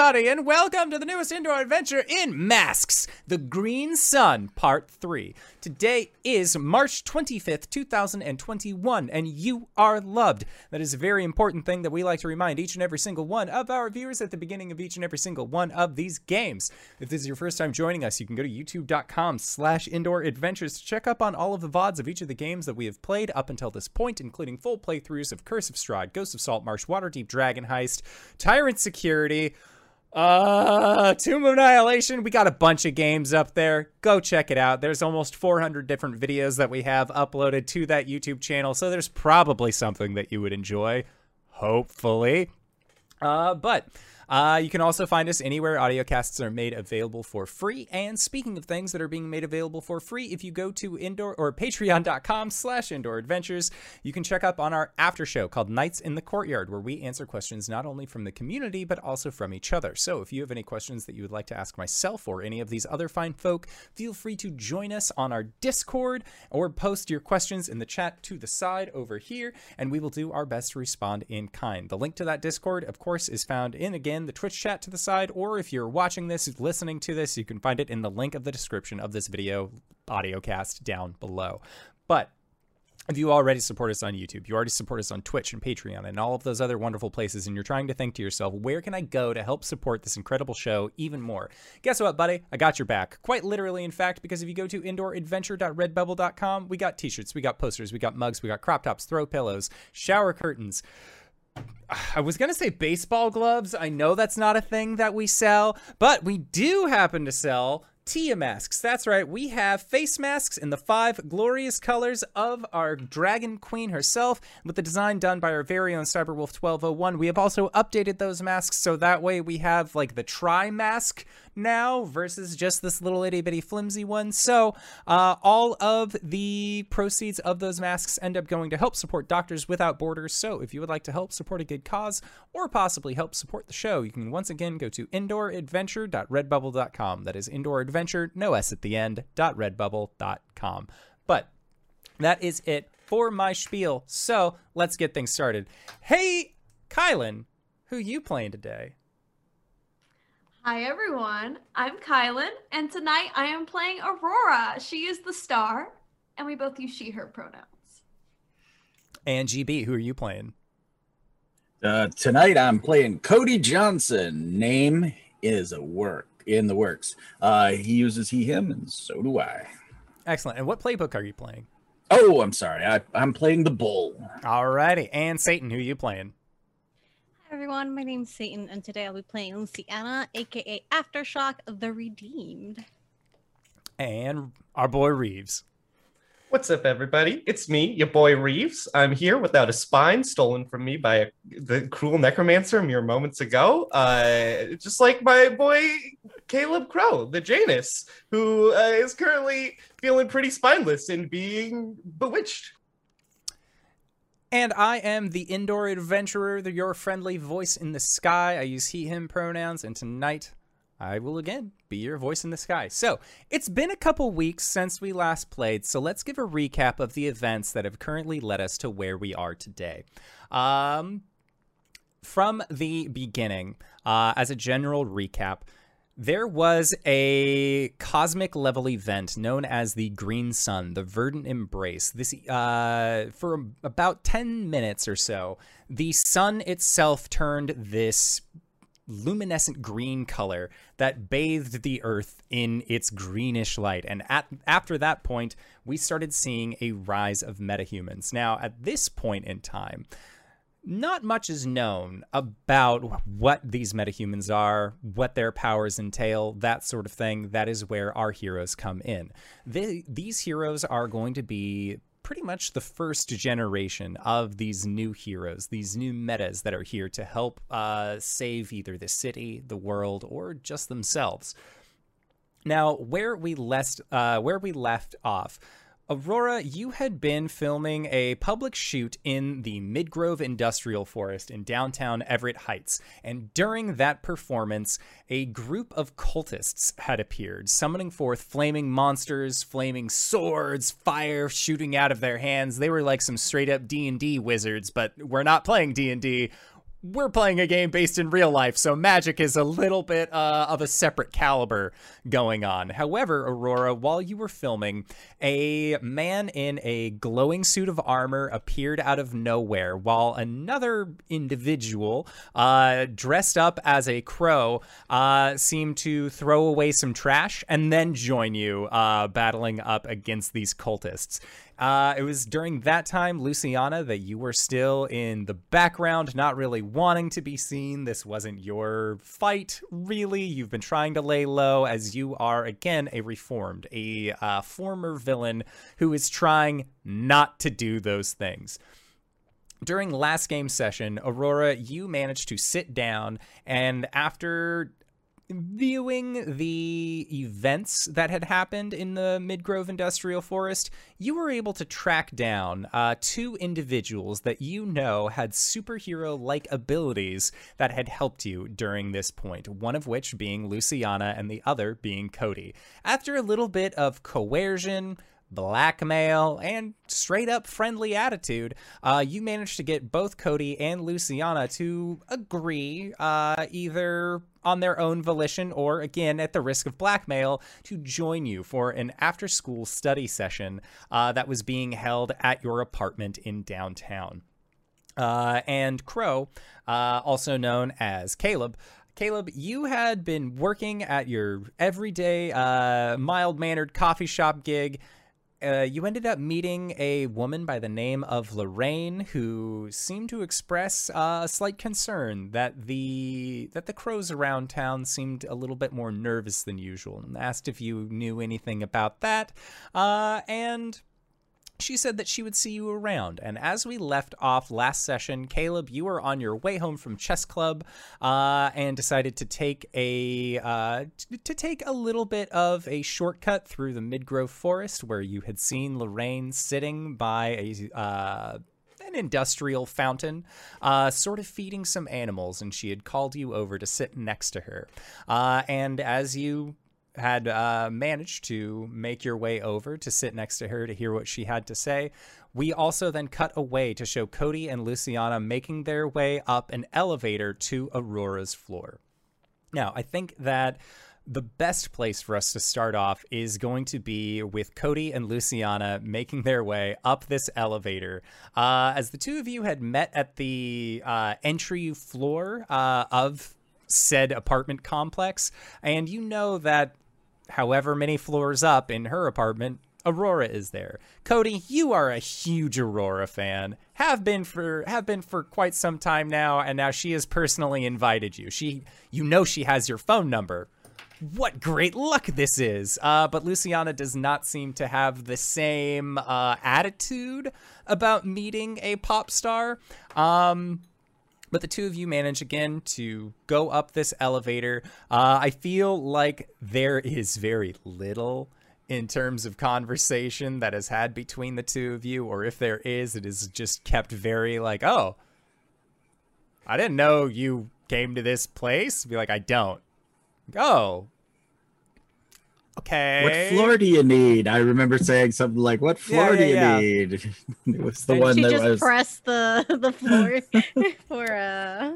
everybody, and welcome to the newest indoor adventure in Masks, The Green Sun, Part 3. Today is March 25th, 2021, and you are loved. That is a very important thing that we like to remind each and every single one of our viewers at the beginning of each and every single one of these games. If this is your first time joining us, you can go to youtube.com slash indoor adventures to check up on all of the VODs of each of the games that we have played up until this point, including full playthroughs of Curse of Strahd, Ghost of Saltmarsh, Waterdeep Dragon Heist, Tyrant Security, uh, Tomb of Annihilation. We got a bunch of games up there. Go check it out. There's almost 400 different videos that we have uploaded to that YouTube channel, so there's probably something that you would enjoy. Hopefully. Uh, but uh, you can also find us anywhere audiocasts are made available for free. And speaking of things that are being made available for free, if you go to indoor or patreon.com slash indoor adventures, you can check up on our after show called Nights in the Courtyard, where we answer questions not only from the community, but also from each other. So if you have any questions that you would like to ask myself or any of these other fine folk, feel free to join us on our Discord or post your questions in the chat to the side over here, and we will do our best to respond in kind. The link to that Discord, of course, is found in again the Twitch chat to the side, or if you're watching this, listening to this, you can find it in the link of the description of this video audio cast down below. But if you already support us on YouTube, you already support us on Twitch and Patreon and all of those other wonderful places, and you're trying to think to yourself, where can I go to help support this incredible show even more? Guess what, buddy? I got your back. Quite literally, in fact, because if you go to indooradventure.redbubble.com, we got t shirts, we got posters, we got mugs, we got crop tops, throw pillows, shower curtains. I was going to say baseball gloves. I know that's not a thing that we sell, but we do happen to sell Tiamat masks. That's right. We have face masks in the five glorious colors of our Dragon Queen herself, with the design done by our very own Cyberwolf 1201. We have also updated those masks so that way we have like the tri mask now versus just this little itty bitty flimsy one. So, uh, all of the proceeds of those masks end up going to help support Doctors Without Borders. So, if you would like to help support a good cause or possibly help support the show, you can once again go to indooradventure.redbubble.com. That is indoor adventure, no S at the end, .redbubble.com. But that is it for my spiel. So, let's get things started. Hey, Kylan, who you playing today? Hi everyone, I'm Kylan, and tonight I am playing Aurora. She is the star, and we both use she, her pronouns. And GB, who are you playing? Uh, tonight I'm playing Cody Johnson. Name is a work in the works. Uh, he uses he, him, and so do I. Excellent. And what playbook are you playing? Oh, I'm sorry. I, I'm playing the bull. Alrighty. And Satan, who are you playing? Hi everyone, my name's Satan, and today I'll be playing Luciana, aka Aftershock the Redeemed. And our boy Reeves. What's up, everybody? It's me, your boy Reeves. I'm here without a spine, stolen from me by a, the cruel necromancer mere moments ago. Uh, just like my boy Caleb Crow, the Janus, who uh, is currently feeling pretty spineless and being bewitched. And I am the indoor adventurer, the your friendly voice in the sky. I use he, him pronouns, and tonight I will again be your voice in the sky. So, it's been a couple weeks since we last played, so let's give a recap of the events that have currently led us to where we are today. Um, from the beginning, uh, as a general recap, there was a cosmic level event known as the Green Sun, the Verdant Embrace. This, uh, for about 10 minutes or so, the sun itself turned this luminescent green color that bathed the earth in its greenish light. And at, after that point, we started seeing a rise of metahumans. Now, at this point in time, not much is known about what these metahumans are, what their powers entail, that sort of thing. That is where our heroes come in. They, these heroes are going to be pretty much the first generation of these new heroes, these new metas that are here to help uh, save either the city, the world, or just themselves. Now, where we left, uh, where we left off Aurora, you had been filming a public shoot in the Midgrove Industrial Forest in downtown Everett Heights. And during that performance, a group of cultists had appeared, summoning forth flaming monsters, flaming swords, fire shooting out of their hands. They were like some straight up D&D wizards, but we're not playing D&D. We're playing a game based in real life, so magic is a little bit uh, of a separate caliber going on. However, Aurora, while you were filming, a man in a glowing suit of armor appeared out of nowhere, while another individual uh, dressed up as a crow uh, seemed to throw away some trash and then join you, uh, battling up against these cultists. Uh, it was during that time, Luciana, that you were still in the background, not really wanting to be seen. This wasn't your fight, really. You've been trying to lay low as you are, again, a reformed, a uh, former villain who is trying not to do those things. During last game session, Aurora, you managed to sit down, and after viewing the events that had happened in the Midgrove Industrial Forest, you were able to track down uh, two individuals that you know had superhero like abilities that had helped you during this point, one of which being Luciana and the other being Cody. After a little bit of coercion, blackmail, and straight up friendly attitude, uh, you managed to get both Cody and Luciana to agree, uh, either on their own volition or, again, at the risk of blackmail, to join you for an after school study session uh, that was being held at your apartment in downtown. Uh, and Crow, uh, also known as Caleb, Caleb, you had been working at your everyday, uh, mild mannered coffee shop gig. Uh, you ended up meeting a woman by the name of Lorraine, who seemed to express uh, a slight concern that the that the crows around town seemed a little bit more nervous than usual, and asked if you knew anything about that. Uh, and she said that she would see you around. And as we left off last session, Caleb, you were on your way home from chess club uh, and decided to take a uh, t- to take a little bit of a shortcut through the Midgrove Forest, where you had seen Lorraine sitting by a. Uh, an industrial fountain, uh, sort of feeding some animals, and she had called you over to sit next to her. Uh, and as you had uh, managed to make your way over to sit next to her to hear what she had to say. We also then cut away to show Cody and Luciana making their way up an elevator to Aurora's floor. Now, I think that the best place for us to start off is going to be with Cody and Luciana making their way up this elevator. Uh, as the two of you had met at the uh, entry floor uh, of said apartment complex, and you know that however many floors up in her apartment, Aurora is there. Cody, you are a huge Aurora fan. Have been for have been for quite some time now, and now she has personally invited you. She you know she has your phone number. What great luck this is. Uh, but Luciana does not seem to have the same uh, attitude about meeting a pop star. Um, but the two of you manage again to go up this elevator. Uh, I feel like there is very little in terms of conversation that has had between the two of you, or if there is, it is just kept very like, oh, I didn't know you came to this place. Be like, I don't. Oh, okay. What floor do you need? I remember saying something like, "What floor do you yeah, yeah. need?" it was the And one she that just was. pressed the the floor for uh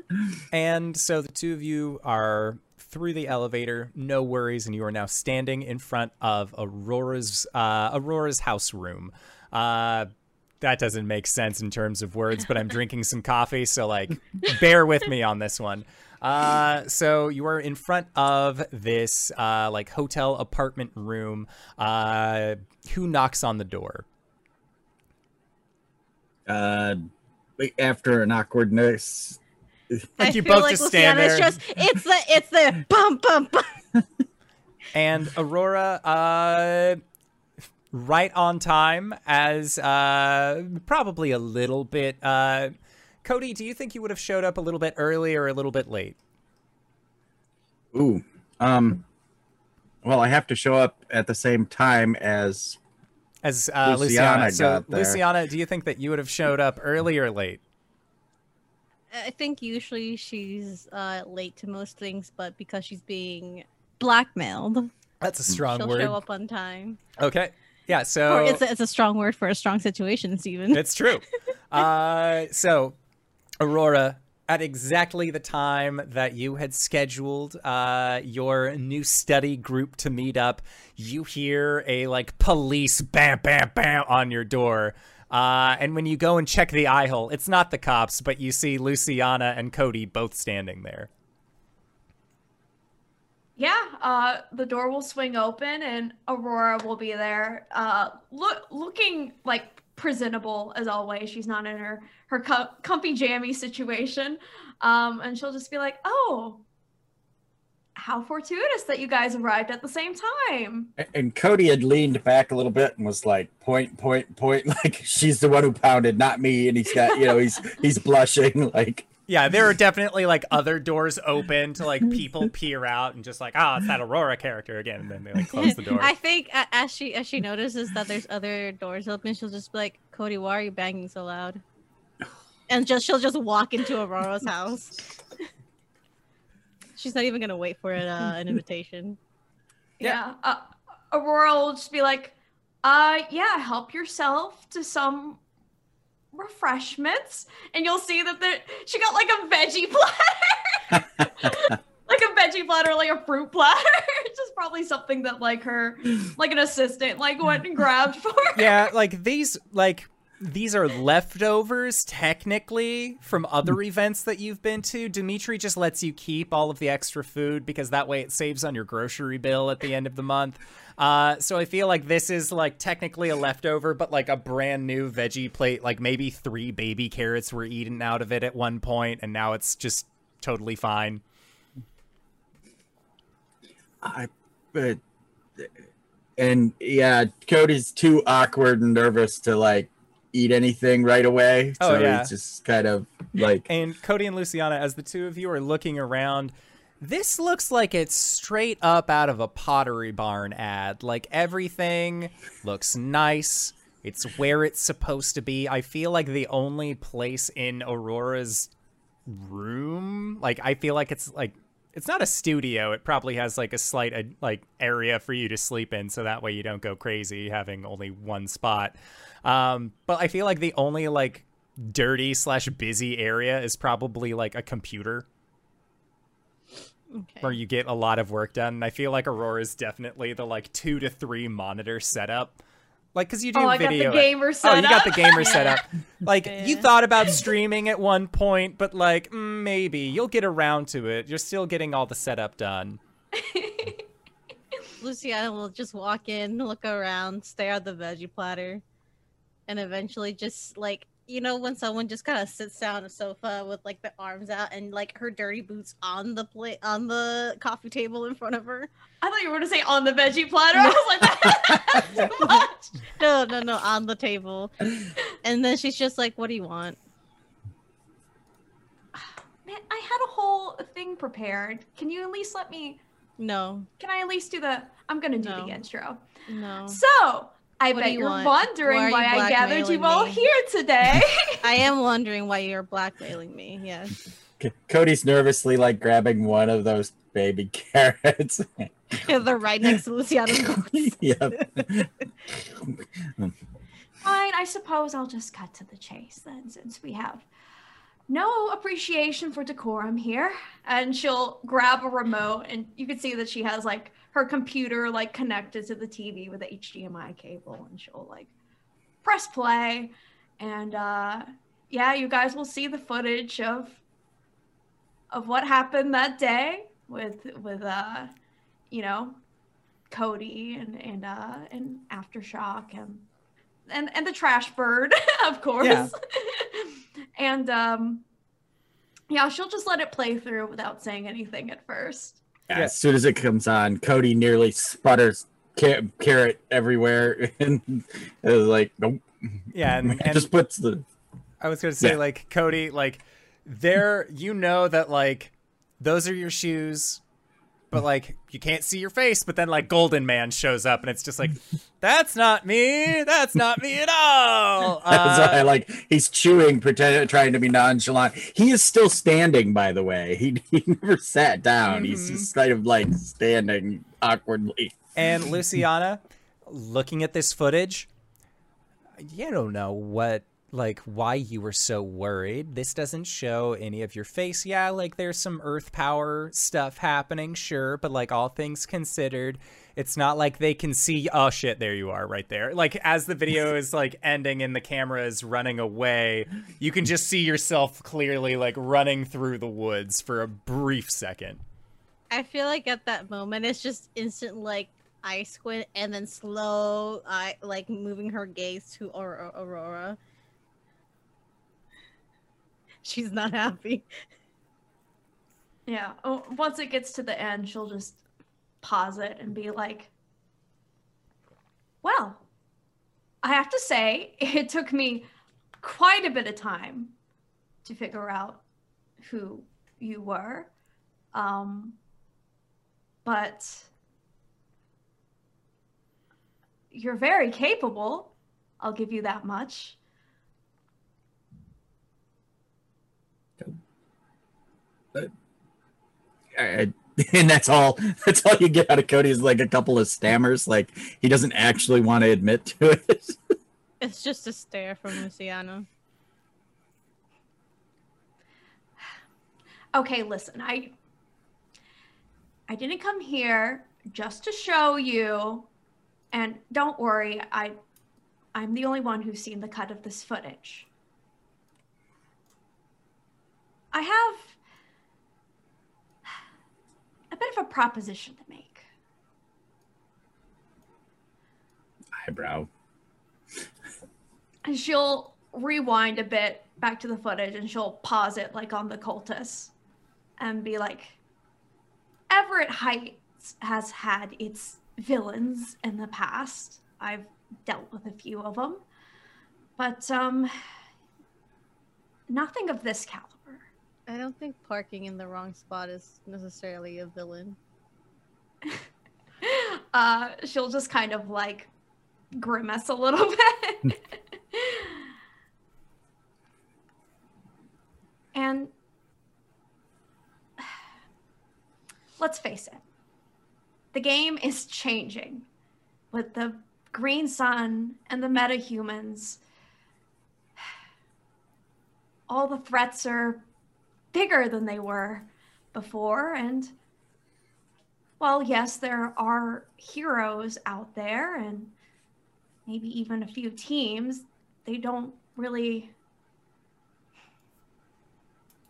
And so the two of you are through the elevator, no worries, and you are now standing in front of Aurora's uh, Aurora's house room. Uh, that doesn't make sense in terms of words, but I'm drinking some coffee, so like, bear with me on this one. Uh, so you are in front of this uh, like hotel apartment room. Uh, who knocks on the door? Uh, after an awkwardness, Like I you feel both like just stand there. just it's the it's the bum bum bum. and Aurora, uh, right on time as uh, probably a little bit. Uh, Cody, do you think you would have showed up a little bit early or a little bit late? ooh, um, well, I have to show up at the same time as As uh, Luciana, Luciana so there. Luciana, do you think that you would have showed up early or late? I think usually she's uh late to most things, but because she's being blackmailed, That's a strong she'll word. show up on time. Okay, yeah. So Or it's a, it's a strong word for a strong situation, Steven. It's true. uh, so, Aurora, at exactly the time that you had scheduled uh, your new study group to meet up, you hear a like police bam bam bam on your door. Uh, and when you go and check the eye hole, it's not the cops, but you see Luciana and Cody both standing there. Yeah, uh, the door will swing open and Aurora will be there, uh, look looking like presentable as always. She's not in her her com- comfy jammy situation, um, and she'll just be like, "Oh, how fortuitous that you guys arrived at the same time." And Cody had leaned back a little bit and was like, point, point, point, like she's the one who pounded, not me. And he's got, you know, he's he's blushing like Yeah, there are definitely like other doors open to like people peer out and just like, oh, it's that Aurora character again, and then they like close the door. I think uh, as she as she notices that there's other doors open, she'll just be like, "Cody, why are you banging so loud?" And just she'll just walk into Aurora's house. She's not even gonna wait for it, uh, an invitation. Yeah. Uh, Aurora will just be like, uh, yeah, help yourself to some refreshments. And you'll see that there, she got like a veggie platter. like a veggie platter, like a fruit platter. just probably something that like her, like an assistant, like went and grabbed for her. yeah, like these like these are leftovers technically from other mm. events that you've been to. Dimitri just lets you keep all of the extra food because that way it saves on your grocery bill at the end of the month. Uh, so I feel like this is like technically a leftover, but like a brand new veggie plate. Like maybe three baby carrots were eaten out of it at one point, and now it's just totally fine. I, but, and yeah, Cody's too awkward and nervous to like eat anything right away. Oh, so yeah. he's just kind of like, And Cody and Luciana, as the two of you are looking around, this looks like it's straight up out of a Pottery Barn ad. Like everything looks nice. It's where it's supposed to be. I feel like the only place in Aurora's room, like I feel like it's like it's not a studio. It probably has like a slight uh, like area for you to sleep in, so that way you don't go crazy having only one spot. Um, but I feel like the only like dirty slash busy area is probably like a computer Okay. where you get a lot of work done. And I feel like Aurora is definitely the like two to three monitor setup. Like, cause you do Oh, I got video. the gamer oh, you got the gamer setup. Like, you thought about streaming at one point, but like, mm, maybe you'll get around to it. You're still getting all the setup done. Luciana will just walk in, look around, stare at the veggie platter, and eventually just like you know when someone just kind of sits down on a sofa with like the arms out and like her dirty boots on the plate on the coffee table in front of her. I thought you were going to say on the veggie platter. I was like, that's too much. No, no, no, on the table. And then she's just like, "What do you want?" Man, I had a whole thing prepared. Can you at least let me? No, Can I at least do the? I'm gonna do No. the intro. no. So I What bet you you're want? wondering Why are why, I gathered you all me? here today. I am wondering why you're blackmailing me. Yes. C- Cody's nervously like grabbing one of those baby carrots. They're right next to Luciana's boots. yep. Fine, I suppose I'll just cut to the chase then, since we have no appreciation for decorum here. And she'll grab a remote, and you can see that she has like her computer like connected to the TV with the HDMI cable, and she'll like press play, and uh, yeah, you guys will see the footage of of what happened that day with with uh, you know, Cody and and uh, and aftershock and and and the trash bird, of course. Yeah. and um yeah, she'll just let it play through without saying anything at first. Yeah. As soon as it comes on, Cody nearly sputters ca- carrot everywhere, and it was like, nope. Yeah, and, and just puts the I was gonna say Yeah. like Cody, like there, you know that like those are your shoes, but like you can't see your face. But then like Golden Man shows up, and it's just like, that's not me. That's not me at all. Uh, why, like he's chewing, pretending, trying to be nonchalant. He is still standing, by the way. He, he never sat down. He's Mhm. just kind of like standing awkwardly. and Luciana, looking at this footage, you don't know what like why you were so worried. This doesn't show any of your face. Yeah, like there's some earth power stuff happening, sure, but like all things considered, it's not like they can see oh shit, there you are right there. Like as the video is like ending and the camera is running away, you can just see yourself clearly like running through the woods for a brief second. I feel like at that moment it's just instant like eye squint and then slow eye like moving her gaze to Aurora. She's not happy. Yeah. Oh, once it gets to the end, she'll just pause it and be like, "Well, I have to say, it took me quite a bit of time to figure out who you were. Um, but you're very capable. I'll give you that much. I- and that's all that's all you get out of cody is like a couple of stammers like he doesn't actually want to admit to it It's just a stare from Luciana. Okay, listen, I I didn't come here just to show you and don't worry, I I'm the only one who's seen the cut of this footage. I have a bit of a proposition to make. eyebrow And she'll rewind a bit back to the footage and she'll pause it like on the cultists and be like, Everett Heights has had its villains in the past. I've dealt with a few of them. But um nothing of this caliber. I don't think parking in the wrong spot is necessarily a villain. uh she'll just kind of like grimace a little bit. and let's face it. The game is changing with the green sun and the metahumans. All the threats are bigger than they were before and well, yes, there are heroes out there and maybe even a few teams. They don't really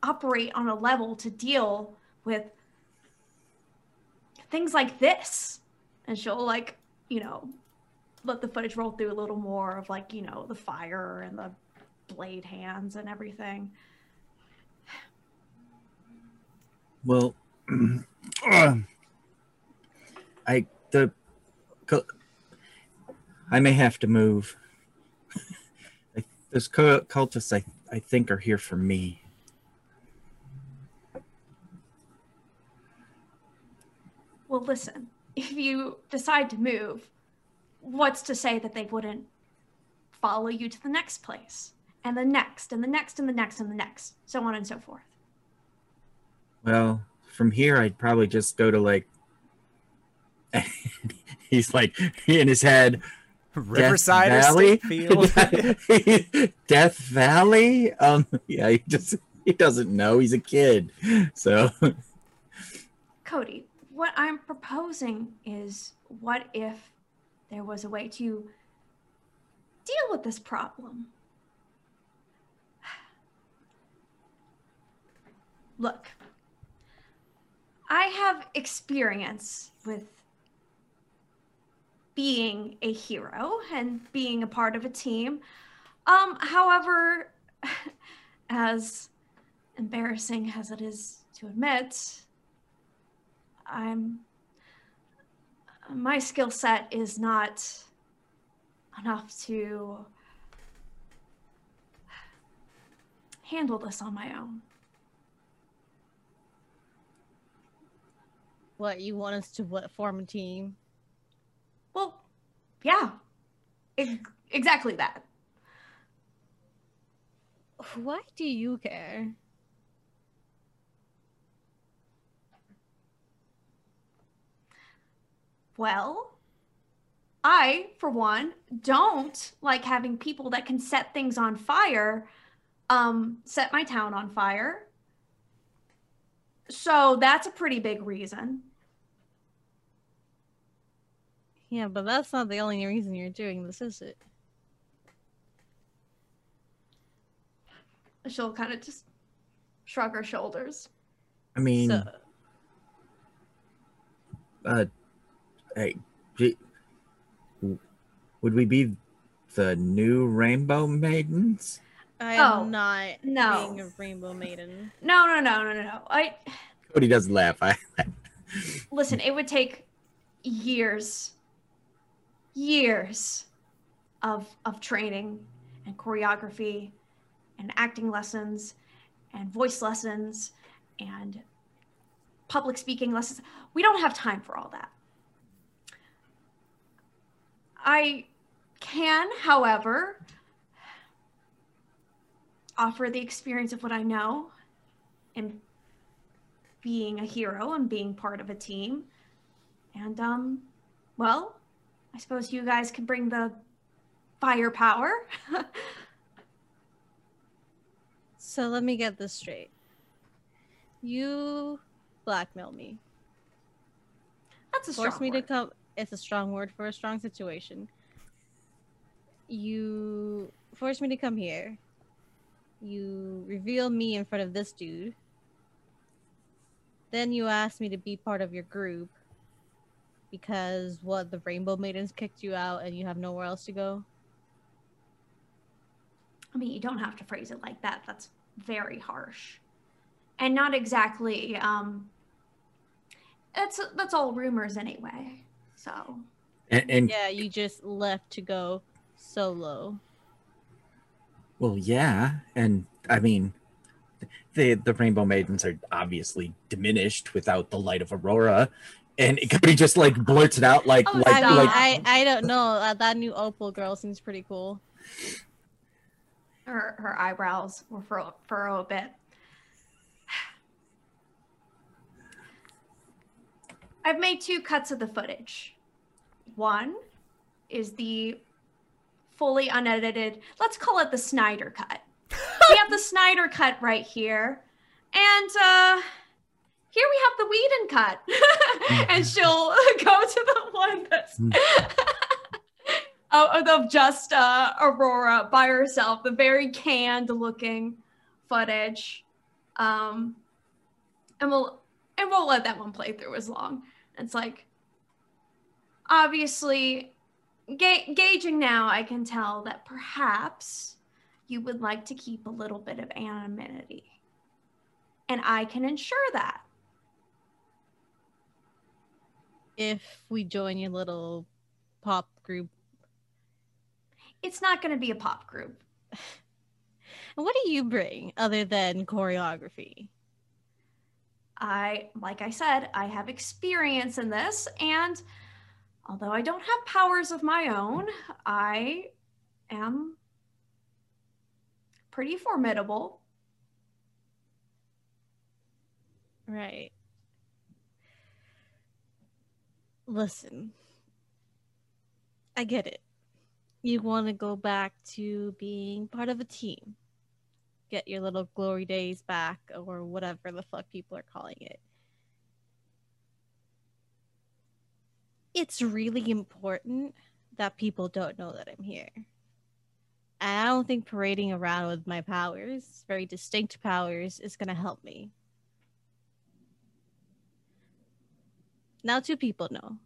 operate on a level to deal with things like this. And she'll, like, you know, let the footage roll through a little more of, like, you know, the fire and the blade hands and everything. Well i the i may have to move. Those cultists I, I think are here for me. Well, listen, if you decide to move, what's to say that they wouldn't follow you to the next place? And the next and the next and the next and the next, so on and so forth? Well, from here, I'd probably just go to like. He's like in his head. Riverside Death Valley. Field. Death Valley. Um. Yeah. He just he doesn't know. He's a kid. So Cody, what I'm proposing is what if there was a way to deal with this problem? Look, I have experience with being a hero and being a part of a team. Um, however, as embarrassing as it is to admit, I'm my skill set is not enough to handle this on my own. What you want us to what form a team? Well, yeah. Ex- exactly that. Why do you care? Well, I, for one, don't like having people that can set things on fire, um, set my town on fire. So that's a pretty big reason. Yeah, but that's not the only reason you're doing this, is it? She'll kind of just shrug her shoulders. I mean, So, uh, hey, gee, would we be the new Rainbow Maidens? I Oh, am not no. being a rainbow maiden. No, no, no, no, no, no. I Cody doesn't laugh. I listen, it would take years, years of of training and choreography and acting lessons and voice lessons and public speaking lessons. We don't have time for all that. I can, however, offer the experience of what I know and being a hero and being part of a team. And um well, I suppose you guys can bring the firepower. So let me get this straight. You blackmail me. That's a Force me to come. It's a strong word for a strong situation. You force me to come here. You reveal me in front of this dude. Then you ask me to be part of your group because what the Rainbow Maidens kicked you out and you have nowhere else to go. I mean, you don't have to phrase it like that. That's very harsh. And not exactly um that's that's all rumors anyway. So, and, and Yeah, you just left to go solo. Well, yeah, and I mean, the the Rainbow Maidens are obviously diminished without the light of Aurora, and Cody just like blurts it out like Oh, like I mean, like I, I don't know. Uh, that new Opal girl seems pretty cool. her her eyebrows were furrow, furrow a bit. I've made two cuts of the footage. One is the fully unedited, let's call it the Snyder cut. we have the Snyder cut right here. And uh here we have the Whedon cut. and she'll go to the one that's of, of just uh, Aurora by herself, the very canned looking footage. Um, and we'll and we'll let that one play through as long. It's like obviously ga- gauging now, I can tell that perhaps you would like to keep a little bit of anonymity, and I can ensure that. If we join your little pop group, It's not going to be a pop group. and what do you bring other than choreography? I, like I said, I have experience in this, and although I don't have powers of my own, I am pretty formidable. Right. Listen, I get it. You want to go back to being part of a team, get your little glory days back, or whatever the fuck people are calling it. It's really important that people don't know that I'm here. And I don't think parading around with my powers, very distinct powers, is going to help me. Now, two people know.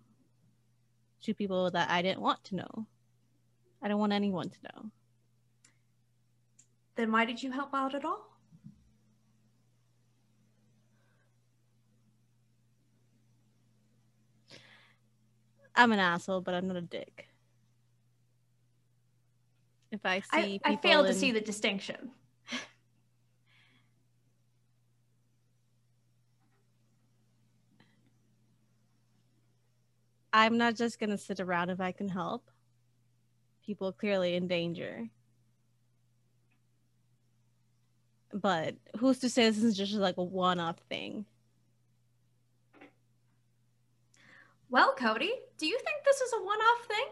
Two people that I didn't want to know. I don't want anyone to know. Then why did you help out at all? I'm an asshole, but I'm not a dick. If I see I, people I failed to see the distinction. I'm not just gonna sit around if I can help. People clearly in danger. But who's to say this is just like a one-off thing? Well, Cody, do you think this is a one-off thing?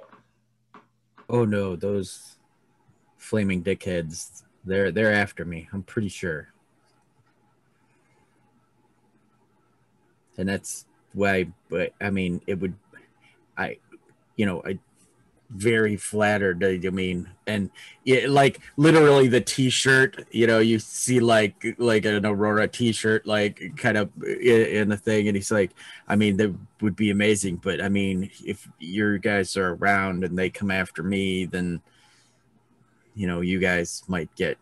Oh no, those flaming dickheads. They're they're after me. I'm pretty sure. And that's why but I mean it would I you know, I very flattered. Uh, I mean, and yeah, like literally the T-shirt. You know, you see like like an Aurora T-shirt, like kind of in, in the thing, and he's like, I mean, that would be amazing. But I mean, if your guys are around and they come after me, then you know, you guys might get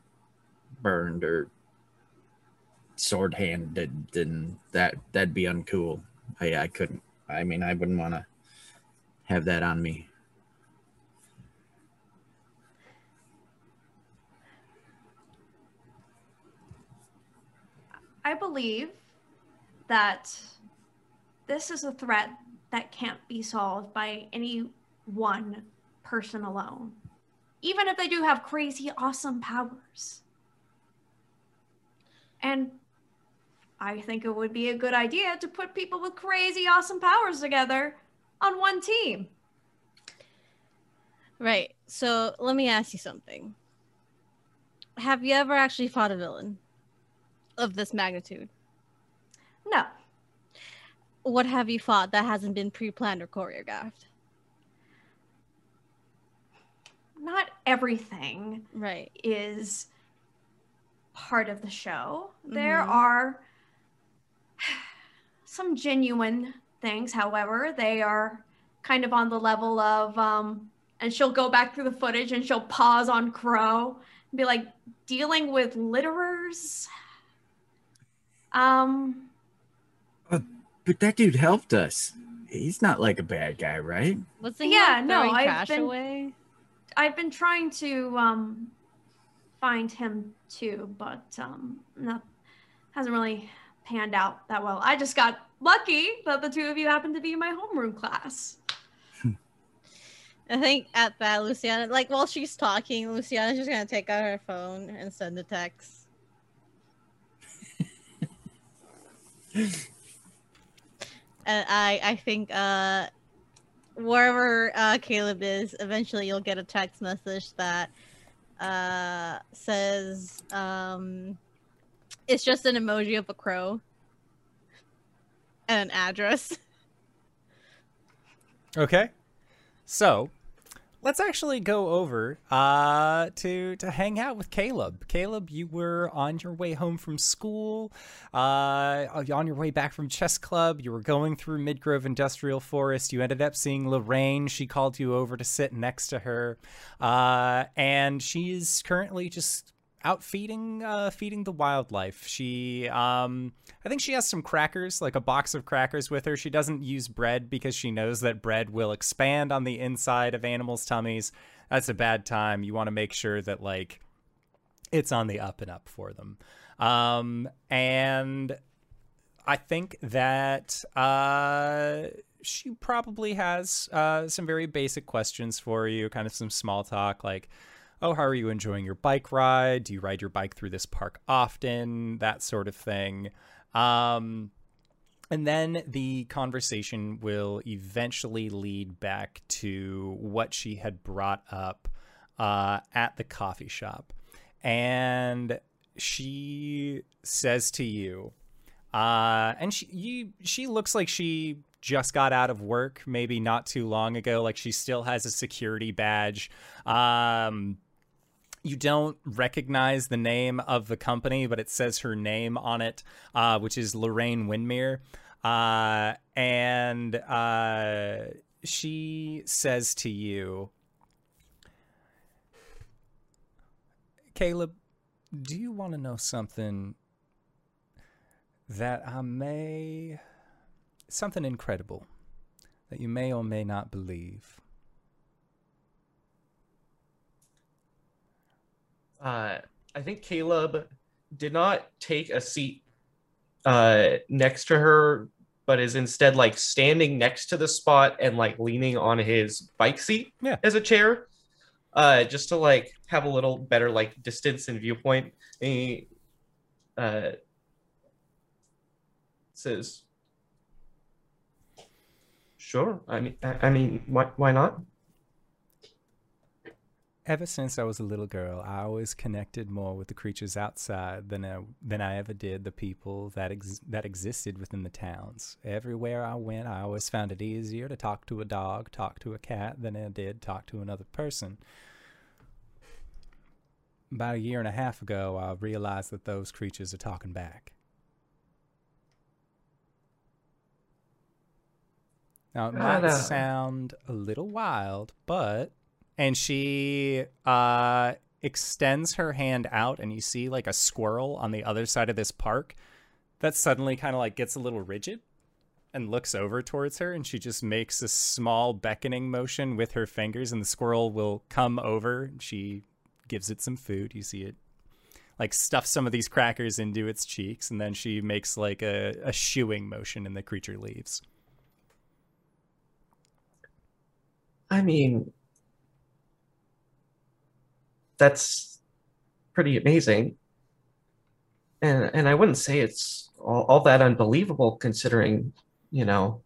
burned or sword handed, and that that'd be uncool. I I couldn't. I mean, I wouldn't want to have that on me. I believe that this is a threat that can't be solved by any one person alone, even if they do have crazy, awesome powers. And I think it would be a good idea to put people with crazy, awesome powers together on one team. Right. So let me ask you something. Have you ever actually fought a villain of this magnitude? No, What have you fought that hasn't been pre-planned or choreographed? not everything Right. is part of the show. There Mhm. are some genuine things, however, they are kind of on the level of um and she'll go back through the footage and she'll pause on Crow and be like dealing with litterers. Um But that dude helped us. He's not like a bad guy, right? Wasn't he Yeah, like, no, I've trash been- away? I've been trying to um find him too, but um no hasn't really panned out that well. I just got lucky that the two of you happened to be in my homeroom class. I think at that, Luciana, like while she's talking, Luciana's just gonna take out her phone and send a text. And I, I think, uh, wherever uh, Caleb is, eventually you'll get a text message that uh, says, um, it's just an emoji of a crow and an address. Okay. So let's actually go over uh, to to hang out with Caleb. Caleb, you were on your way home from school, uh, on your way back from chess club. You were going through Midgrove Industrial Forest. You ended up seeing Lorraine. She called you over to sit next to her, uh, and she's currently just out feeding uh, feeding the wildlife. She um I think she has some crackers, like a box of crackers with her. She doesn't use bread because she knows that bread will expand on the inside of animals' tummies. That's a bad time. You want to make sure that like it's on the up and up for them. Um and I think that uh she probably has uh, some very basic questions for you, kind of some small talk, like, oh, how are you enjoying your bike ride? Do you ride your bike through this park often? That sort of thing. Um, and then the conversation will eventually lead back to what she had brought up uh, at the coffee shop. And she says to you, uh, and she you she looks like she just got out of work, maybe not too long ago. Like she still has a security badge. Um, you don't recognize the name of the company, but it says her name on it, uh, which is Lorraine Windmere. Uh, and uh, she says to you, Caleb, do you want to know something that I may. something incredible that you may or may not believe? Uh, I think Caleb did not take a seat uh, next to her, but is instead like standing next to the spot and like leaning on his bike seat Yeah. as a chair, uh, just to like have a little better like distance and viewpoint. And he uh, says, sure. I mean, I, I mean, why, why not? Ever since I was a little girl, I always connected more with the creatures outside than I, than I ever did the people that ex- that existed within the towns. Everywhere I went, I always found it easier to talk to a dog, talk to a cat, than I did talk to another person. About a year and a half ago, I realized that those creatures are talking back. Now, it might sound a little wild, but and she uh extends her hand out and you see like a squirrel on the other side of this park that suddenly kind of like gets a little rigid and looks over towards her and she just makes a small beckoning motion with her fingers and the squirrel will come over she gives it some food. You see it like stuff some of these crackers into its cheeks and then she makes like a, a shooing motion and the creature leaves. I mean, that's pretty amazing. And and I wouldn't say it's all, all that unbelievable considering, you know,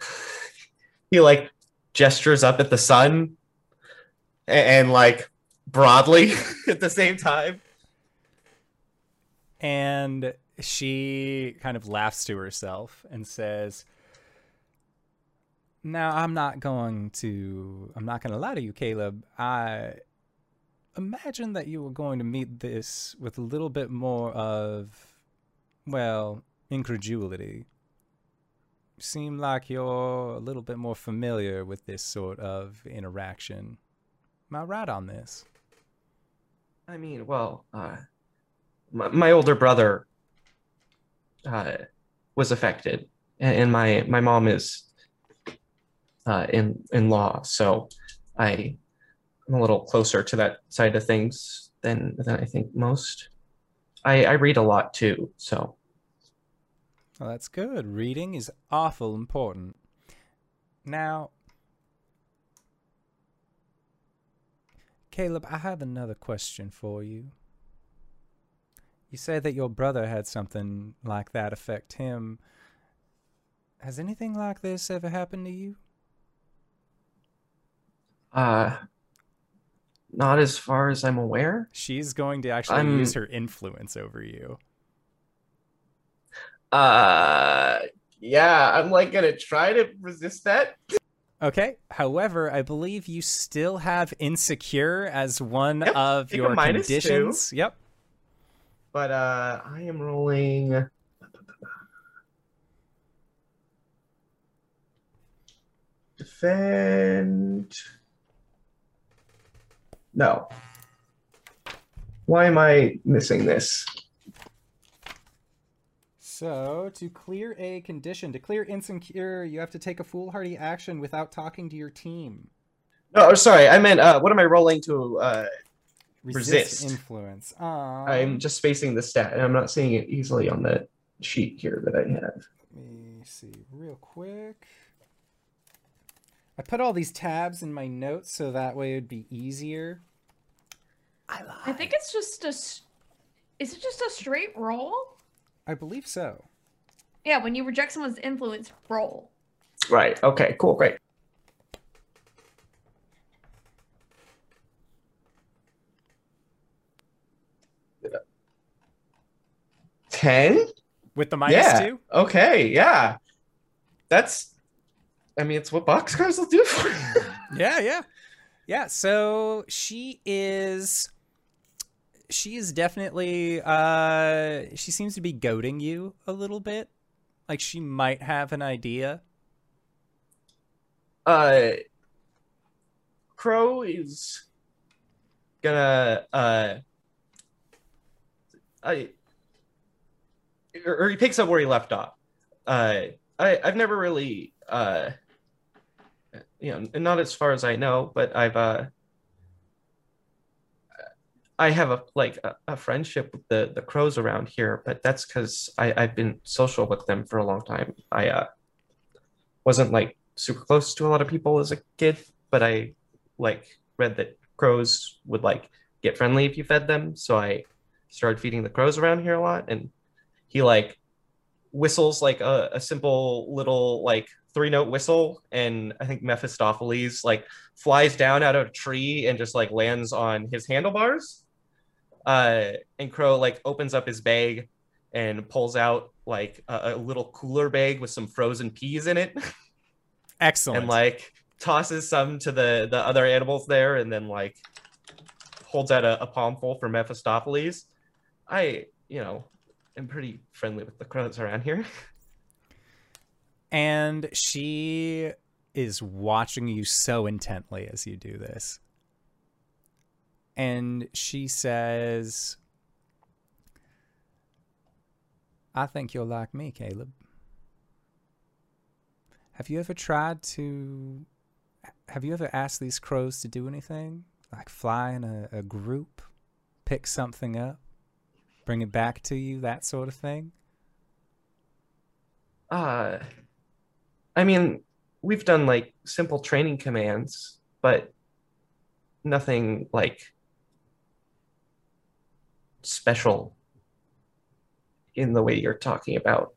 he like gestures up at the sun and, and like broadly at the same time. and she kind of laughs to herself and says now i'm not going to i'm not going to lie to you caleb i imagine that you were going to meet this with a little bit more of well incredulity. Seem like you're a little bit more familiar with this sort of interaction. Am i right on this? I mean, well, uh, my, my older brother uh, was affected, and, and my my mom is uh, in in law, so I I'm a little closer to that side of things than than I think most. I I read a lot too, so Well, that's good. Reading is awful important. Now, Caleb, I have another question for you. You say that your brother had something like that affect him. Has anything like this ever happened to you? uh, not as far as I'm aware. She's going to actually I'm- use her influence over you. Uh, yeah, I'm like gonna try to resist that. Okay. However, I believe you still have insecure as one Yep, of your minus two. conditions. Yep. But uh, I am rolling. Defend. No. Why am I missing this? So, to clear a condition, to clear insecure, you have to take a foolhardy action without talking to your team. No, oh, sorry. I meant uh, what am I rolling to? Uh, Resist. influence. Um, I'm just spacing the stat, and I'm not seeing it easily on the sheet here that I have. Let me see real quick. I put all these tabs in my notes so that way it'd be easier. I lied. I think it's just a. Is it just a straight roll? I believe so. Yeah, when you reject someone's influence, roll. Right. Okay. Cool. Great. Ten. With the minus yeah. two? Okay. Yeah. That's. I mean, it's what boxcars will do for you. Yeah, yeah. Yeah, so she is she is definitely uh she seems to be goading you a little bit. Like she might have an idea. uh crow is gonna uh i or, or he picks up where he left off uh i i've never really uh you know not as far as i know but i've uh I have a like a, a friendship with the the crows around here, but that's because I I've been social with them for a long time. I uh wasn't like super close to a lot of people as a kid, but I like read that crows would like get friendly if you fed them. So I started feeding the crows around here a lot, and he like whistles like a, a simple little like three note whistle, and I think Mephistopheles like flies down out of a tree and just like lands on his handlebars. Uh, and Crow like opens up his bag and pulls out like a, a little cooler bag with some frozen peas in it, Excellent. and like tosses some to the the other animals there, and then like holds out a, a palmful for Mephistopheles. I, you know, am pretty friendly with the crows around here. and she is watching you so intently as you do this. And she says, I think you're like me, Caleb. Have you ever tried to. Have you ever asked these crows to do anything? Like fly in a, a group, pick something up, bring it back to you, that sort of thing? Uh, I mean, we've done like simple training commands, but nothing like special in the way you're talking about.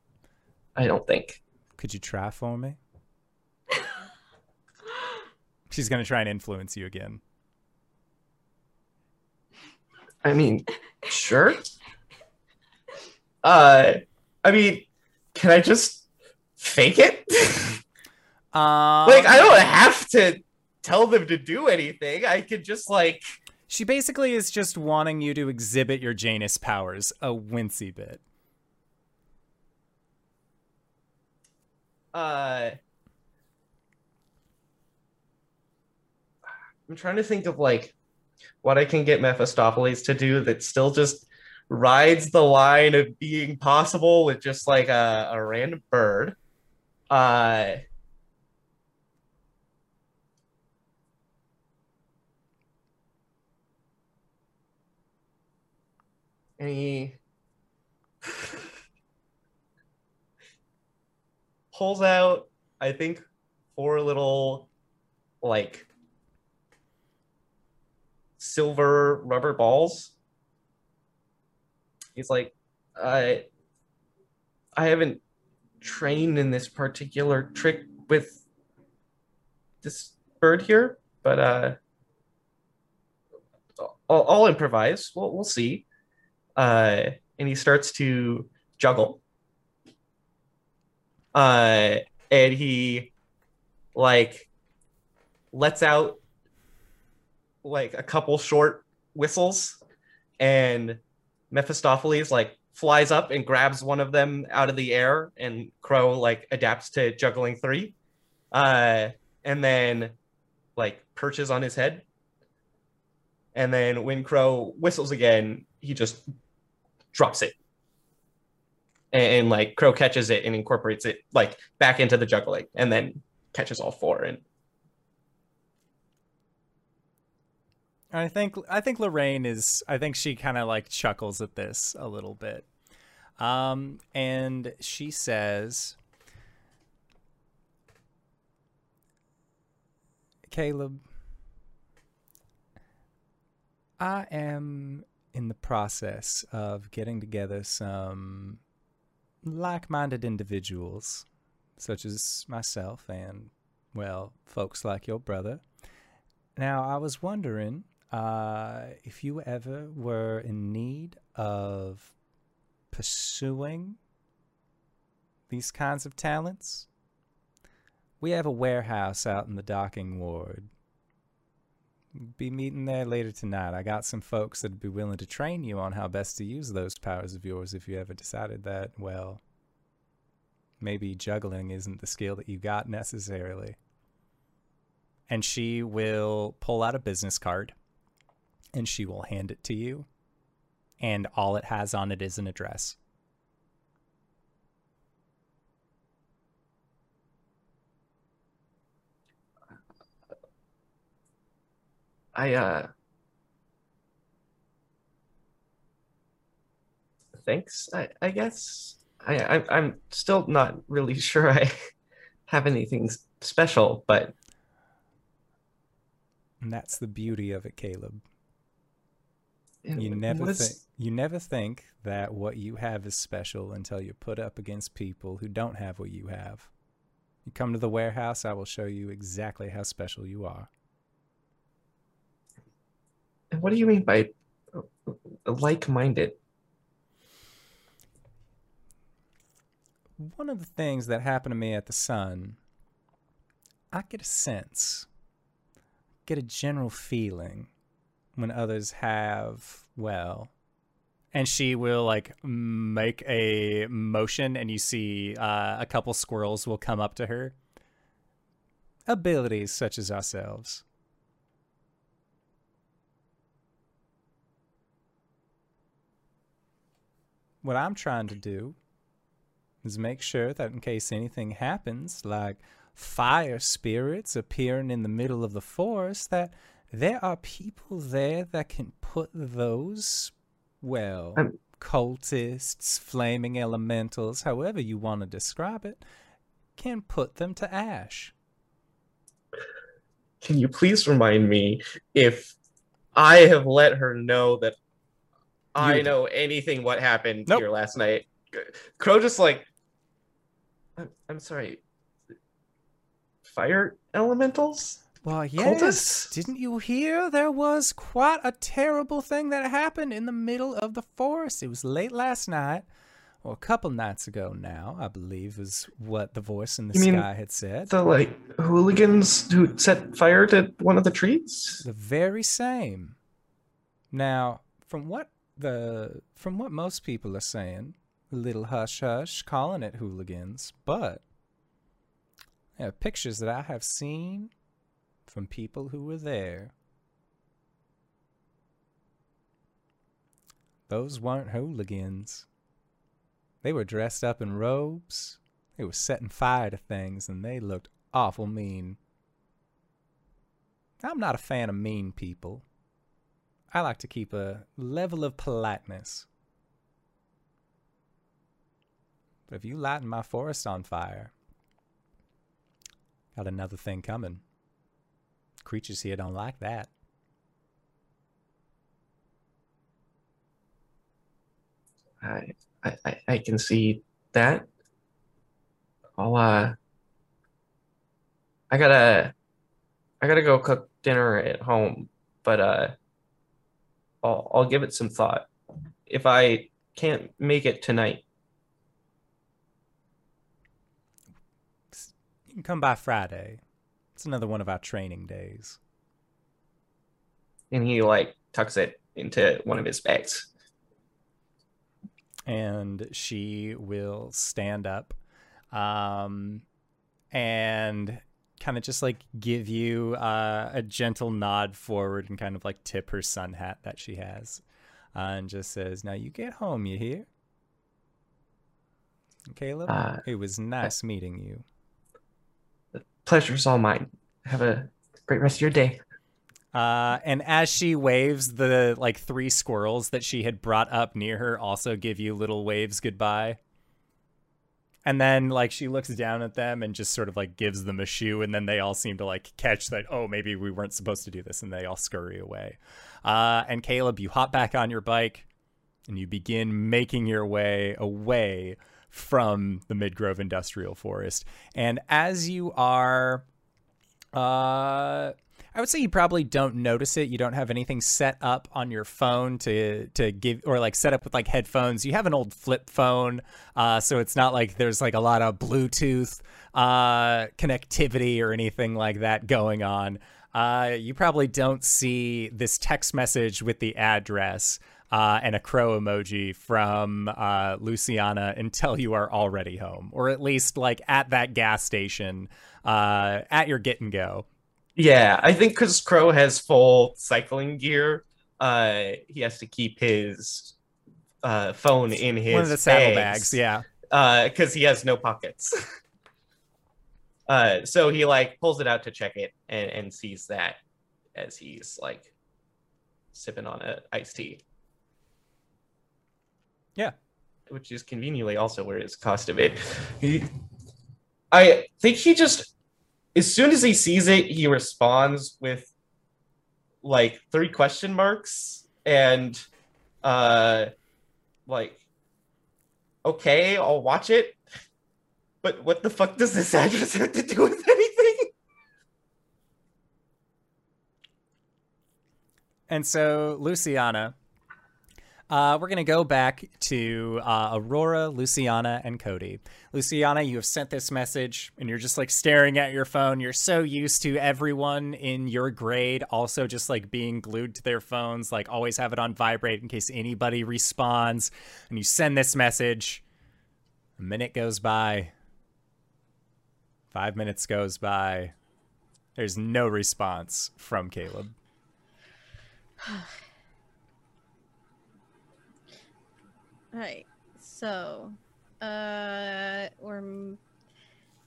I don't think. Could you try for me? She's going to try and influence you again. I mean, sure. Uh, I mean, can I just fake it? Um, like, I don't have to tell them to do anything. I could just like. She basically is just wanting you to exhibit your Janus powers a wincy bit. uh I'm trying to think of like what I can get Mephistopheles to do that still just rides the line of being possible with just like a, a random bird. Uh he pulls out, I think, four little like silver rubber balls. He's like, I I haven't trained in this particular trick with this bird here, but uh I'll, I'll improvise. We'll we'll see. Uh and he starts to juggle uh and he like lets out like a couple short whistles and mephistopheles like flies up and grabs one of them out of the air and crow like adapts to juggling three. Uh and then like perches on his head. And then when crow whistles again he just drops it. And, and, like crow catches it and incorporates it like back into the juggling and then catches all four and I think I think Lorraine is I think she kind of like chuckles at this a little bit. Um and she says Caleb I am in the process of getting together some like-minded individuals such as myself and well folks like your brother. Now I was wondering uh, if you ever were in need of pursuing these kinds of talents, we have a warehouse out in the docking ward. Be meeting there later tonight. I got some folks that'd be willing to train you on how best to use those powers of yours if you ever decided that, well, maybe juggling isn't the skill that you got necessarily. And she will pull out a business card and she will hand it to you. And all it has on it is an address. I uh thanks I, I guess I, I I'm still not really sure I have anything special but And that's the beauty of it, Caleb. You never think You never think that what you have is special until you're put up against people who don't have what you have. You come to the warehouse, I will show you exactly how special you are. And what do you mean by uh, like-minded? One of the things that happened to me at the Sun, I get a sense, get a general feeling when others have, well, and she will like make a motion and you see uh, a couple squirrels will come up to her. Abilities such as ourselves. What i'm trying to do is make sure that in case anything happens like fire spirits appearing in the middle of the forest that there are people there that can put those well, I'm- cultists, flaming elementals, however you want to describe it, can put them to ash. Can you please remind me if I have let her know that I know anything what happened Nope. here last night? Crow just like, I'm, I'm sorry, fire elementals? Well, yes. Cultists? Didn't you hear there was quite a terrible thing that happened in the middle of the forest? It was late last night, or a couple nights ago now, I believe, is what the voice in the You sky had said. The like hooligans who set fire to one of the trees? The very same. Now, from what the from what most people are saying, a little hush hush, calling it hooligans, but are pictures that I have seen from people who were there. Those weren't hooligans. They were dressed up in robes. They were setting fire to things, and they looked awful mean. I'm not a fan of mean people. I like to keep a level of politeness. But if you lighten my forest on fire, got another thing coming. Creatures here don't like that. I, I, I- can see that. I'll uh I gotta I gotta go cook dinner at home, but uh I'll I'll give it some thought. If I can't make it tonight, You can come by Friday. It's another one of our training days. and he like tucks it into one of his bags. and she will stand up um, and kind of just like give you uh, a gentle nod forward and kind of like tip her sun hat that she has uh, and just says, Now you get home, you hear? Caleb, Uh, it was nice meeting you. Pleasure's all mine. Have a great rest of your day. Uh, and as she waves, the like three squirrels that she had brought up near her also give you little waves goodbye. And then like she looks down at them and just sort of like gives them a shoe, and then they all seem to like catch that, oh, maybe we weren't supposed to do this, and they all scurry away. Uh, and Caleb, you hop back on your bike and you begin making your way away from the Midgrove Industrial Forest. And as you are uh I would say you probably don't notice it. You don't have anything set up on your phone to to give or like set up with like headphones. You have an old flip phone, uh, so it's not like there's like a lot of Bluetooth uh, connectivity or anything like that going on. Uh, you probably don't see this text message with the address uh, and a crow emoji from uh, Luciana until you are already home, or at least like at that gas station uh, at your get and go. Yeah, I think because Crow has full cycling gear, uh, he has to keep his uh, phone in his One of the saddlebags, yeah. because he has no pockets. uh, so he like pulls it out to check it and, and sees that as he's like sipping on a iced tea. Yeah. which is conveniently also where his cost of it. He, I think he just as soon as he sees it, he responds with like three question marks and Uh, like, okay, I'll watch it. But what the fuck does this address have to do with anything? And so, Luciana, uh, we're going to go back to uh, Aurora, Luciana, and Cody. Luciana, you have sent this message and you're just like staring at your phone. You're so used to everyone in your grade also just like being glued to their phones, like always have it on vibrate in case anybody responds. And you send this message. A minute goes by. Five minutes goes by. There's no response from Caleb. Right. So, uh, we're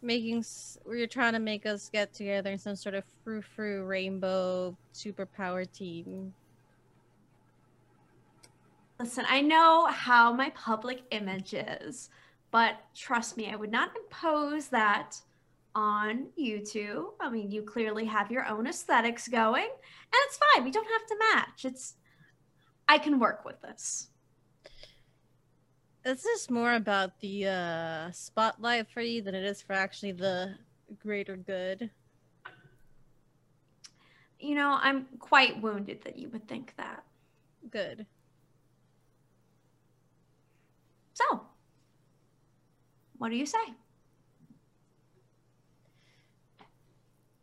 making. We're trying to make us get together in some sort of frou frou rainbow superpower team. Listen, I know how my public image is, but trust me, I would not impose that on you two. I mean, you clearly have your own aesthetics going, and it's fine. We don't have to match. It's I can work with this. Is this is more about the uh, spotlight for you than it is for actually the greater good. You know, I'm quite wounded that you would think that. Good. So, what do you say?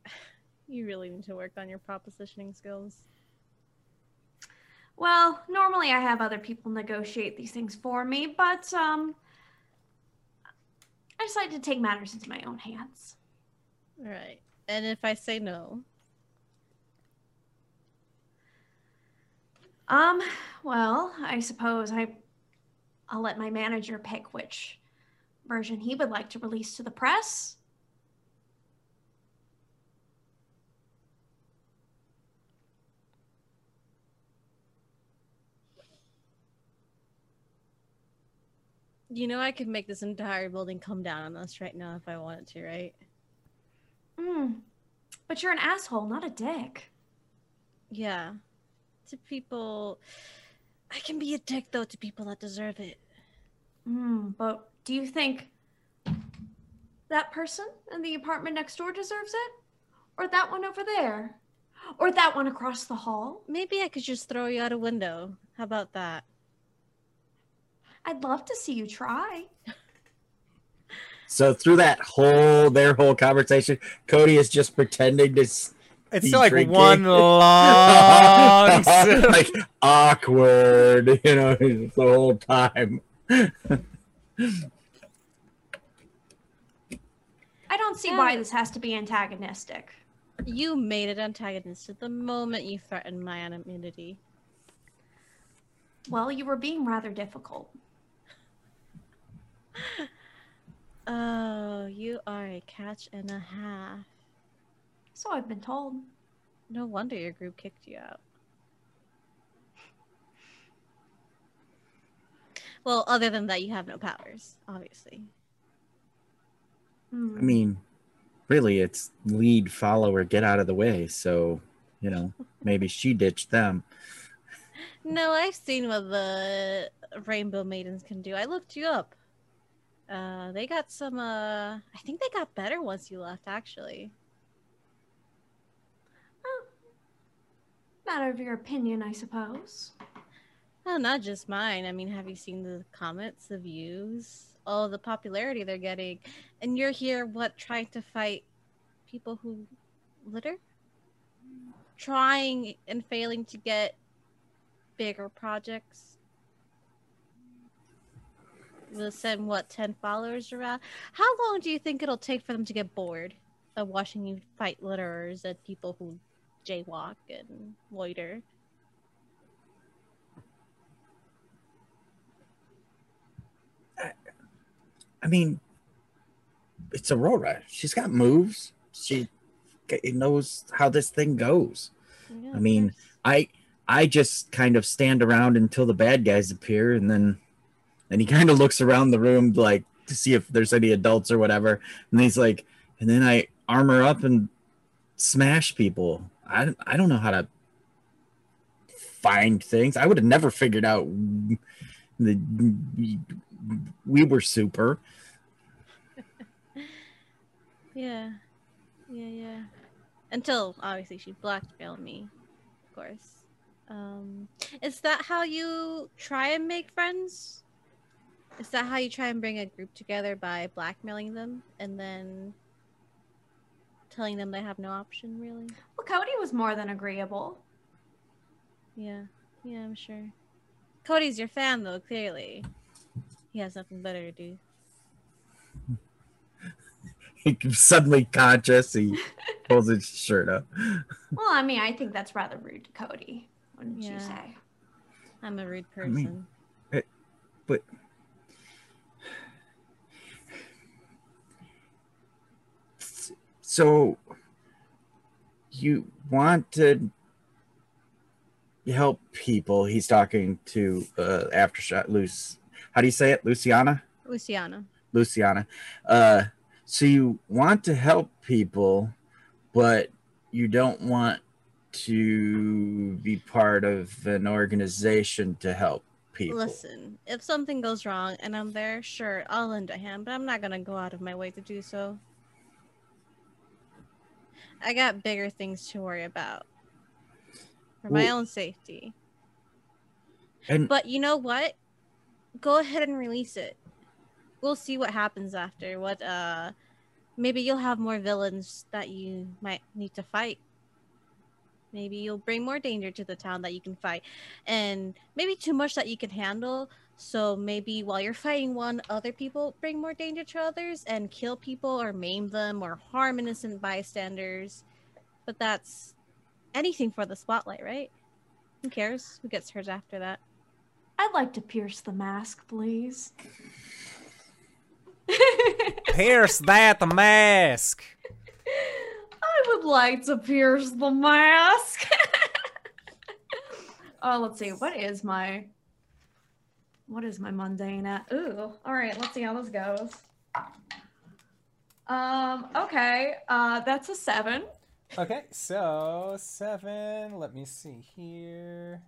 You really need to work on your propositioning skills. Well, normally I have other people negotiate these things for me, but um I decided to take matters into my own hands. Right. And if I say no, Um, well, I suppose I I'll let my manager pick which version he would like to release to the press. You know I could make this entire building come down on us right now if I wanted to, right? Hmm. But you're an asshole, not a dick. Yeah. To people I can be a dick though to people that deserve it. Hmm, but do you think that person in the apartment next door deserves it? Or that one over there? Or that one across the hall? Maybe I could just throw you out a window. How about that? I'd love to see you try. So through that whole their whole conversation, Cody is just pretending to It's Be like drinking. one long like awkward, you know, the whole time. I don't see why this has to be antagonistic. You made it antagonistic the moment you threatened my anonymity. Well, you were being rather difficult. Oh, you are a catch and a half. So I've been told. No wonder your group kicked you out. Well, other than that, you have no powers, obviously. Hmm. I mean, really, it's lead follower, get out of the way. So, you know, maybe she ditched them. No, I've seen what the Rainbow Maidens can do. I looked you up. Uh, they got some. Uh, I think they got better once you left. Actually, Matter of your opinion, I suppose. well, not just mine. I mean, have you seen the comments, the views, all the popularity they're getting? And you're here, what, trying to fight people who litter, trying and failing to get bigger projects. We'll send what ten followers around. How long do you think it'll take for them to get bored of watching you fight litterers and people who jaywalk and loiter? I mean, it's Aurora. She's got moves. She knows how this thing goes. Yeah, I mean. I I just kind of stand around until the bad guys appear, and then and he kind of looks around the room like to see if there's any adults or whatever. And he's like, and then I armor up and smash people. I I don't know how to find things. I would have never figured out the we were super. Yeah. Yeah, yeah. Until obviously she blackmailed me, of course. Um is that how you try and make friends? Is that how you try and bring a group together by blackmailing them and then telling them they have no option really? Well, Cody was more than agreeable. Yeah. Yeah, I'm sure. Cody's your fan though, clearly. He has nothing better to do. He suddenly conscious. He pulls his shirt up. Well, I mean, I think that's rather rude to Cody, wouldn't you say? I'm a rude person. I person. mean- But so you want to help people. He's talking to uh, Aftershock. Luce, how do you say it? Luciana. Luciana. Luciana. Uh, so you want to help people, but you don't want to be part of an organization to help people. Listen, if something goes wrong and I'm there, sure, I'll lend a hand, but I'm not gonna go out of my way to do so. I got bigger things to worry about for my own safety. And But you know what? Go ahead and release it. We'll see what happens after. What uh maybe you'll have more villains that you might need to fight. Maybe you'll bring more danger to the town that you can fight. And maybe too much that you can handle. So maybe while you're fighting one, other people bring more danger to others and kill people or maim them or harm innocent bystanders. But that's anything for the spotlight, right? Who cares? Who gets hurt after that? I'd like to pierce the mask, please. Pierce that mask. I would like to pierce the mask. oh, let's see. What is my what is my mundane at? Ooh. All right, let's see how this goes. Um, okay. Uh that's a seven. Okay, so seven. Let me see here.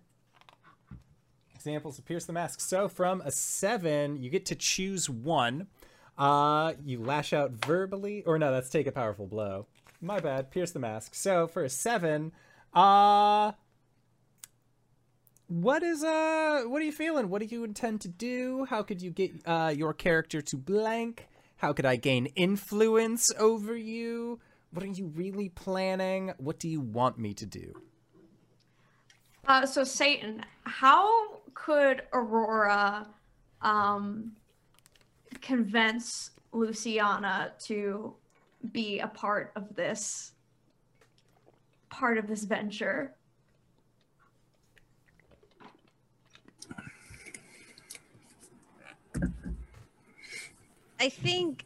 Examples of Pierce the Mask. So from a seven, you get to choose one. Uh, you lash out verbally, or no, that's take a powerful blow. My bad. Pierce the Mask. So for a seven, uh, what is uh, what are you feeling? What do you intend to do? How could you get uh your character to blank? How could I gain influence over you? What are you really planning? What do you want me to do? Uh so Satan, how could Aurora um convince Luciana to be a part of this part of this venture? I think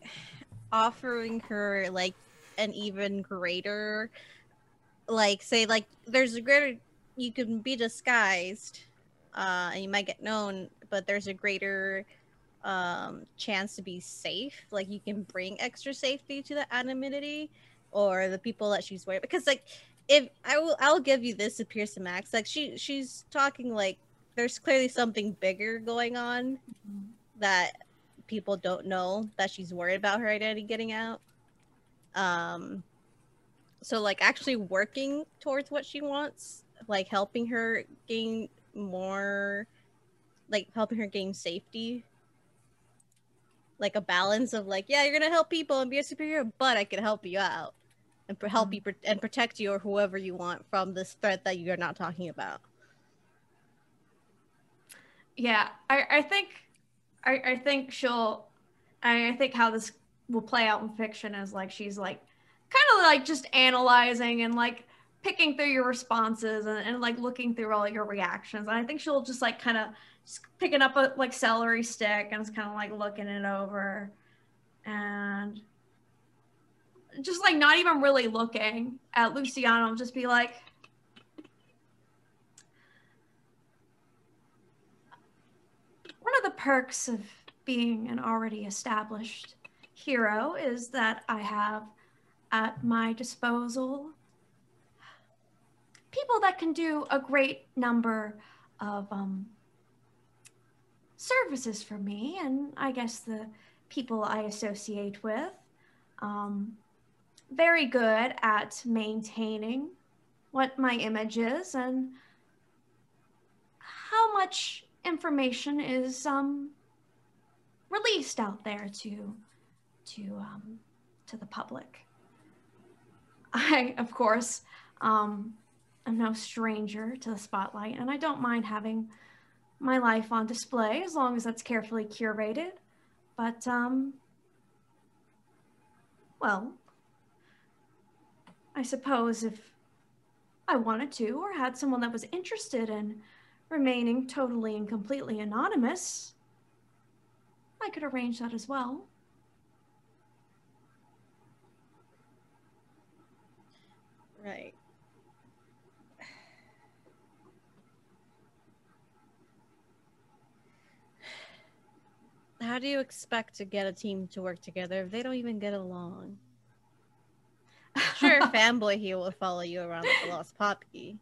offering her like an even greater like say like there's a greater you can be disguised uh and you might get known but there's a greater um chance to be safe. Like you can bring extra safety to the anonymity or the people that she's worried because like if i will i'll give you this to pierce mask. Like she she's talking like there's clearly something bigger going on that people don't know that she's worried about her identity getting out. Um so like actually working towards what she wants, like helping her gain more like helping her gain safety. Like a balance of like, yeah, you're gonna help people and be a superhero, but I can help you out and help you pr- and protect you or whoever you want from this threat that you're not talking about. Yeah, I, I think I, I think she'll I, I think how this will play out in fiction is like she's like kind of like just analyzing and like picking through your responses and, and like looking through all your reactions. And I think she'll just like kind of picking up a like celery stick and it's kind of like looking it over and just like not even really looking at Luciano, just be like, one of the perks of being an already established hero is that I have at my disposal people that can do a great number of um, services for me, and I guess the people I associate with. Um, very good at maintaining what my image is and how much information is um, released out there to to um, to the public. I, of course, um, am no stranger to the spotlight, and I don't mind having my life on display as long as that's carefully curated. But um, well, I suppose if I wanted to, or had someone that was interested in remaining totally and completely anonymous, I could arrange that as well. Right. How do you expect to get a team to work together if they don't even get along? Sure, fanboy here will follow you around like a lost puppy,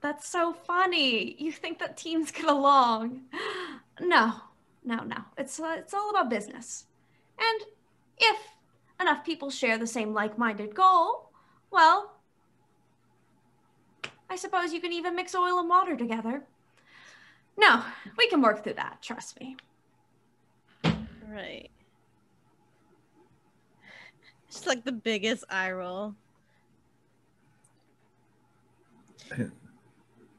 That's so funny. You think that teams get along? No, no, no. It's uh, it's all about business. And if enough people share the same like-minded goal, well, I suppose you can even mix oil and water together. No, we can work through that. Trust me. right. It's like the biggest eye roll.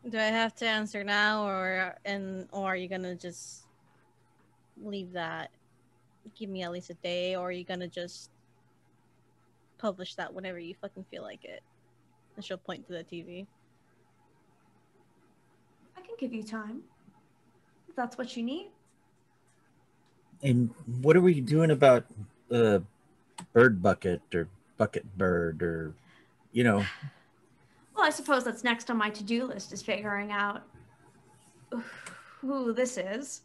Do I have to answer now, or and or are you gonna just leave that? Give me at least a day, or are you gonna just publish that whenever you fucking feel like it? And she'll point to the TV. I can give you time. If that's what you need. And what are we doing about uh, bird bucket or bucket bird or, you know, Well, I suppose that's next on my to-do list is figuring out who this is.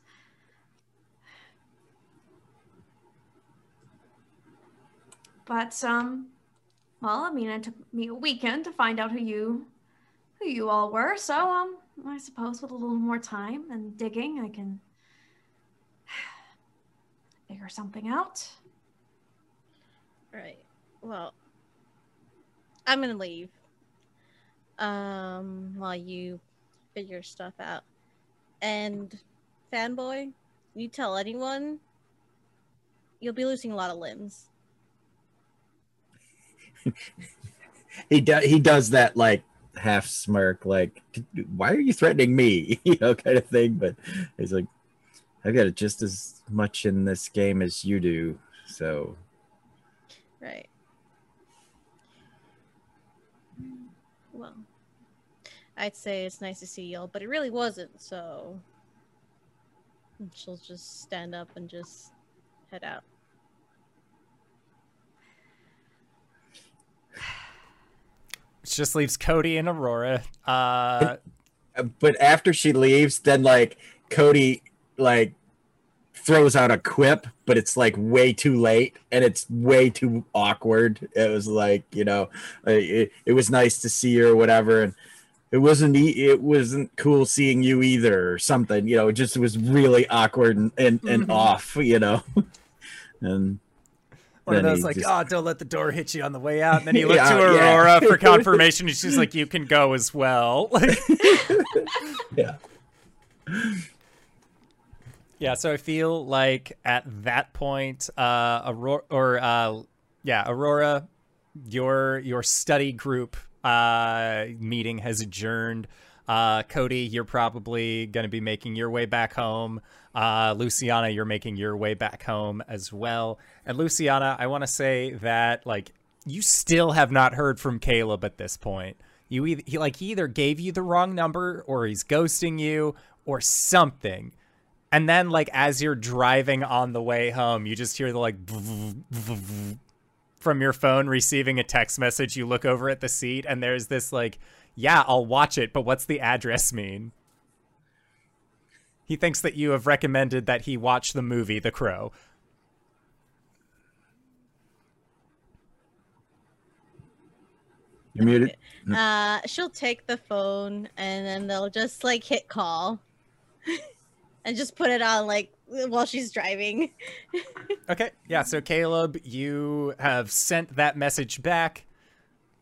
But um well, I mean, it took me a weekend to find out who you who you all were. So um I suppose with a little more time and digging, I can figure something out. Right. Well, I'm gonna leave. Um, while you figure stuff out. And fanboy, you tell anyone, you'll be losing a lot of limbs. he does he does that like half smirk like why are you threatening me you know kind of thing but he's like "I've got it just as much in this game as you do so Right. Well, I'd say it's nice to see y'all, but it really wasn't, so And she'll just stand up and just head out. Which just leaves Cody and Aurora. Uh, but after she leaves then like cody like throws out a quip but it's like way too late and it's way too awkward it was like you know uh, it, it was nice to see her or whatever and it wasn't e- it wasn't cool seeing you either or something you know it just was really awkward and and, and Mhm. off you know and one of then those he like, just- oh, don't let the door hit you on the way out. And then you look Yeah, to yeah. Aurora for confirmation, and she's like, you can go as well. Yeah Yeah, so I feel like at that point, uh, Aurora, or uh, yeah, Aurora, your your study group uh, meeting has adjourned. Uh, Cody, you're probably going to be making your way back home. Uh, Luciana, you're making your way back home as well. And Luciana, I want to say that like you still have not heard from Caleb at this point. You either he, like he either gave you the wrong number or he's ghosting you or something. And then, like, as you're driving on the way home, you just hear the like from your phone receiving a text message. You look over at the seat, and there's this like, "Yeah, I'll watch it, but what's the address mean?" He thinks that you have recommended that he watch the movie The Crow. You're muted. Uh, she'll take the phone and then they'll just like hit call, and just put it on like while she's driving. Okay, yeah, so Caleb, you have sent that message back.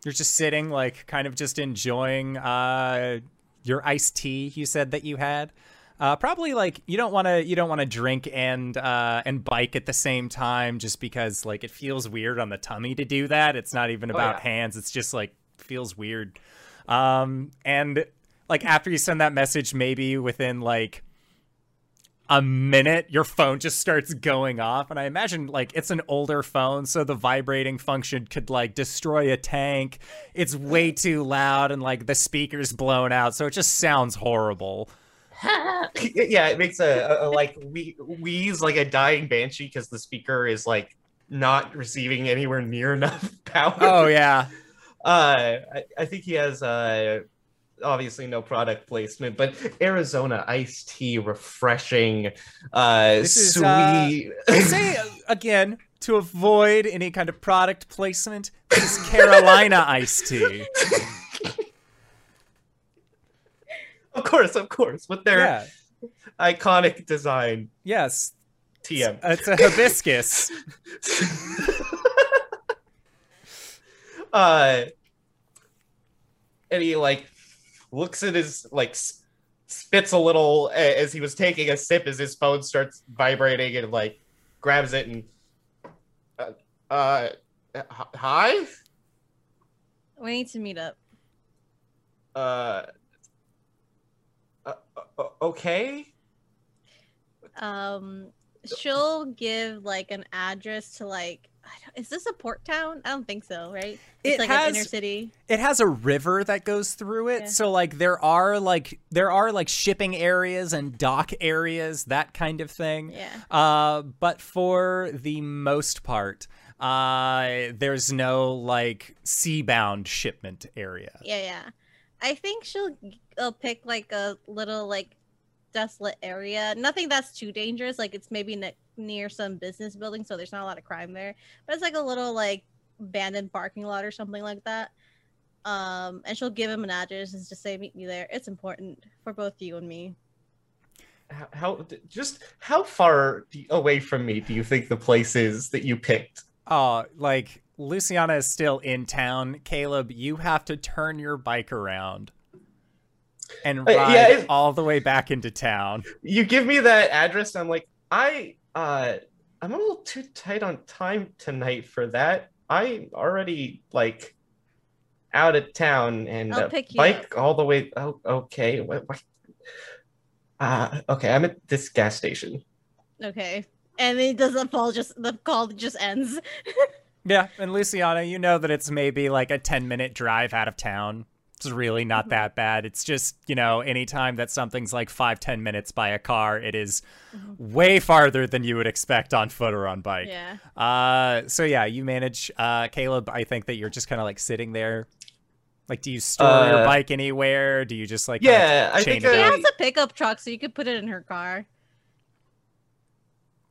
You're just sitting, like, kind of just enjoying uh, your iced tea you said that you had. Uh, probably like you don't want to you don't want to drink and uh, and bike at the same time just because like it feels weird on the tummy to do that. It's not even Oh, about yeah. hands. It's just like feels weird. Um, and like after you send that message, maybe within like a minute your phone just starts going off. And i imagine like it's an older phone so the vibrating function could like destroy a tank. It's way too loud and like the speakers blown out so it just sounds horrible. Yeah, it makes a, a, a like we wheeze like a dying banshee because the speaker is like not receiving anywhere near enough power. oh yeah. Uh, I, I think he has uh, obviously no product placement, but Arizona iced tea, refreshing, uh, This is, uh, sweet. I say uh, again to avoid any kind of product placement this is carolina iced tea of course, of course, with their yeah iconic design. yes TM. it's a hibiscus uh, he like looks at his like spits a little as he was taking a sip as his phone starts vibrating and like grabs it and uh, uh hi We need to meet up. uh, uh uh, okay Um, she'll give like an address to like. Is this a port town? I don't think so, right? It's It like has- an inner city. it has a river that goes through it Yeah. so like there are like there are like shipping areas and dock areas that kind of thing Yeah. uh but for the most part uh there's no like seabound shipment area Yeah, yeah. I think she'll uh, pick like a little like desolate area. Nothing that's too dangerous. Like it's maybe ne- near some business building, so there's not a lot of crime there. But it's like a little like abandoned parking lot or something like that. Um, and she'll give him an address and just say, "Meet me there." It's important for both you and me. how, how just how far do, away from me do you think the place is that you picked oh like luciana is still in town caleb you have to turn your bike around and Uh, ride yeah, it- all the way back into town you give me that address and i'm like i uh i'm a little too tight on time tonight for that i already like out of town and I'll uh, pick you bike all the way oh okay what, what? uh okay i'm at this gas station Okay. And it doesn't fall. Just the call just ends. Yeah, and Luciana, you know that it's maybe like a 10 minute drive out of town. It's really not that bad. It's just, you know, anytime that something's like five, 10 minutes by a car, it is way farther than you would expect on foot or on bike. yeah. Uh, so yeah, you manage, uh, Caleb, I think that you're just kind of like sitting there. Like, do you store your Uh, bike anywhere? Do you just like, kinda yeah i think it She has a pickup truck, so you could put it in her car.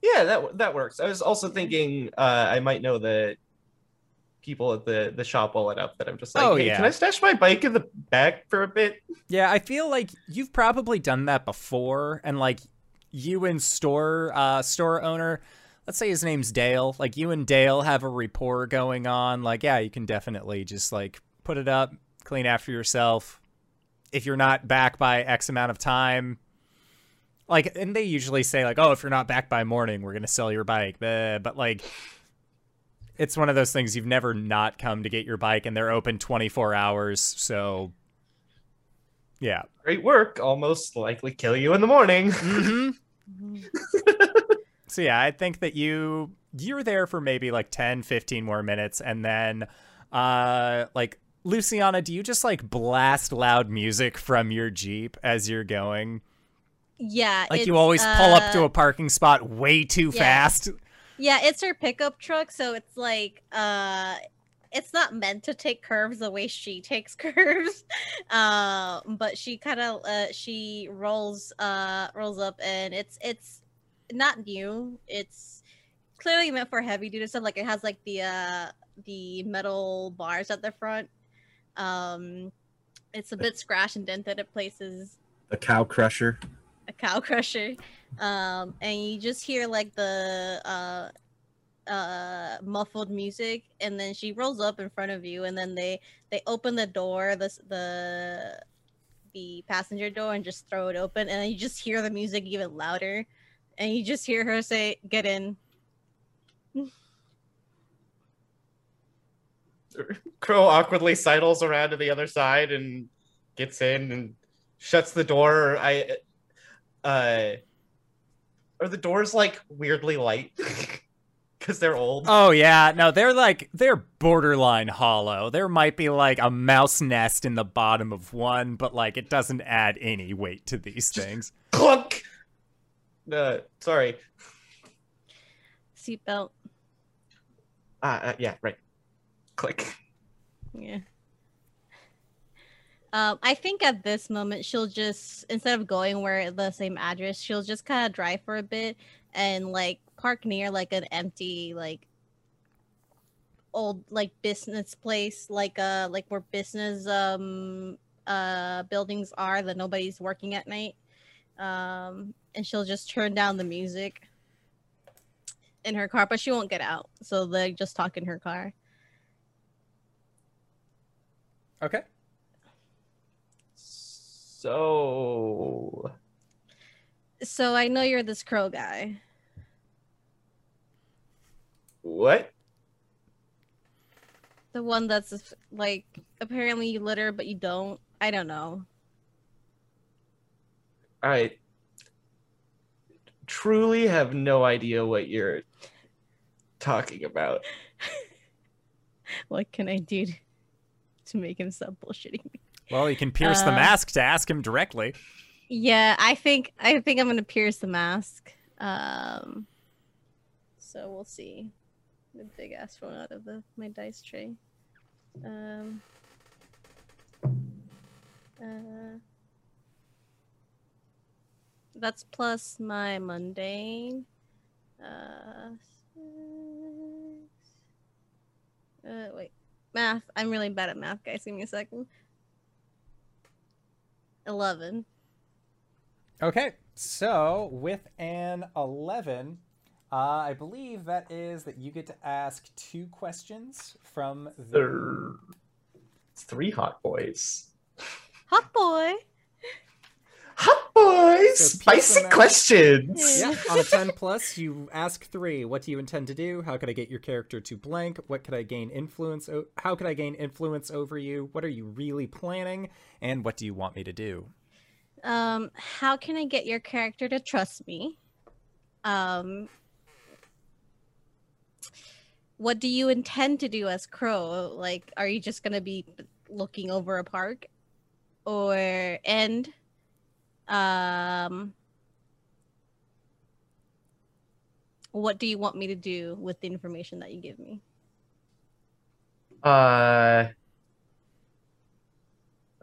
yeah that that works i was also thinking uh i might know the people at the the shop well up that i'm just like Oh, hey, yeah. can i stash my bike in the back for a bit Yeah, I feel like you've probably done that before, and like you and store uh, store owner, let's say his name's Dale. Like you and Dale have a rapport going on. Like, yeah, you can definitely just like put it up, clean after yourself. If you're not back by X amount of time, like, and they usually say like, oh, if you're not back by morning, we're gonna sell your bike. But like. It's one of those things you've never not come to get your bike, and they're open 24 hours. So, yeah, great work almost likely kill you in the morning hmm so yeah, I think that you you're there for maybe like 10, 15 more minutes and then uh like Luciana, do you just like blast loud music from your Jeep as you're going? Yeah. Like you it's, always pull up to uh, a parking spot way too yeah. fast. Yeah, it's her pickup truck, so it's like uh it's not meant to take curves the way she takes curves. Um but she kind of uh she rolls uh rolls up and it's it's not new. It's clearly meant for heavy duty stuff like it has like the uh the metal bars at the front. Um, it's a bit scratched and dented at places. The cow crusher. Cow crusher. Um, and you just hear like the uh uh muffled music and then she rolls up in front of you and then they they open the door the the the passenger door and just throw it open and you just hear the music even louder and you just hear her say get in Crow awkwardly sidles around to the other side and gets in and shuts the door. I uh are the doors like weirdly light? Because they're old. Oh yeah, no, they're like they're borderline hollow. There might be like a mouse nest in the bottom of one, but like it doesn't add any weight to these things. Clunk. Uh, sorry. seatbelt Uh, uh, yeah, right. Click. Yeah. Um, I think at this moment she'll just instead of going where the same address, she'll just kind of drive for a bit and like park near like an empty like old like business place, like uh like where business um uh buildings are that nobody's working at night. Um, and she'll just turn down the music in her car, but she won't get out, so they just talk in her car. Okay. So So I know you're this crow guy. what? The one that's like apparently you litter but you don't. I don't know. I truly have no idea what you're talking about. What can I do to, to make him stop bullshitting me? Well, you can pierce the Uh, mask to ask him directly. Yeah, I think I think I'm gonna pierce the mask. Um so we'll see. The big ass phone out of the my dice tray. Um uh that's plus my mundane. Uh, uh wait. Math. I'm really bad at math, guys. Give me a second. Eleven. Okay, so with an 11, uh, I believe that is that you get to ask two questions from the. There- three hot boys. Hot boy. Hot boys! So Spicy questions! Yeah, on a 10 plus, you ask three. What do you intend to do? How could I get your character to blank? What could I gain influence? O- how could I gain influence over you? What are you really planning? And what do you want me to do? Um, how can I get your character to trust me? Um, what do you intend to do as Crow? Like, are you just gonna be looking over a park, or and um, what do you want me to do with the information that you give me? Uh.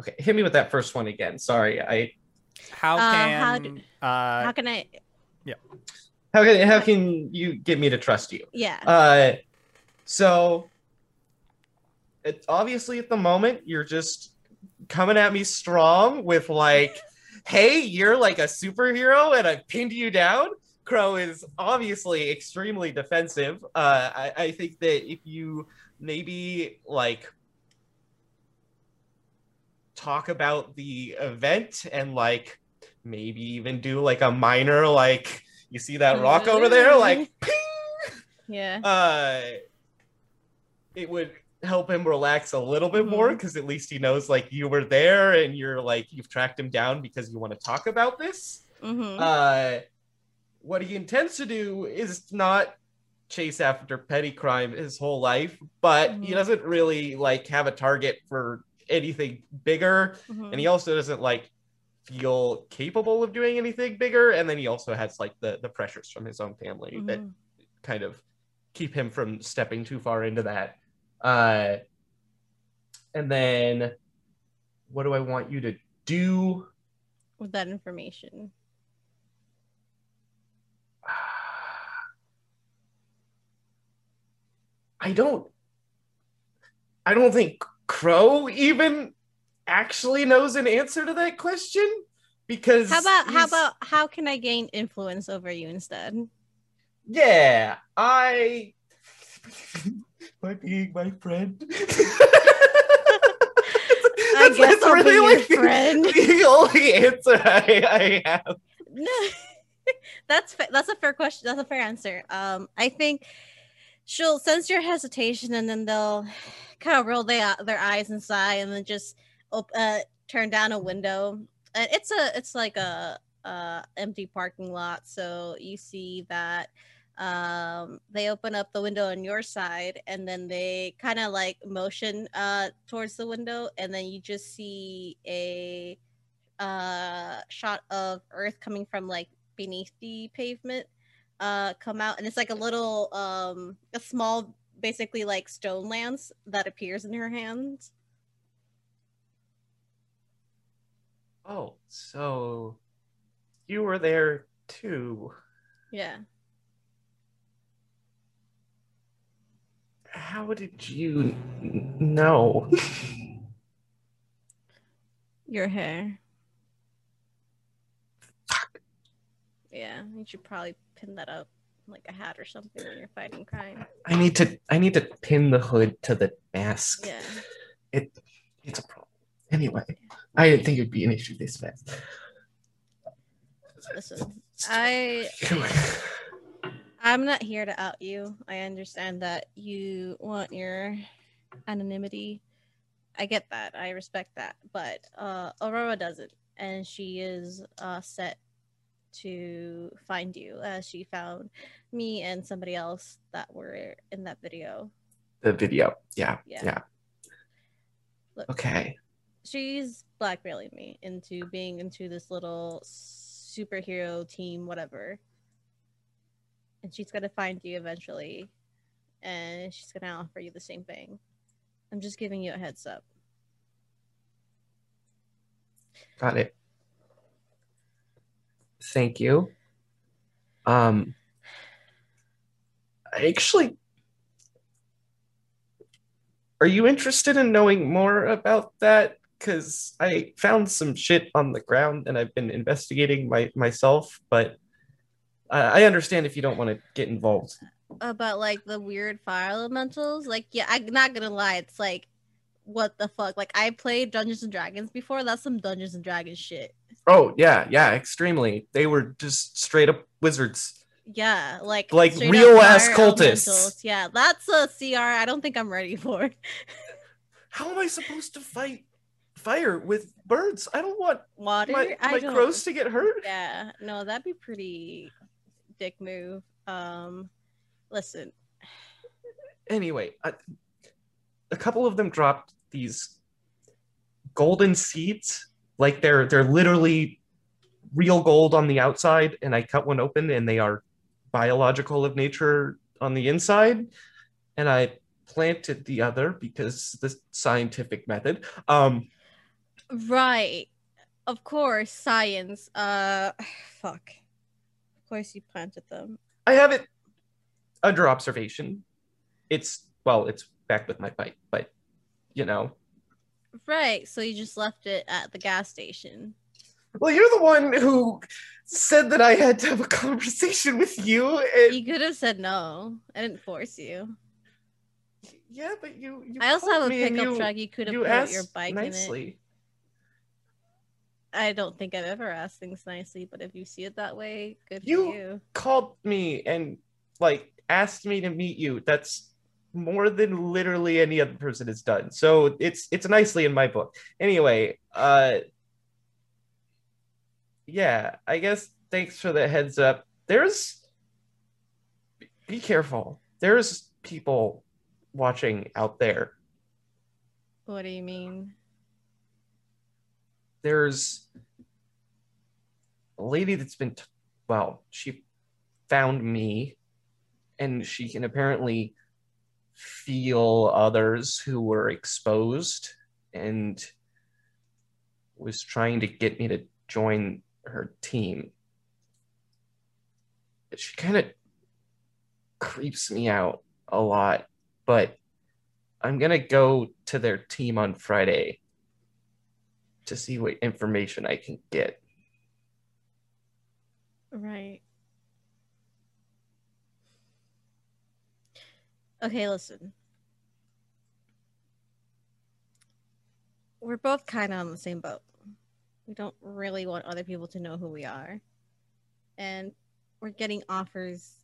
Okay, hit me with that first one again. Sorry, I. How Uh, can. how d- uh, How can I? Yeah. How can how can you get me to trust you? Yeah. Uh, so. It, obviously, at the moment, you're just coming at me strong with like, "Hey, you're like a superhero, and I pinned you down." Crow is obviously extremely defensive. Uh, I, I think that if you maybe like talk about the event and like maybe even do like a minor like you see that rock over there like ping, yeah. uh it would help him relax a little bit more because at least he knows like you were there and you're like you've tracked him down because you want to talk about this Mm-hmm. uh what he intends to do is not chase after petty crime his whole life but he Mhm. doesn't really like have a target for anything bigger mm-hmm. and he also doesn't like feel capable of doing anything bigger and then he also has like the the pressures from his own family that Mhm. kind of keep him from stepping too far into that uh and then what do i want you to do with that information. i don't i don't think Crow even actually knows an answer to that question because How about how about how can I gain influence over you instead? yeah I by being my friend. I That's- guess that's I'll be your like the- friend. The only answer I, I have. No, that's fa- that's a fair question. That's a fair answer. Um, I think she'll sense your hesitation, and then they'll kind of roll their their eyes and sigh, and then just op- uh, turn down a window. And it's a it's like a uh empty parking lot, so you see that um they open up the window on your side and then they kind of like motion uh towards the window and then you just see a uh shot of earth coming from like beneath the pavement uh come out and it's like a little um a small basically like stone lance that appears in her hands Oh, so you were there too. yeah How did you know? your hair yeah you should probably pin that up like a hat or something when you're fighting crime I need to I need to pin the hood to the mask. yeah It it's a problem. Anyway, I didn't think it'd be an issue this fast. listen i I'm not here to out you. I understand that you want your anonymity. I get that. I respect that. But uh, Aurora doesn't. And she is uh, set to find you as she found me and somebody else that were in that video. The video. Yeah. Yeah. Yeah. Look. Okay. She's blackmailing me into being into this little superhero team, whatever. And she's gonna find you eventually, and she's gonna offer you the same thing. I'm just giving you a heads up. Got it. Thank you. Um I actually Are you interested in knowing more about that? Cuz I found some shit on the ground and I've been investigating my myself, but I, I understand if you don't want to get involved. About like the weird fire elementals, like yeah, I'm not gonna lie, it's like what the fuck? Like I played Dungeons and Dragons before. That's some Dungeons and Dragons shit. Oh, yeah, yeah, extremely. They were just straight up wizards. Yeah, like Like real-ass cultists. elementals. Yeah, that's a CR. I don't think I'm ready for. How am I supposed to fight fire with birds? I don't want Water. my, my crows to get hurt. Yeah, no, that'd be pretty dick move. Um, listen, Anyway, I, a couple of them dropped these golden seeds, like they're they're literally real gold on the outside, and I cut one open, and they are biological of nature on the inside, and I planted the other because the scientific method. Um, right? Of course, science. Uh, fuck. Of course, you planted them. I have it under observation. It's well, it's back with my bike, but you know. Right. So you just left it at the gas station. Well, you're the one who said that I had to have a conversation with you, and You could have said no. I didn't force you. yeah, but you. you I also have a pickup you, truck. You could have put your bike in it. I don't think I've ever asked things nicely, but if you see it that way, good You- for you. Called me and like asked me to meet you. That's more than literally any other person has done. So it's it's nicely in my book. Anyway, uh, yeah, I guess thanks for the heads up. There's be careful. There's people watching out there. What do you mean? There's a lady that's been t- well she found me and she can apparently feel others who were exposed and was trying to get me to join her team. She kind of creeps me out a lot but I'm gonna go to their team on Friday to see what information I can get. Right. Okay, listen. We're both kind of on the same boat. We don't really want other people to know who we are. And we're getting offers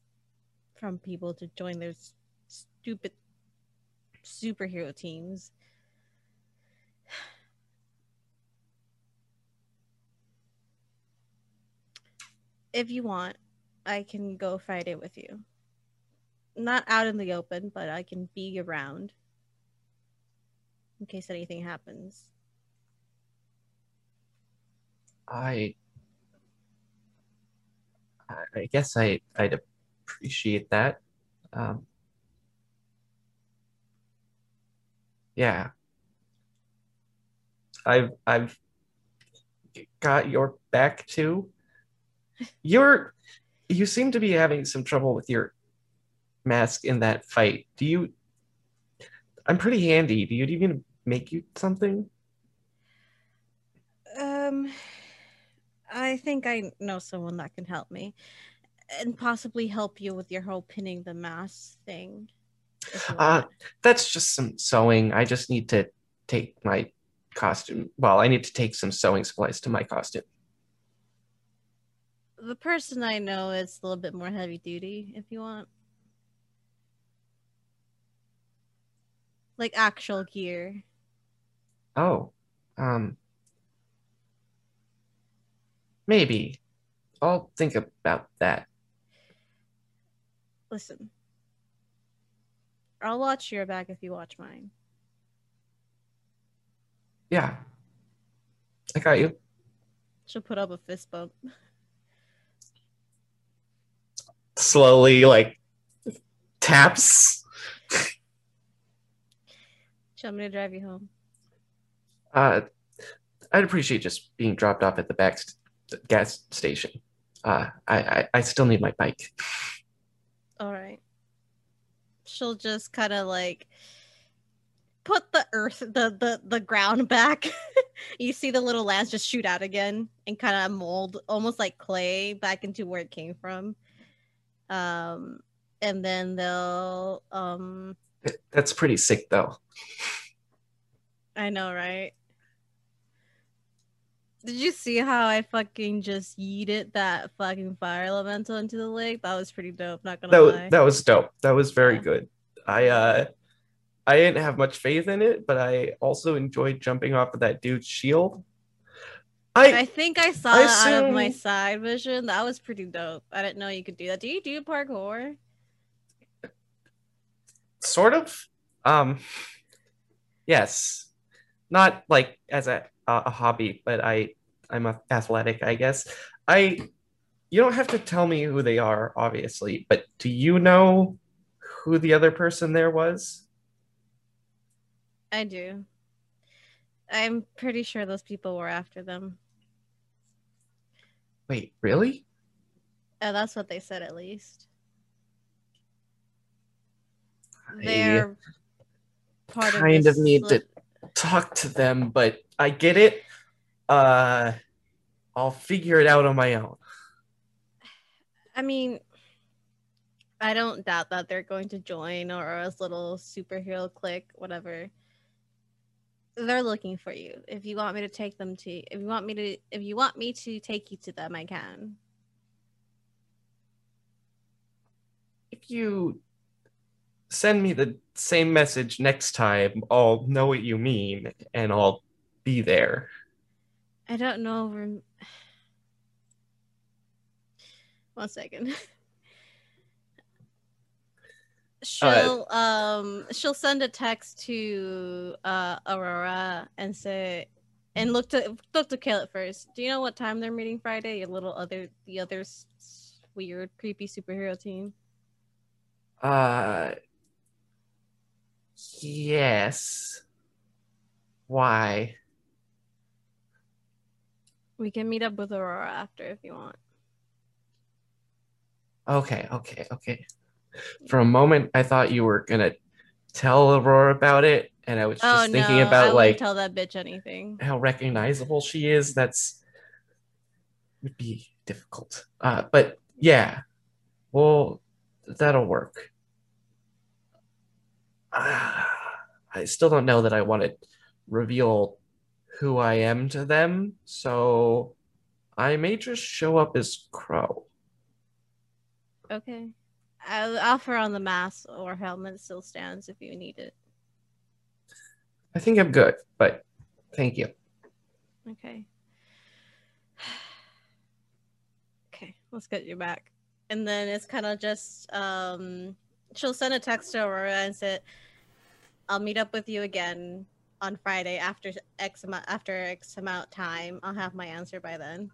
from people to join their stupid superhero teams. If you want, I can go Friday with you. Not out in the open, but I can be around in case anything happens. I I I guess I I'd appreciate that. Um, yeah. I've I've got your back too. You're you seem to be having some trouble with your mask in that fight. Do you I'm pretty handy. Do you even make you something? Um, I think I know someone that can help me, and possibly help you with your whole pinning the mask thing. Uh, that's just some sewing. I just need to take my costume. Well, I need to take some sewing supplies to my costume. The person I know is a little bit more heavy duty. If you want, like actual gear. Oh, um, maybe. I'll think about that. Listen, I'll watch your back if you watch mine. Yeah, I got you. She'll put up a fist bump. Slowly, like taps. She'll me to drive you home. Uh, I'd appreciate just being dropped off at the back st- gas station. Uh, I, I I still need my bike. All right. She'll just kind of like put the earth, the the the ground back. you see the little lands just shoot out again and kind of mold, almost like clay, back into where it came from. Um, and then they'll um, That's pretty sick, though. I know, right? Did you see how I fucking just yeeted that fucking fire elemental into the lake? That was pretty dope. Not gonna that was, lie. that was dope. That was very Yeah. good. I uh I didn't have much faith in it, but I also enjoyed jumping off of that dude's shield. I I think I saw I it out of my side vision. That was pretty dope. I didn't know you could do that. Do you do parkour? sort of um yes. Not like as a a a hobby, but I I'm a athletic, I guess. I you don't have to tell me who they are, obviously, but do you know who the other person there was? I do. I'm pretty sure those people were after them. Wait, really? Uh, that's what they said, at least. I- They're part kind the of need to talk to them, but I get it. Uh, I'll figure it out on my own. I mean, I don't doubt that they're going to join or a little superhero clique, whatever. They're looking for you. If you want me to take them to, if you want me to, if you want me to take you to them, I can. If you send me the same message next time, I'll know what you mean and I'll be there. I don't know. Rem- One second. She'll um she'll send a text to uh Aurora and say and look to look to Caleb first. Do you know what time they're meeting Friday? Your little other the other weird creepy superhero team. Uh, yes. Why? We can meet up with Aurora after if you want. Okay, okay, okay. For a moment, I thought you were gonna tell Aurora about it, and I was just oh thinking no, about like tell that bitch anything. how recognizable she is. That's would be difficult. Uh, but yeah, well, that'll work. Ah, I still don't know that I want to reveal who I am to them, so I may just show up as Crow. Okay. I'll offer on the mask or helmet still stands if you need it. I think I'm good, but thank you. Okay. Okay, let's get you back. And then it's kind of just um she'll send a text to Aurora and say I'll meet up with you again on Friday after X amount after X amount time. I'll have my answer by then.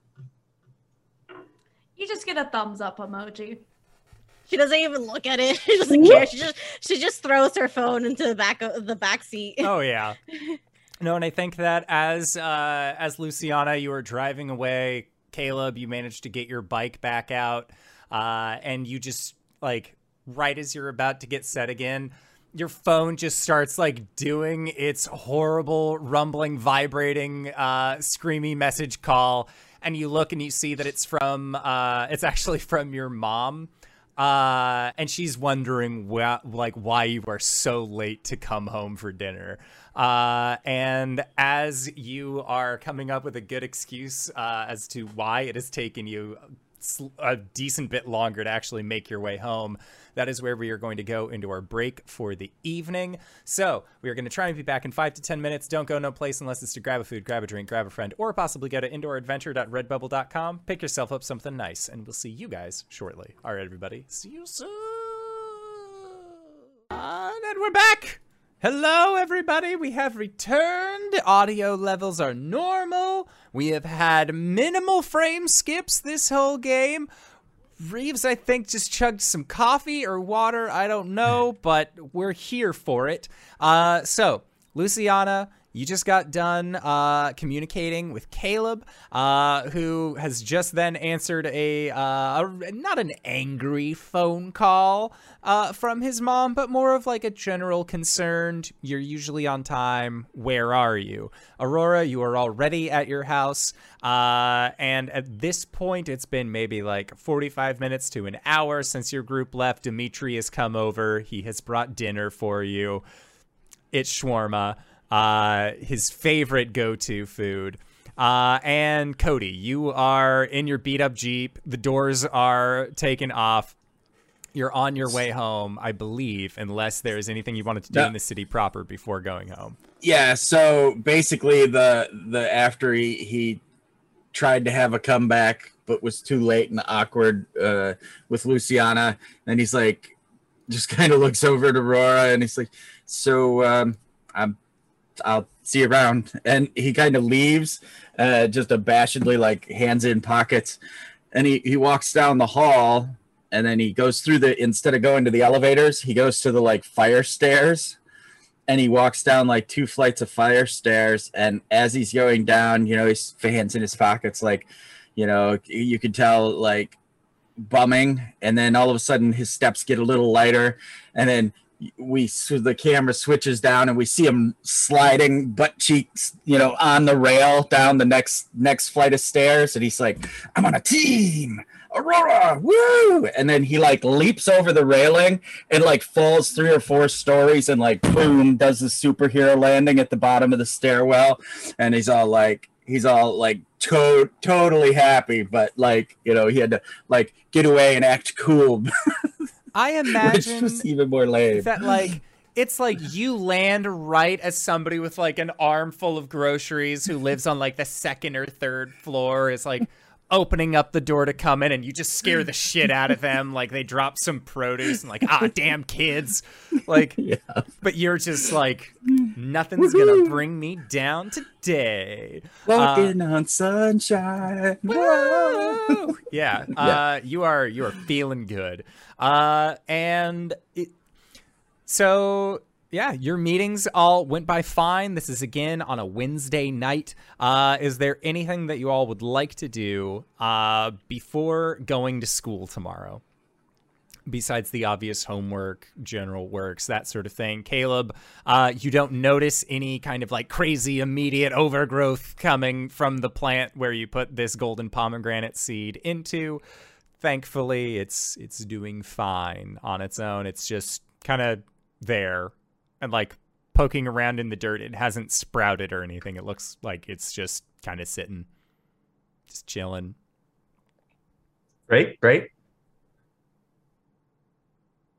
You just get a thumbs up emoji. She doesn't even look at it. She doesn't care. She just she just throws her phone into the back of the back seat. Oh yeah. No, and I think that as uh, as Luciana, you were driving away. Caleb, you managed to get your bike back out, uh, and you just like right as you're about to get set again, your phone just starts like doing its horrible, rumbling, vibrating, uh, screamy message call, and you look and you see that it's from uh, it's actually from your mom. Uh, and she's wondering wh- like why you are so late to come home for dinner. Uh, and as you are coming up with a good excuse uh, as to why it has taken you a decent bit longer to actually make your way home, that is where we are going to go into our break for the evening. So we are going to try and be back in five to ten minutes. Don't go no place unless it's to grab a food, grab a drink, grab a friend, or possibly go to indooradventure.redbubble.com. Pick yourself up something nice, and we'll see you guys shortly. All right, everybody. See you soon. And we're back. Hello, everybody. We have returned. Audio levels are normal. We have had minimal frame skips this whole game. Reeves, I think, just chugged some coffee or water. I don't know, but we're here for it. Uh, so, Luciana, you just got done uh, communicating with Caleb, uh, who has just then answered a, uh, a not an angry phone call uh, from his mom, but more of like a general concerned. You're usually on time. Where are you, Aurora? You are already at your house, uh, and at this point, it's been maybe like 45 minutes to an hour since your group left. Dimitri has come over. He has brought dinner for you. It's shawarma uh, his favorite go-to food. Uh, and Cody, you are in your beat up Jeep. The doors are taken off. You're on your way home, I believe, unless there is anything you wanted to do No. in the city proper before going home. Yeah, so basically the the after he he tried to have a comeback but was too late and awkward uh with Luciana and he's like just kind of looks over at Aurora and he's like so um I'm I'll see you around. And he kind of leaves uh just abashedly like hands in pockets. And he he walks down the hall and then he goes through the instead of going to the elevators he goes to the like fire stairs. And he walks down like two flights of fire stairs and as he's going down you know his hands in his pockets like you know you could tell like bumming. And then all of a sudden his steps get a little lighter. And then we so the camera switches down and we see him sliding butt cheeks you know on the rail down the next next flight of stairs. And he's like i'm on a team aurora woo! And then he like leaps over the railing and like falls three or four stories and like boom does the superhero landing at the bottom of the stairwell. And he's all like he's all like to- totally happy but like you know he had to like get away and act cool I imagine even more lame. that like it's like you land right as somebody with like an armful of groceries who lives on like the second or third floor is like opening up the door to come in and you just scare the shit out of them like they drop some produce and like ah damn kids. Like yeah. but you're just like nothing's gonna bring me down today. Walking on sunshine. Woo! yeah, uh, you are you are feeling good, uh, and it, so yeah, your meetings all went by fine. This is again on a Wednesday night. Uh, is there anything that you all would like to do uh, before going to school tomorrow? besides the obvious homework, general works, that sort of thing. Caleb, uh, you don't notice any kind of like crazy immediate overgrowth coming from the plant where you put this golden pomegranate seed into. Thankfully, it's it's doing fine on its own. It's just kind of there and like poking around in the dirt. It hasn't sprouted or anything. It looks like it's just kind of sitting, just chilling. Great, great.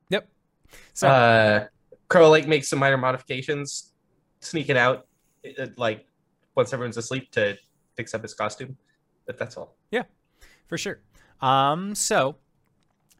Yep. So uh, Crow like makes some minor modifications, sneak it out, uh, like once everyone's asleep to fix up his costume. But that's all. Yeah, for sure. Um, so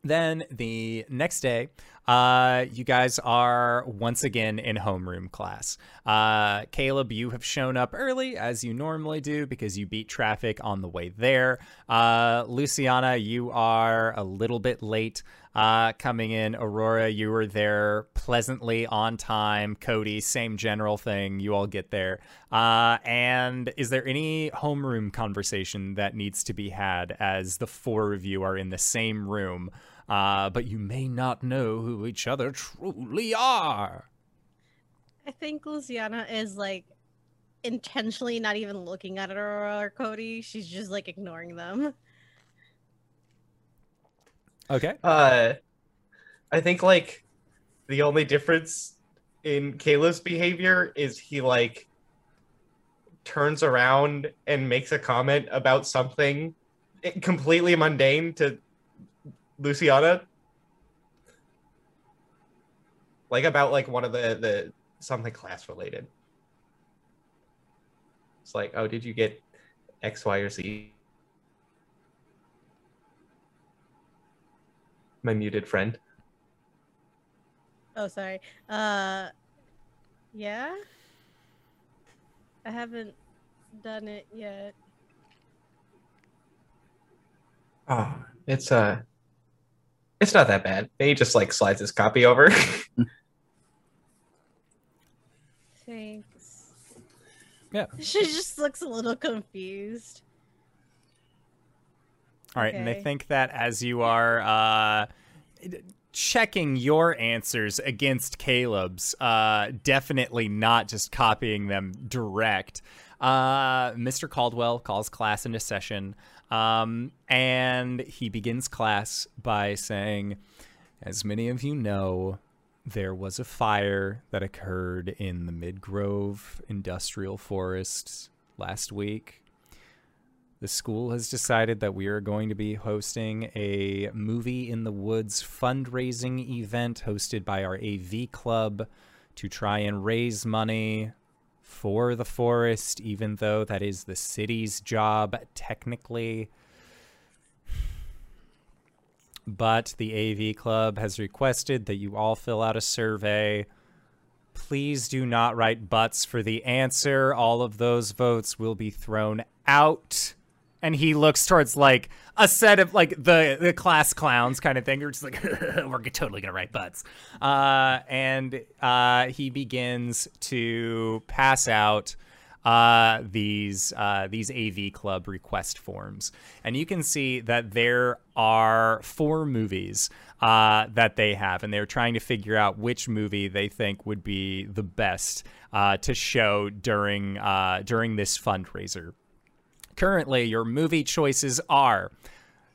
then the next day, uh, you guys are once again in homeroom class. Uh, Caleb, you have shown up early as you normally do because you beat traffic on the way there. Uh, Luciana, you are a little bit late uh, coming in. Aurora, you were there pleasantly on time. Cody, same general thing. You all get there. Uh, and is there any homeroom conversation that needs to be had as the four of you are in the same room? Uh, but you may not know who each other truly are. I think Luciana is like intentionally not even looking at Aurora or Cody. She's just like ignoring them. Okay. Uh, I think like the only difference in Caleb's behavior is he like turns around and makes a comment about something completely mundane to Luciana. Like about like one of the the something class related. It's like, oh, did you get X, Y, or Z? My muted friend. Oh, sorry. Uh, yeah. I haven't done it yet. Oh, it's uh it's not that bad. He just like slides his copy over. Thanks. Yeah. She just looks a little confused. All right, and I think that as you are uh, checking your answers against Caleb's, uh, definitely not just copying them direct. Uh, Mr. Caldwell calls class into session, um, and he begins class by saying, "As many of you know." There was a fire that occurred in the Midgrove Industrial Forest last week the school has decided that we are going to be hosting a movie in the woods fundraising event hosted by our AV club to try and raise money for the forest, even though that is the city's job technically. But the AV club has requested that you all fill out a survey. Please do not write butts for the answer. All of those votes will be thrown out and he looks towards like a set of like the the class clowns kind of thing. You're just like we're totally gonna write butts, uh, and uh, he begins to pass out uh, these uh, these AV Club request forms, and you can see that there are four movies uh, that they have, and they're trying to figure out which movie they think would be the best uh, to show during uh, during this fundraiser. Currently, your movie choices are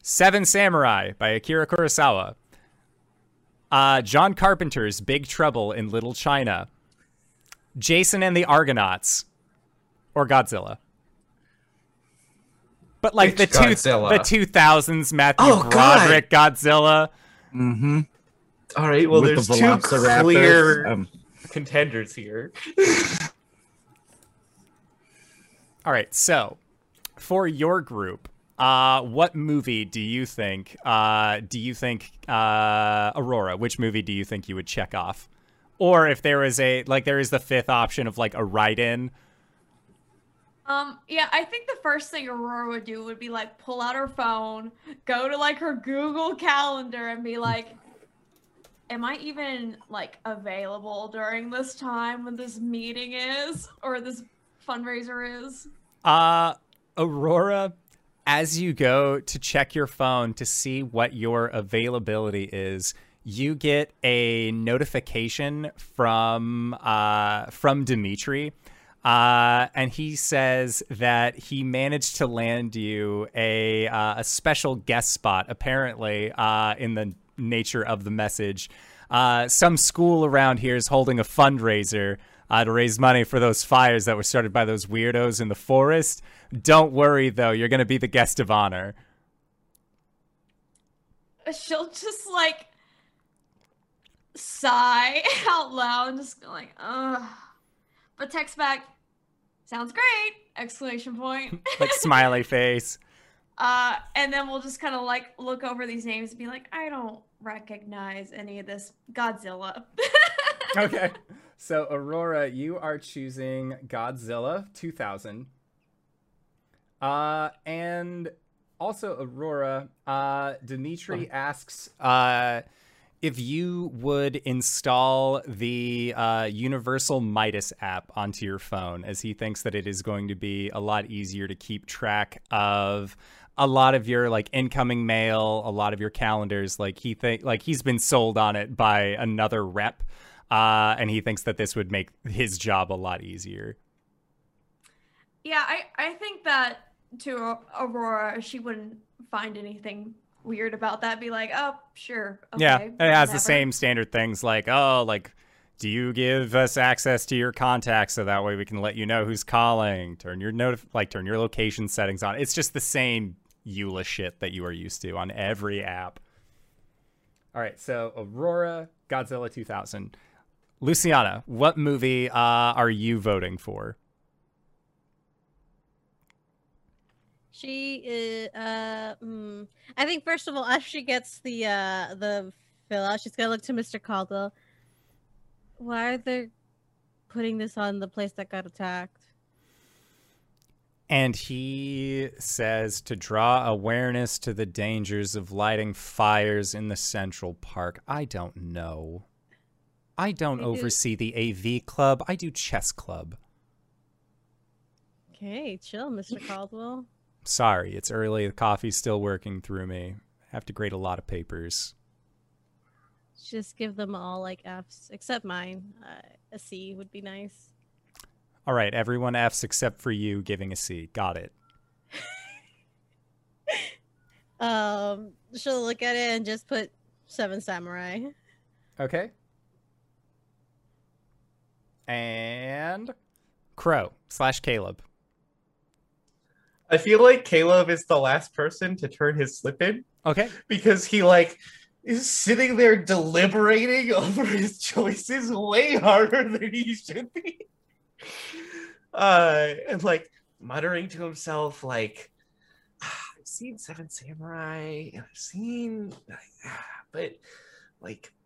Seven Samurai by Akira Kurosawa, uh, John Carpenter's Big Trouble in Little China, Jason and the Argonauts, or Godzilla. But like Which the two the two thousands Matthew Oh, God. Broderick Godzilla. Mm-hmm. All right, well With there's the two clear Um, contenders here. All right, so for your group, uh, what movie do you think? Uh, do you think uh, Aurora? Which movie do you think you would check off? Or if there is a like, there is the fifth option of like a write-in. Um, yeah, I think the first thing Aurora would do would be like pull out her phone, go to like her Google Calendar, and be like, "Am I even like available during this time when this meeting is or this fundraiser is?" Uh, Aurora, as you go to check your phone to see what your availability is, you get a notification from uh, from Dimitri, uh, and he says that he managed to land you a uh, a special guest spot. Apparently, uh, in the nature of the message, uh, some school around here is holding a fundraiser uh, to raise money for those fires that were started by those weirdos in the forest. Don't worry, though, you're going to be the guest of honor. She'll just like sigh out loud, and just go like, ugh. But text back, sounds great! Exclamation point. like smiley face. Uh, and then we'll just kind of like look over these names and be like, I don't recognize any of this Godzilla. okay. So Aurora, you are choosing Godzilla 2000. Uh, and also Aurora, uh, Dimitri asks, uh, if you would install the uh, Universal Midas app onto your phone, as he thinks that it is going to be a lot easier to keep track of a lot of your like incoming mail, a lot of your calendars. Like he think like he's been sold on it by another rep, uh, and he thinks that this would make his job a lot easier. yeah, I, I think that to Aurora, she wouldn't find anything weird about that. Be like, oh, sure. Okay, yeah, it has the same standard things like oh like. Do you give us access to your contacts so that way we can let you know who's calling? Turn your notif- like turn your location settings on. It's just the same EULA shit that you are used to on every app. All right, so Aurora, Godzilla 2000. Luciana, what movie uh, are you voting for? She is. Uh, mm, I think first of all, as she gets the uh the fill out, she's gonna look to Mr. Caldwell. Why are they putting this on the place that got attacked? And he says to draw awareness to the dangers of lighting fires in the Central Park. I don't know. I don't I do- oversee the AV club. I do chess club. Okay, chill, Mr. Caldwell. Sorry, it's early. The coffee's still working through me. I have to grade a lot of papers. Just give them all like Fs, except mine. Uh, a C would be nice. All right, everyone F's except for you giving a C. Got it. Um, she'll look at it and just put Seven Samurai. Okay. And Crow slash Caleb. I feel like Caleb is the last person to turn his slip in Okay. because he like is sitting there deliberating over his choices way harder than he should be. Uh and like muttering to himself like "Ah, I've seen Seven Samurai and I've seen but like ah."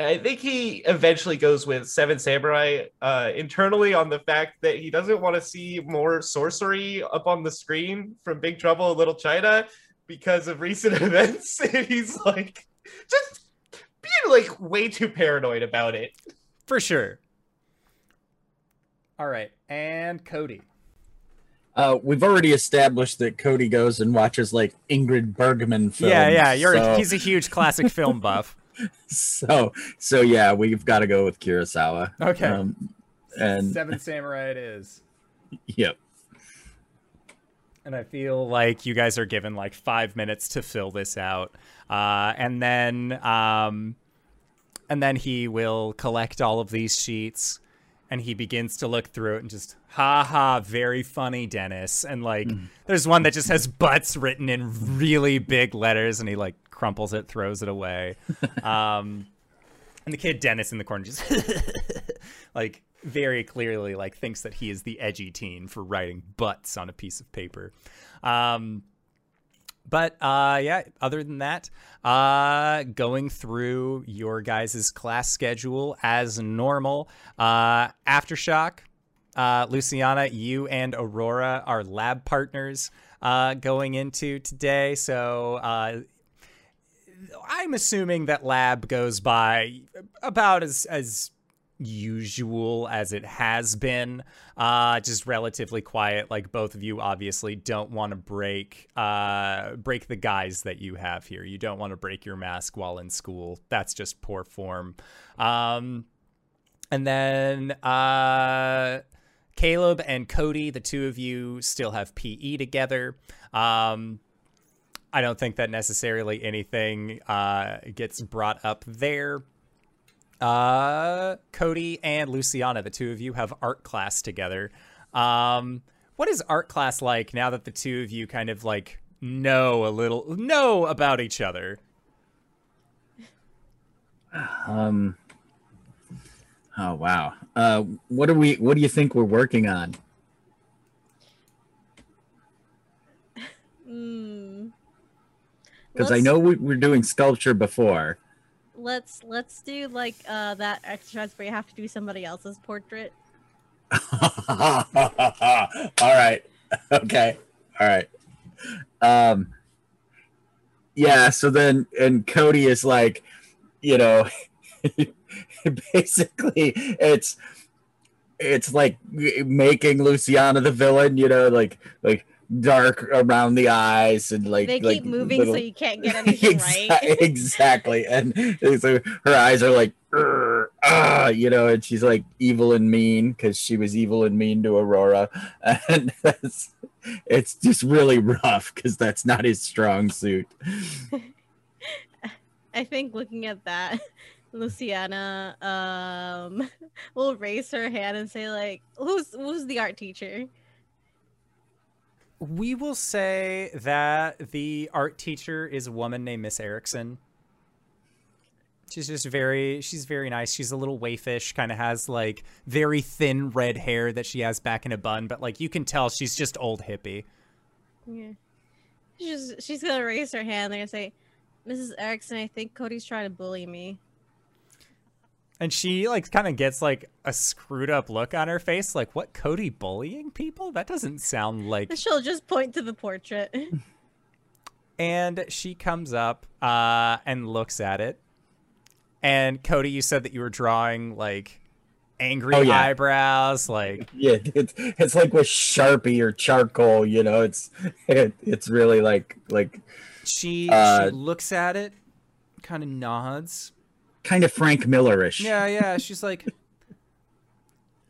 I think he eventually goes with Seven Samurai uh, internally on the fact that he doesn't want to see more sorcery up on the screen from Big Trouble in Little China because of recent events. And he's like, just being like way too paranoid about it. For sure. All right. And Cody. Uh, we've already established that Cody goes and watches like Ingrid Bergman films. yeah, yeah. You're so, he's a huge classic film buff. so so yeah, we've got to go with Kurosawa. Okay. Um, and Seven Samurai it is. yep. And I feel like you guys are given like five minutes to fill this out. Uh, and then um, and then he will collect all of these sheets and he begins to look through it and just ha ha very funny dennis and like there's one that just has butts written in really big letters and he like crumples it throws it away um and the kid dennis in the corner just like very clearly like thinks that he is the edgy teen for writing butts on a piece of paper um but uh, yeah, other than that, uh, going through your guys' class schedule as normal. Uh, Aftershock, uh, Luciana, you and Aurora are lab partners uh, going into today. So uh, I'm assuming that lab goes by about as as usual as it has been. Uh, just relatively quiet. Like both of you obviously don't want to break uh, break the guys that you have here. You don't want to break your mask while in school. That's just poor form. Um, and then uh, Caleb and Cody, the two of you still have PE together. Um, I don't think that necessarily anything uh, gets brought up there. Uh, Cody and Luciana, the two of you have art class together. Um, what is art class like now that the two of you kind of like know a little know about each other? Um. Oh wow. Uh, what do we? What do you think we're working on? Hmm. Because I know we were doing sculpture before. Let's let's do like uh that exercise where you have to do somebody else's portrait. All right. Okay. All right. Um. Yeah. So then, and Cody is like, you know, basically, it's it's like making Luciana the villain. You know, like like dark around the eyes and like they like keep moving little- so you can't get anything Exa- right. exactly. And so her eyes are like, "Urgh, ah, you know, and she's like evil and mean because she was evil and mean to Aurora. And that's, it's just really rough because that's not his strong suit. I think looking at that, Luciana um will raise her hand and say like, "Who's who's the art teacher?" We will say that the art teacher is a woman named Miss Erickson. She's just very she's very nice. She's a little waifish, kind of has like very thin red hair that she has back in a bun, but like you can tell she's just old hippie. Yeah. She's she's gonna raise her hand. They're gonna say, "Mrs. Erickson, I think Cody's trying to bully me." And she like kind of gets like a screwed up look on her face, like what Cody bullying people? That doesn't sound like she'll just point to the portrait. and she comes up uh, and looks at it. And Cody, you said that you were drawing like angry Oh, yeah. eyebrows, like Yeah, it's, it's like with Sharpie or charcoal, you know, it's it, it's really like like she Uh, she looks at it, kind of nods. Kind of Frank Millerish. Yeah, yeah. She's like,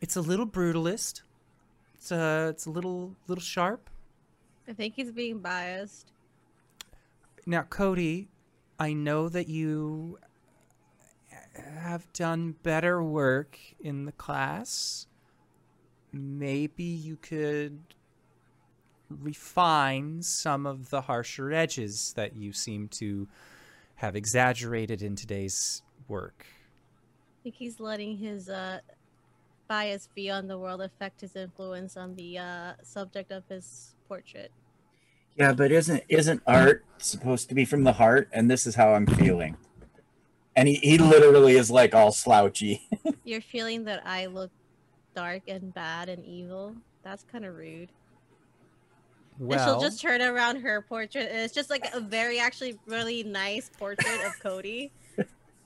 it's a little brutalist. It's uh, it's a little little sharp. I think he's being biased. Now, Cody, I know that you have done better work in the class. Maybe you could refine some of the harsher edges that you seem to have exaggerated in today's work. I think he's letting his uh bias beyond the world affect his influence on the uh subject of his portrait. Yeah, but isn't isn't art supposed to be from the heart? And this is how I'm feeling. And he, he literally is like all slouchy. You're feeling that I look dark and bad and evil. That's kind of rude. and Well, she'll just turn around her portrait, and it's just like a very, actually, really nice portrait of Cody,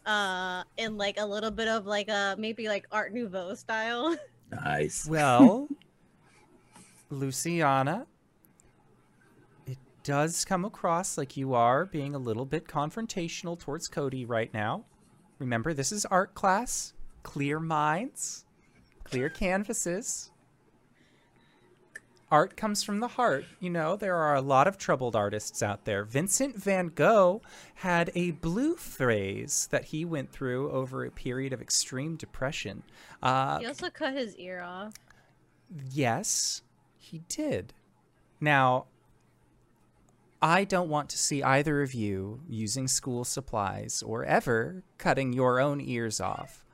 uh, in like a little bit of like a maybe like Art Nouveau style. nice. Well, Luciana, it does come across like you are being a little bit confrontational towards Cody right now. Remember, this is art class. Clear minds, clear canvases. Art comes from the heart. You know, there are a lot of troubled artists out there. Vincent van Gogh had a blue phase that he went through over a period of extreme depression. Uh, he also cut his ear off. Yes, he did. Now, I don't want to see either of you using school supplies or ever cutting your own ears off.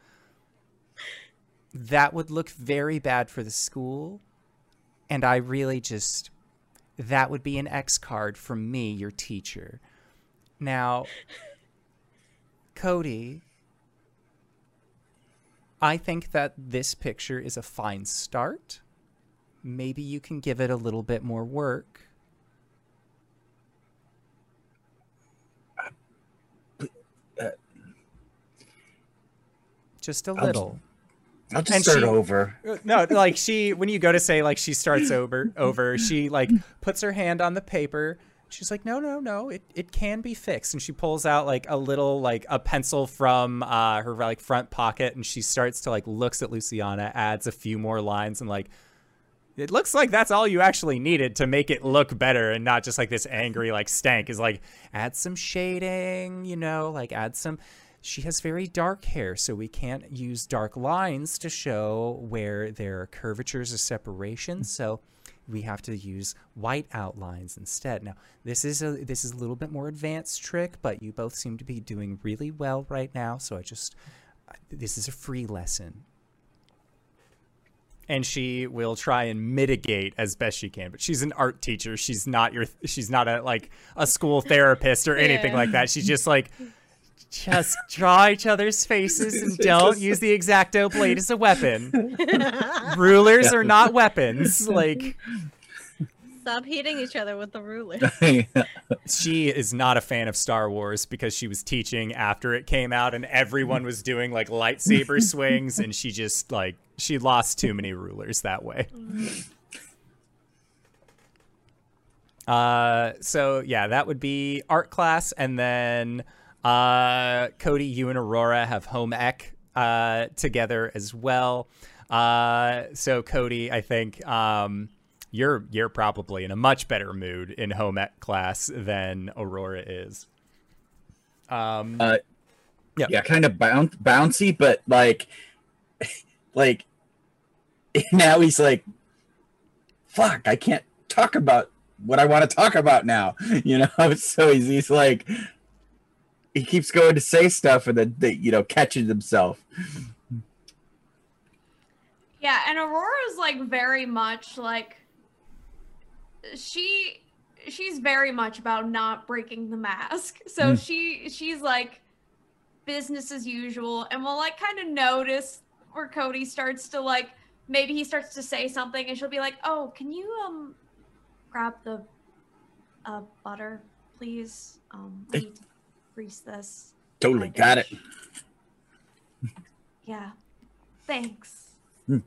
That would look very bad for the school, and I really just. That would be an X card from me, your teacher. Now, Cody, I think that this picture is a fine start. Maybe you can give it a little bit more work. Uh, Just a I'll- little. I'll just And start she- over. no, like she when you go to say like she starts over over, she like puts her hand on the paper. She's like, no, no, no, it, it can be fixed. And she pulls out like a little like a pencil from uh, her like front pocket, and she starts to like looks at Luciana, adds a few more lines, and like it looks like that's all you actually needed to make it look better and not just like this angry like stank. Is like add some shading, you know, like add some. She has very dark hair, so we can't use dark lines to show where there are curvatures or separations. So we have to use white outlines instead. Now, this is a this is a little bit more advanced trick, but you both seem to be doing really well right now. So I just this is a free lesson. And she will try and mitigate as best she can, but she's an art teacher. She's not your she's not a like a school therapist or anything Yeah. like that. She's just like just draw each other's faces and don't use the exacto blade as a weapon. Rulers are not weapons. Like Stop hitting each other with the ruler. she is not a fan of Star Wars because she was teaching after it came out and everyone was doing like lightsaber swings and she just like she lost too many rulers that way. Uh so yeah, that would be art class and then uh Cody you and Aurora have home ec uh together as well. Uh so Cody, I think um you're you're probably in a much better mood in home ec class than Aurora is. Um, Uh, Yeah. yeah, kind of bounce, bouncy, but like, like now he's like, "Fuck, I can't talk about what I want to talk about now," you know. So he's he's like, he keeps going to say stuff and then they, you know catches himself. Yeah, and Aurora's like very much like she she's very much about not breaking the mask. So Mm. she she's like business as usual and we'll like kind of notice where Cody starts to like maybe he starts to say something and she'll be like, "Oh, can you um grab the uh butter, please? Um I need to grease this." Totally my got it. Yeah. Thanks. Hmm.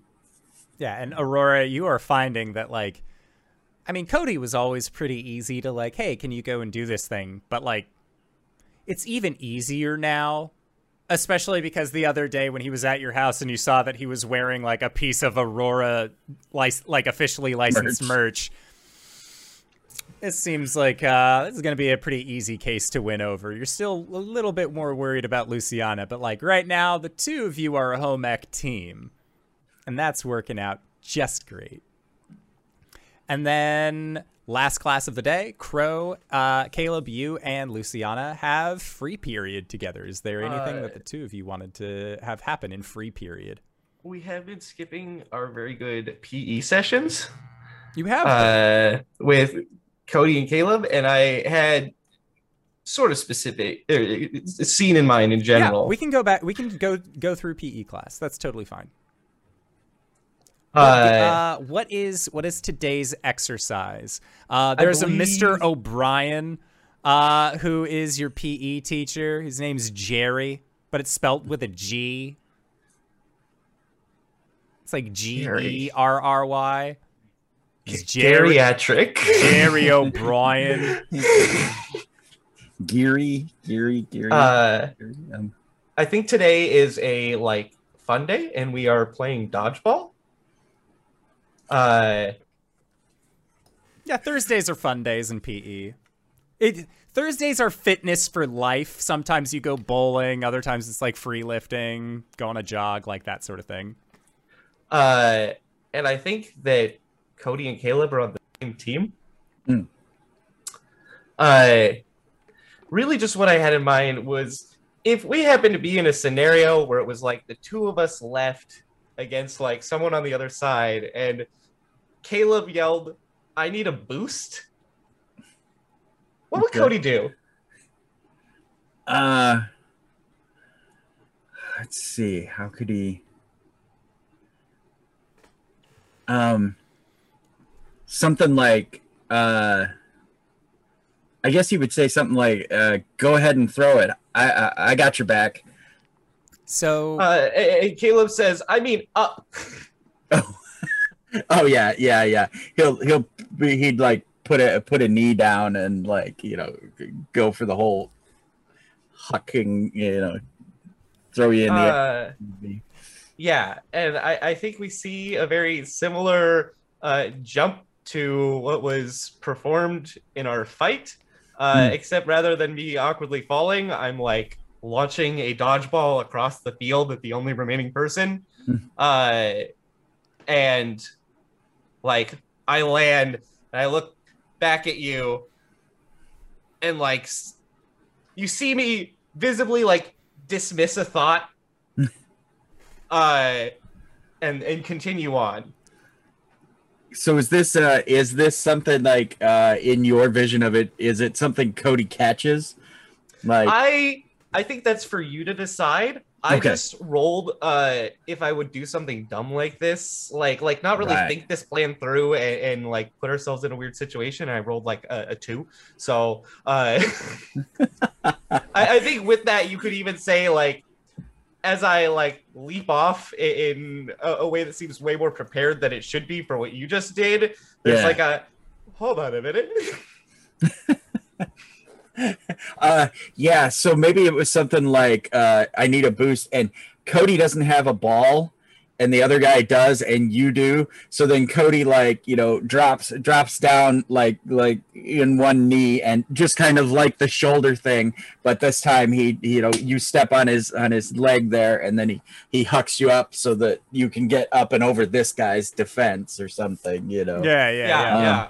yeah, and Aurora, you are finding that like, I mean, Cody was always pretty easy to like, hey, can you go and do this thing? But like, it's even easier now. Especially because the other day when he was at your house and you saw that he was wearing like a piece of Aurora, like officially licensed merch, it seems like uh, this is going to be a pretty easy case to win over. You're still a little bit more worried about Luciana, but like right now, the two of you are a home ec team, and that's working out just great. And then last class of the day, Crow, uh, Caleb, you and Luciana have free period together. Is there anything Uh, that the two of you wanted to have happen in free period? We have been skipping our very good PE sessions You have. uh, with Cody and Caleb, and I had sort of specific a scene in mind in general. Yeah, we can go back. We can go go through PE class. That's totally fine. uh, uh, what is what is today's exercise? Uh, there's a Mr. O'Brien, uh, who is your PE teacher. His name's Gerry, but it's spelt with a G. It's like G E R R Y. It's Gerry geriatric. Gerry O'Brien. Geary, Geary, Geary. Uh, Geary, um, I think today is a like fun day, and we are playing dodgeball. Uh, Yeah, Thursdays are fun days in PE. It Thursdays are fitness for life. Sometimes you go bowling, other times it's like free lifting, go on a jog, like that sort of thing. uh, and I think that Cody and Caleb are on the same team. Hmm. Uh, really, just what I had in mind was if we happen to be in a scenario where it was like the two of us left against like someone on the other side, and Caleb yelled, "I need a boost." What would Okay. Cody do? Uh, let's see. How could he? Um, something like uh, I guess he would say something like, uh, "Go ahead and throw it. I I, I got your back." So Uh, and and Caleb says, "I mean, up." Oh yeah, yeah, yeah. He'll he'll be, he'd like put a put a knee down and like you know go for the whole hucking you know throw you in the Uh, air. Yeah, and I, I think we see a very similar uh, jump to what was performed in our fight, uh, Hmm. except rather than me awkwardly falling, I'm like launching a dodgeball across the field at the only remaining person. Hmm. Uh, and like I land and I look back at you, and like you see me visibly like dismiss a thought uh and and continue on So is this uh is this something like uh in your vision of it? Is it something Cody catches? Like i i think that's for you to decide i Okay. just rolled uh if i would do something dumb like this like like not really Right. think this plan through and, and like put ourselves in a weird situation i rolled like a, a two so uh I, I think with that you could even say like as I like leap off in a, a way that seems way more prepared than it should be for what you just did, there's Yeah. like a hold on a minute. uh yeah so maybe it was something like uh i need a boost and cody doesn't have a ball and the other guy does and you do so then cody like you know drops drops down like like in one knee and just kind of like the shoulder thing but this time he you know you step on his on his leg there and then he he hucks you up so that you can get up and over this guy's defense or something you know yeah, yeah, yeah, yeah. yeah. Um,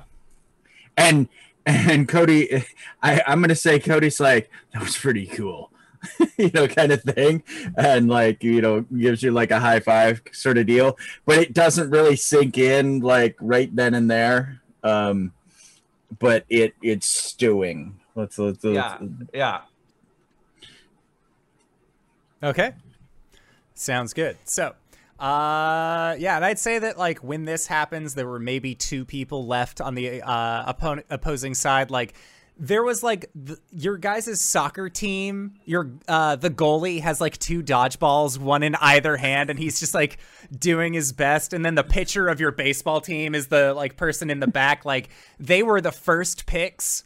and and Cody, I, I'm gonna say Cody's like that was pretty cool, you know, kind of thing, and like you know gives you like a high five sort of deal, but it doesn't really sink in like right then and there. Um, but it it's stewing. Let's let's, let's Yeah. yeah. Okay. Sounds good. So, uh, yeah, and I'd say that like when this happens, there were maybe two people left on the uh opponent opposing side. Like there was like th- your guys' soccer team. Your uh the goalie has like two dodgeballs, one in either hand, and he's just like doing his best. And then the pitcher of your baseball team is the like person in the back. Like they were the first picks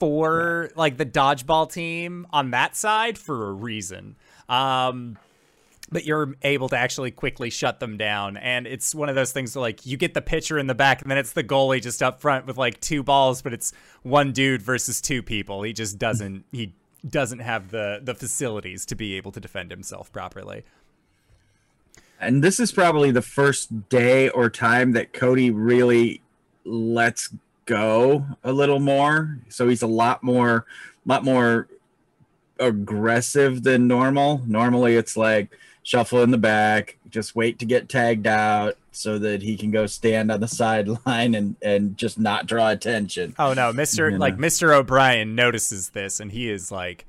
for like the dodgeball team on that side for a reason. Um, but you're able to actually quickly shut them down. And it's one of those things like, you get the pitcher in the back, and then it's the goalie just up front with like two balls, but it's one dude versus two people. He just doesn't he doesn't have the the facilities to be able to defend himself properly. and this is probably the first day or time that Cody really lets go a little more. So he's a lot more, lot more aggressive than normal. Normally, it's like shuffle in the back, just wait to get tagged out so that he can go stand on the sideline and and just not draw attention. Oh no, Mister You like know. Mister O'Brien notices this, and he is like.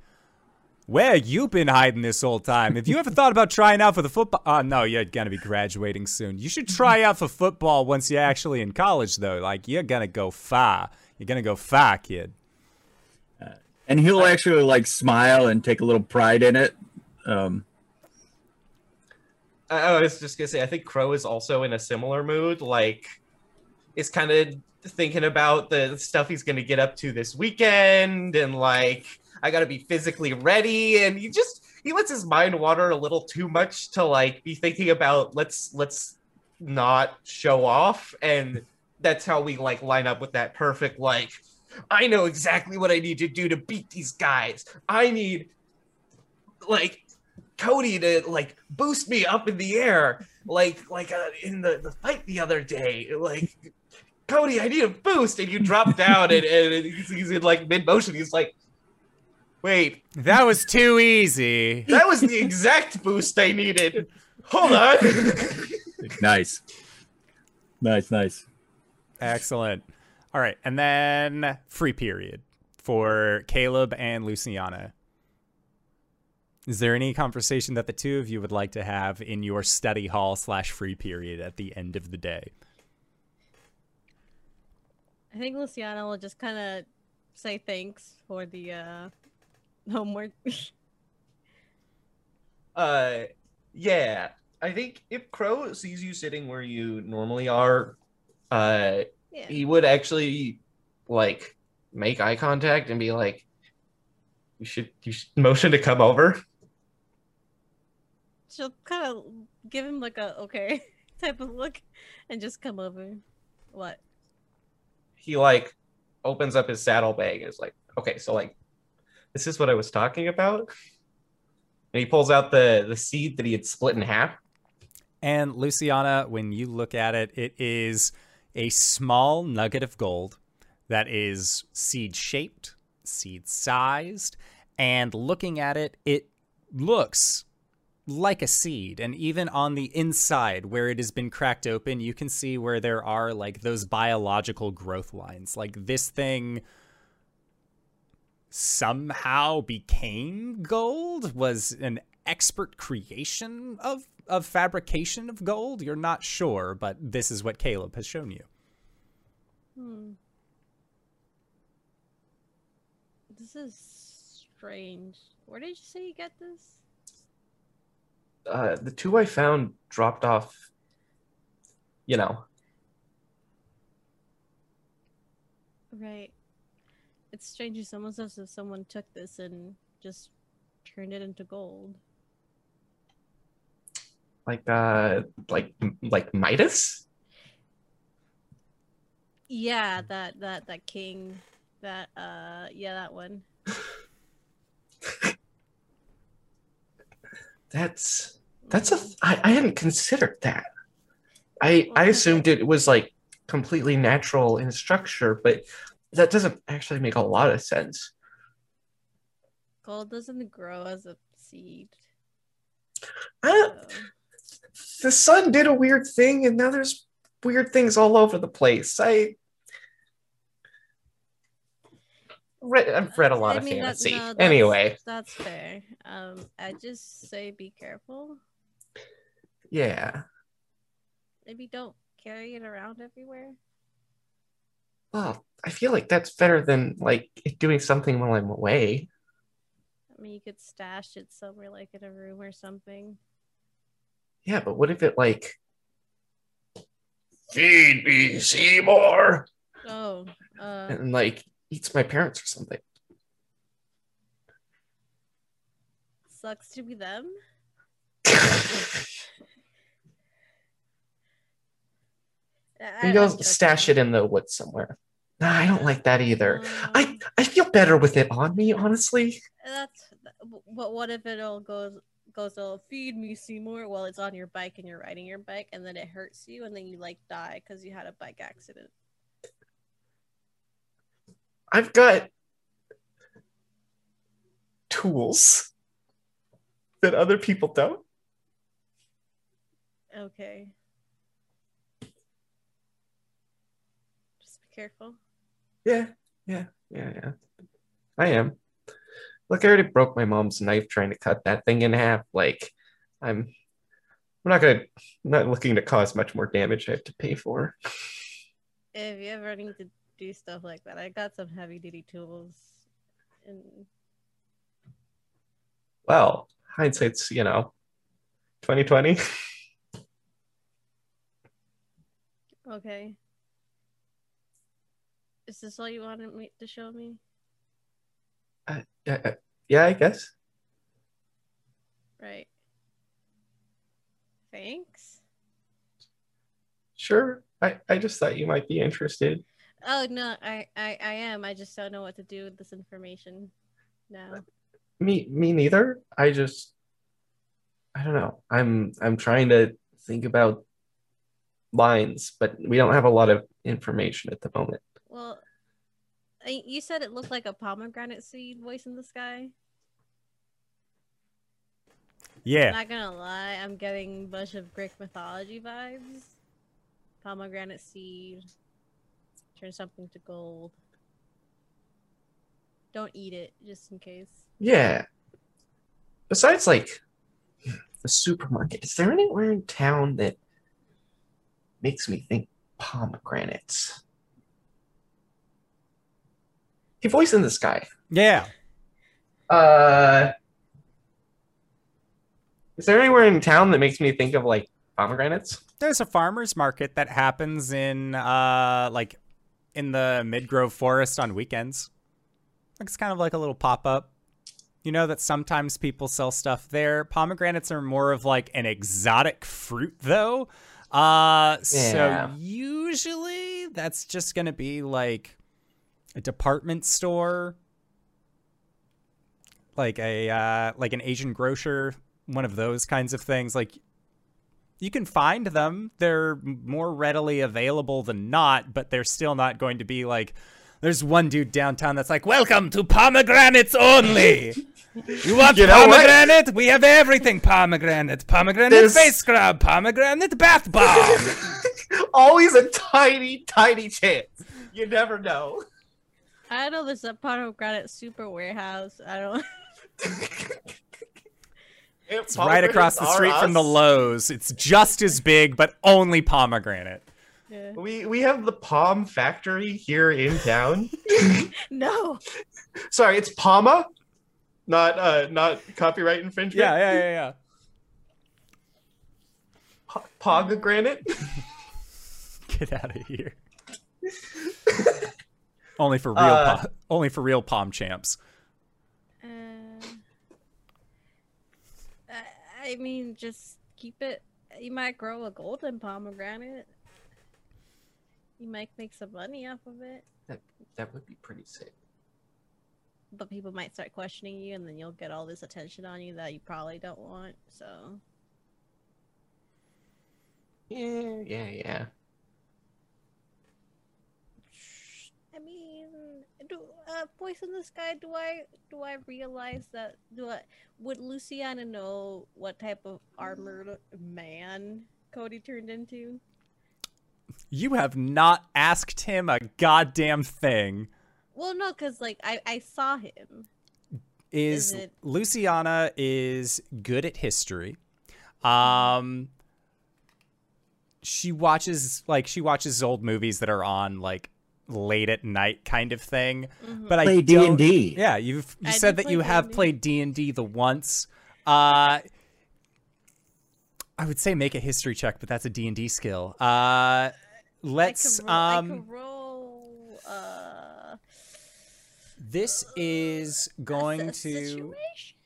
Where you been hiding this whole time? Have you ever thought about trying out for the football? Oh no, you're gonna be graduating soon. You should try out for football once you're actually in college, though. Like you're gonna go far. You're gonna go far, kid. And he'll actually like smile and take a little pride in it. Um, I, was just gonna say, I think Crow is also in a similar mood. Like, is kind of thinking about the stuff he's gonna get up to this weekend, and like, I gotta be physically ready. And he just he lets his mind wander a little too much to like be thinking about let's let's not show off. And that's how we like line up with that perfect like. I know exactly what I need to do to beat these guys. I need like Cody to like boost me up in the air, like like uh, in the, the fight the other day. Like Cody, I need a boost, and you drop down, and, and he's, he's in like mid motion. He's like, "Wait, That was too easy. that was the exact boost I needed. Hold on." nice, nice, nice. Excellent. All right, and then free period for Caleb and Luciana. Is there any conversation that the two of you would like to have in your study hall slash free period at the end of the day? I think Luciana will just kind of say thanks for the uh, homework. Uh, yeah. I think if Crow sees you sitting where you normally are, uh, Yeah. he would actually like make eye contact and be like, "You should, you should motion to come over." She'll kind of give him like a okay type of look and just come over. What? He like opens up his saddlebag and is like, "Okay, so like, this is what I was talking about." And he pulls out the the seed that he had split in half. And Luciana, when you look at it, it is a small nugget of gold that is seed shaped, seed sized, and looking at it, it looks like a seed. And even on the inside where it has been cracked open, you can see where there are like those biological growth lines. Like this thing somehow became gold was an expert creation of of fabrication of gold you're not sure but this is what caleb has shown you Hmm. This is strange. Where did you say you get this? Uh, the two I found dropped off. You know, Right. It's strange. It's almost as if someone took this and just turned it into gold. like uh, like like Midas. Yeah, that that that king, that uh, yeah, that one. That's that's a. I, I hadn't considered that. I I assumed it was like completely natural in structure, but that doesn't actually make a lot of sense. gold doesn't grow as a seed. Uh, the sun did a weird thing, and now there's weird things all over the place. I read I've read a lot I of mean, that- fantasy. no, that's- anyway, that's fair. Um, I just say be careful. yeah. Maybe don't carry it around everywhere. Well, I feel like that's better than like doing something while I'm away. I mean, you could stash it somewhere, like in a room or something. Yeah, but what if it like feed me, Seymour, Oh, uh, and like eats my parents or something? sucks to be them. Maybe I'll stash it in the woods somewhere. Nah, I don't like that either. Um, I I feel better with it on me, honestly. That's. But what if it all goes goes? Oh, feed me, Seymour. While it's on your bike and you're riding your bike, and then it hurts you, and then you like die because you had a bike accident. I've got tools that other people don't. Okay. Just be careful. Yeah, yeah, yeah, yeah. I am. Look, I already broke my mom's knife trying to cut that thing in half. Like, I'm, I'm not gonna, I'm not looking to cause much more damage. I have to pay for. If you ever need to do stuff like that, I got some heavy duty tools. And Well, hindsight's, you know, twenty twenty. okay. Is this all you wanted me to show me? Yeah, uh, yeah, I guess. Right. Thanks. Sure. I, I just thought you might be interested. Oh no, I, I I am. I just don't know what to do with this information now. Me, me neither. I just, I don't know. I'm, I'm trying to think about lines, but we don't have a lot of information at the moment. Well, you said it looked like a pomegranate seed voice in the sky. yeah I'm Not gonna lie, I'm getting a bunch of Greek mythology vibes. Pomegranate seed. Turn something to gold. Don't eat it, just in case. Yeah. Besides, like the supermarket, is there anywhere in town that makes me think pomegranates? Hey, voice in the sky. yeah Uh, Is there anywhere in town that makes me think of like pomegranates? There's a farmer's market that happens in uh like in the Midgrove Forest on weekends. It's kind of like a little pop up. You know that sometimes people sell stuff there. Pomegranates are more of like an exotic fruit though. Uh so usually that's just going to be like a department store like a uh like an Asian grocer, one of those kinds of things like you can find them. They're more readily available than not, but they're still not going to be like. There's one dude downtown that's like, "Welcome to pomegranates only. You want You know what? pomegranate? We have everything pomegranate. Pomegranate There's- face scrub. Pomegranate bath bomb. Always a tiny, tiny chance. You never know. I know there's a pomegranate super warehouse. I don't. it's right across the street from the Lowe's. It's just as big, but only pomegranate. Yeah. We we have the Palm Factory here in town. No. Sorry, it's Palma, not uh not copyright infringement. Yeah, yeah, yeah, yeah. Po- Pomegranate. Get out of here. only for real, Uh, po- only for real palm champs. I, mean, just keep it. You might grow a golden pomegranate. You might make some money off of it, That That would be pretty sick. but people might start questioning you, and then you'll get all this attention on you that you probably don't want. So, Yeah, yeah, yeah. I mean, do uh, voice in the sky? Do I do I realize that? Do I would Luciana know what type of armored man Cody turned into? You have not asked him a goddamn thing. Well, no, because like I I saw him. Is, Is it- Luciana is good at history. Um she watches like she watches old movies that are on like late at night kind of thing. Mhm. But I Play don't- D&D. Yeah, you've you I said that you have D&D. played D&D the once. Uh I would say make a history check, but that's a D&D skill. Uh let's I could roll, I um could roll uh this is going to situation?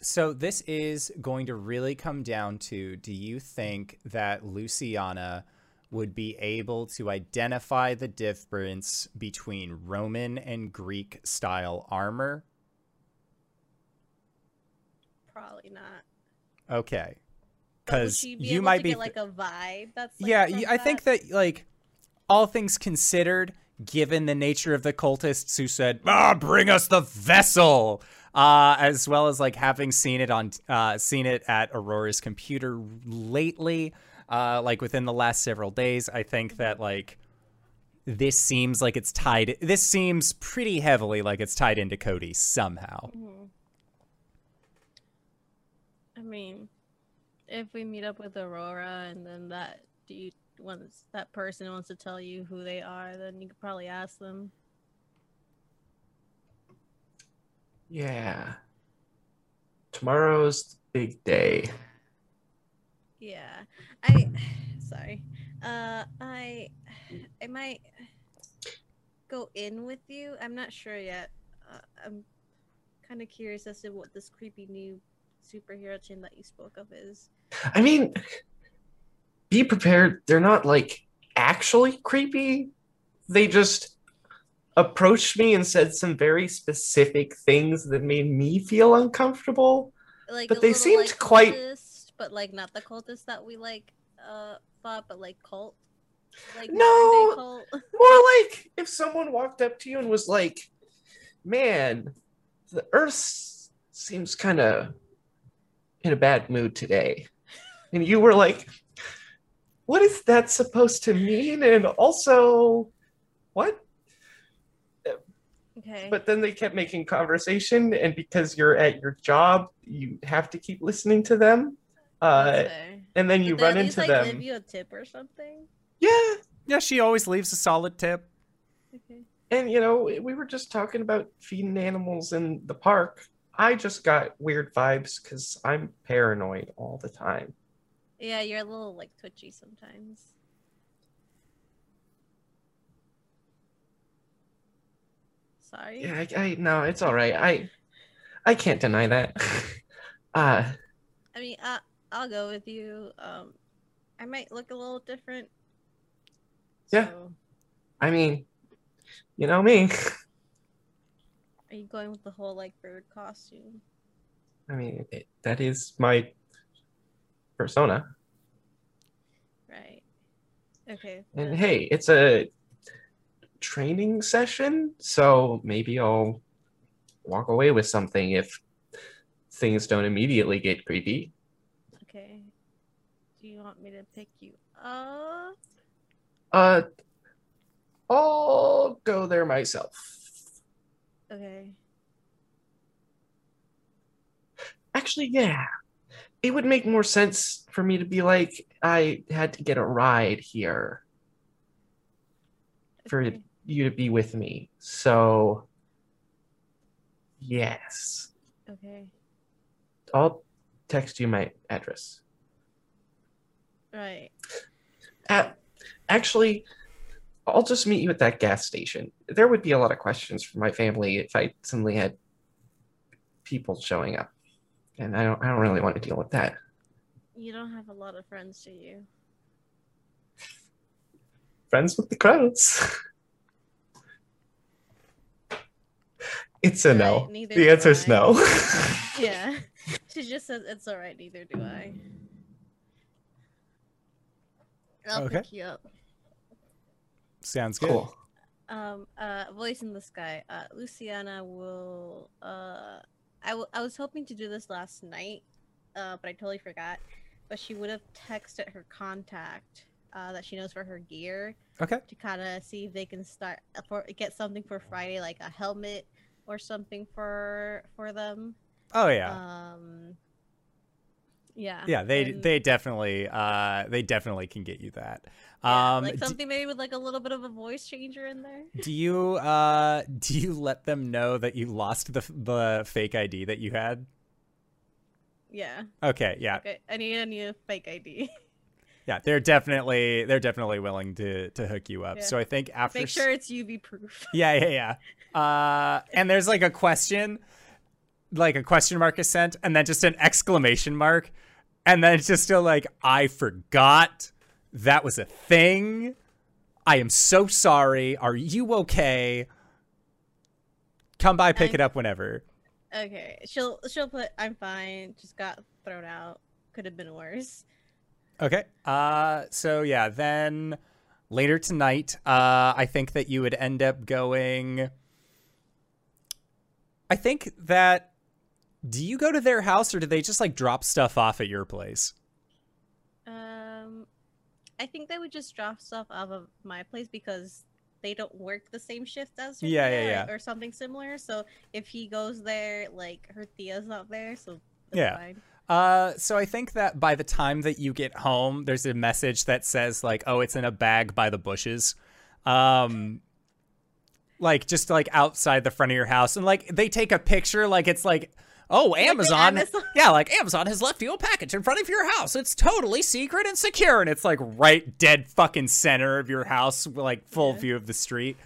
So this is going to really come down to do you think that Luciana would be able to identify the difference between Roman and Greek style armor? Probably not. Okay. Cuz you might be like a vibe. That's like, Yeah, I I think that like all things considered, given the nature of the cultists who said, "Ah, bring us the vessel," uh, as well as like having seen it on, uh, seen it at Aurora's computer lately, uh, like within the last several days, I think that like this seems like it's tied. This seems pretty heavily like it's tied into Cody somehow. Mhm. I mean, if we meet up with Aurora and then that dude wants that person wants to tell you who they are, then you could probably ask them. Yeah. Tomorrow's the big day. Yeah. I sorry. Uh I I might go in with you. I'm not sure yet. Uh, I'm kind of curious as to what this creepy new superhero chin that you spoke of is. I mean, be prepared. They're not like actually creepy. They just approached me and said some very specific things that made me feel uncomfortable. Like But they seemed like, quite- cultist, but like not the cultist that we like uh thought, but like cult. Like No. cult. More like if someone walked up to you and was like, "Man, the Earth seems kind of in a bad mood today," and you were like, "What is that supposed to mean?" And also, what? Okay. But then they kept making conversation, and because you're at your job, you have to keep listening to them. Uh, and then But you they run at least, into like, them. Give you a tip or something. Yeah, Yeah, she always leaves a solid tip. Okay. and you know we were just talking about feeding animals in the park I just got weird vibes because I'm paranoid all the time. Yeah, you're a little like twitchy sometimes. Sorry. Yeah, I, I no, it's all right. I I can't deny that. uh, I mean, uh, I'll go with you. Um, I might look a little different. Yeah. So, I mean, you know me. are you going with the whole like bird costume? I mean, it, that is my persona. Right. Okay. And hey, it's a training session, so maybe I'll walk away with something if things don't immediately get creepy. Okay. Do you want me to pick you up? Uh, I'll go there myself. Okay. Actually, yeah. It would make more sense for me to be like, I had to get a ride here for you to be with me. So, yes. Okay. I'll text you my address. Right. Uh, actually, I'll just meet you at that gas station. There would be a lot of questions from my family if I suddenly had people showing up. And I don't I don't really want to deal with that. You don't have a lot of friends, do you? Friends with the crows. it's a no. Neither The answer's I. no. Yeah. she just says it's all right. Neither do I. I'll Okay. pick you up. Sounds good. cool. Um, uh, voice in the sky. Uh, Luciana will. Uh, I, w- I was hoping to do this last night, uh, but I totally forgot. But she would have texted her contact uh, that she knows for her gear Okay. to kind of see if they can start for get something for Friday, like a helmet or something for for them. Oh yeah. Um. Yeah. yeah, they and- they definitely uh they definitely can get you that. yeah, Um like d- something maybe with like a little bit of a voice changer in there. do you uh do you let them know that you lost the the fake ID that you had? Yeah. Okay, yeah. Okay. I need a new fake ID. Yeah, they're definitely they're definitely willing to to hook you up. Yeah. So I think after Make sure it's UV proof. Yeah, yeah, yeah. Uh, and there's like a question, like a question mark is sent, and then just an exclamation mark, and then it's just still like, I forgot that was a thing. I am so sorry. Are you okay? Come by, pick I'm- it up whenever. Okay. She'll she'll put I'm fine. Just got thrown out. Could have been worse. Okay. Uh, so yeah, then later tonight, uh, I think that you would end up going. I think that. Do you go to their house or do they just like drop stuff off at your place? Um, I think they would just drop stuff off of my place because they don't work the same shift as her Yeah, Thea yeah, or, or something similar. So if he goes there, like her Thea's not there, so that's Yeah. fine. Uh, so I think that by the time that you get home, there's a message that says like, "Oh, it's in a bag by the bushes," um, like just like outside the front of your house, and like they take a picture, like it's like, "Oh, Amazon, Amazon- yeah, like Amazon has left you a package in front of your house. It's totally secret and secure, and it's like right dead fucking center of your house, like full Yeah. view of the street."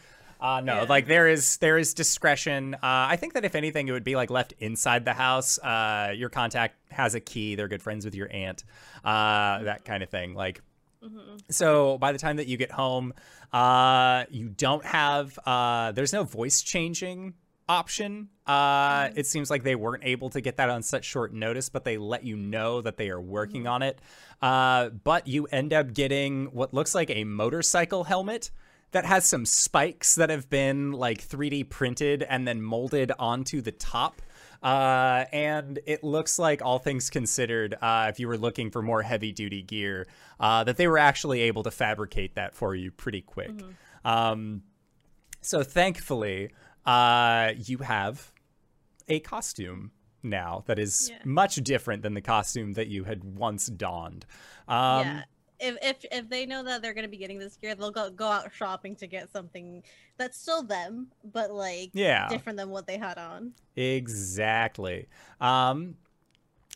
Uh, no, Yeah. like there is there is discretion. Uh, I think that if anything, it would be like left inside the house. Uh, your contact has a key. They're good friends with your aunt. Uh, that kind of thing. Like Mhm. so, by the time that you get home, uh, you don't have. Uh, there's no voice changing option. Uh, it seems like they weren't able to get that on such short notice, but they let you know that they are working on it. Uh, but you end up getting what looks like a motorcycle helmet that has some spikes that have been like 3D printed and then molded onto the top. Uh, and it looks like, all things considered, uh, if you were looking for more heavy duty gear, uh, that they were actually able to fabricate that for you pretty quick. Um, so thankfully, uh, you have a costume now that is Yeah. much different than the costume that you had once donned. Um, yeah. if if if they know that they're gonna be getting this gear, they'll go go out shopping to get something that's still them, but like Yeah. different than what they had on. Exactly. Um,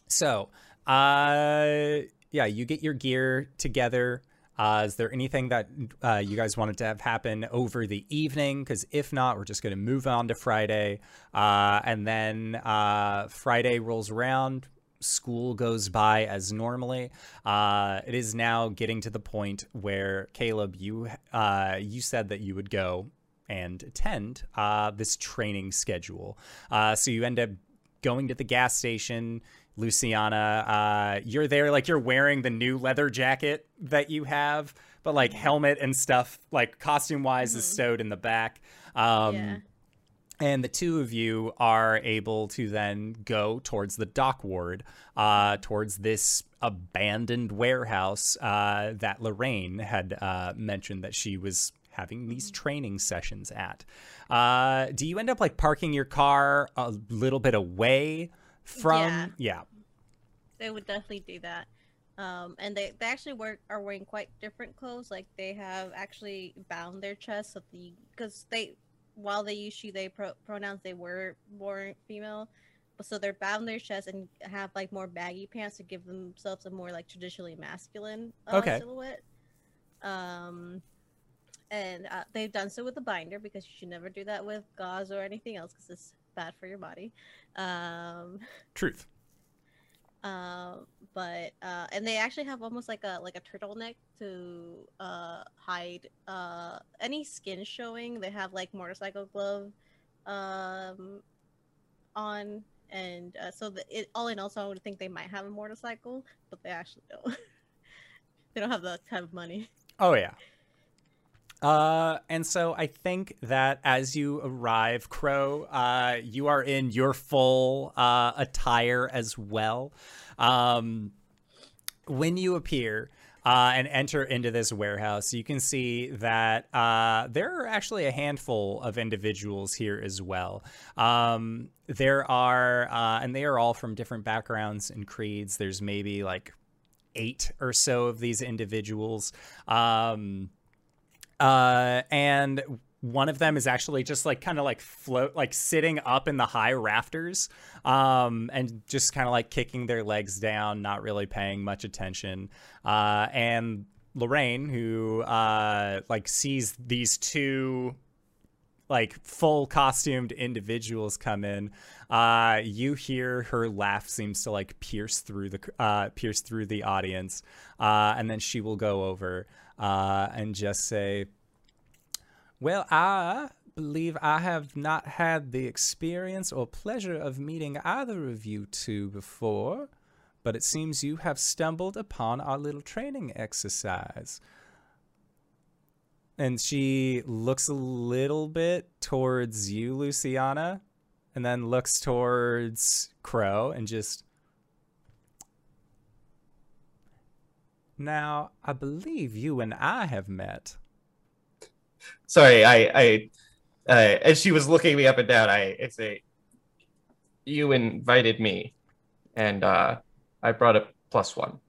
so, uh, yeah, you get your gear together. Uh, is there anything that uh, you guys wanted to have happen over the evening? Because if not, we're just going to move on to Friday. Uh, and then uh, Friday rolls around. School goes by as normally. Uh, it is now getting to the point where Caleb, you uh, you said that you would go and attend this training schedule. So you end up going to the gas station. Luciana, uh, you're there, like you're wearing the new leather jacket that you have, but like helmet and stuff, like costume wise, is Mhm. stowed in the back. Um, Yeah. And the two of you are able to then go towards the dock ward, uh, towards this abandoned warehouse uh, that Lorraine had uh, mentioned that she was having these training sessions at. Uh, do you end up like parking your car a little bit away from? Yeah. yeah. They would definitely do that. Um, and they, they actually work are wearing quite different clothes. Like they have actually bound their chests so the because they while they usually they pro, pronouns they were born female, but so they're bound their chests and have like more baggy pants to give themselves a more like traditionally masculine uh, Okay. silhouette. Um, and uh, they've done so with a binder because you should never do that with gauze or anything else because it's bad for your body. Um, Truth. um, but uh, and they actually have almost like a like a turtleneck to uh hide uh any skin showing. They have like motorcycle glove um on, and uh, so the, it all in all, so I would think they might have a motorcycle, but they actually don't. they don't have that type of money. Oh yeah. Uh, and so I think that as you arrive, Crow, uh, you are in your full uh, attire as well. Um, when you appear uh, and enter into this warehouse, you can see that uh, there are actually a handful of individuals here as well. Um, there are, uh, and they are all from different backgrounds and creeds. There's maybe like eight or so of these individuals. Um, uh, and one of them is actually just like kind of like float, like sitting up in the high rafters, um, and just kind of like kicking their legs down, not really paying much attention. Uh, and Lorraine, who uh, like sees these two like full costumed individuals come in uh you hear her laugh seems to like pierce through the uh pierce through the audience uh and then she will go over uh and just say well i believe i have not had the experience or pleasure of meeting either of you two before but it seems you have stumbled upon our little training exercise and she looks a little bit towards you, Luciana, and then looks towards Crow and just. Now, I believe you and I have met. Sorry, I, I, uh, as she was looking me up and down, I, I say, you invited me, and uh, I brought a plus one.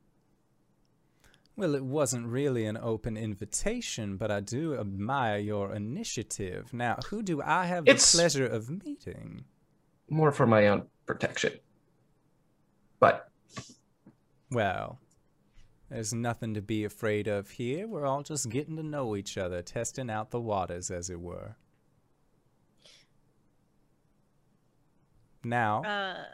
Well, it wasn't really an open invitation, but I do admire your initiative. Now, who do I have the pleasure of meeting? More for my own protection. But Well, there's nothing to be afraid of here. We're all just getting to know each other, testing out the waters, as it were. Now, Uh,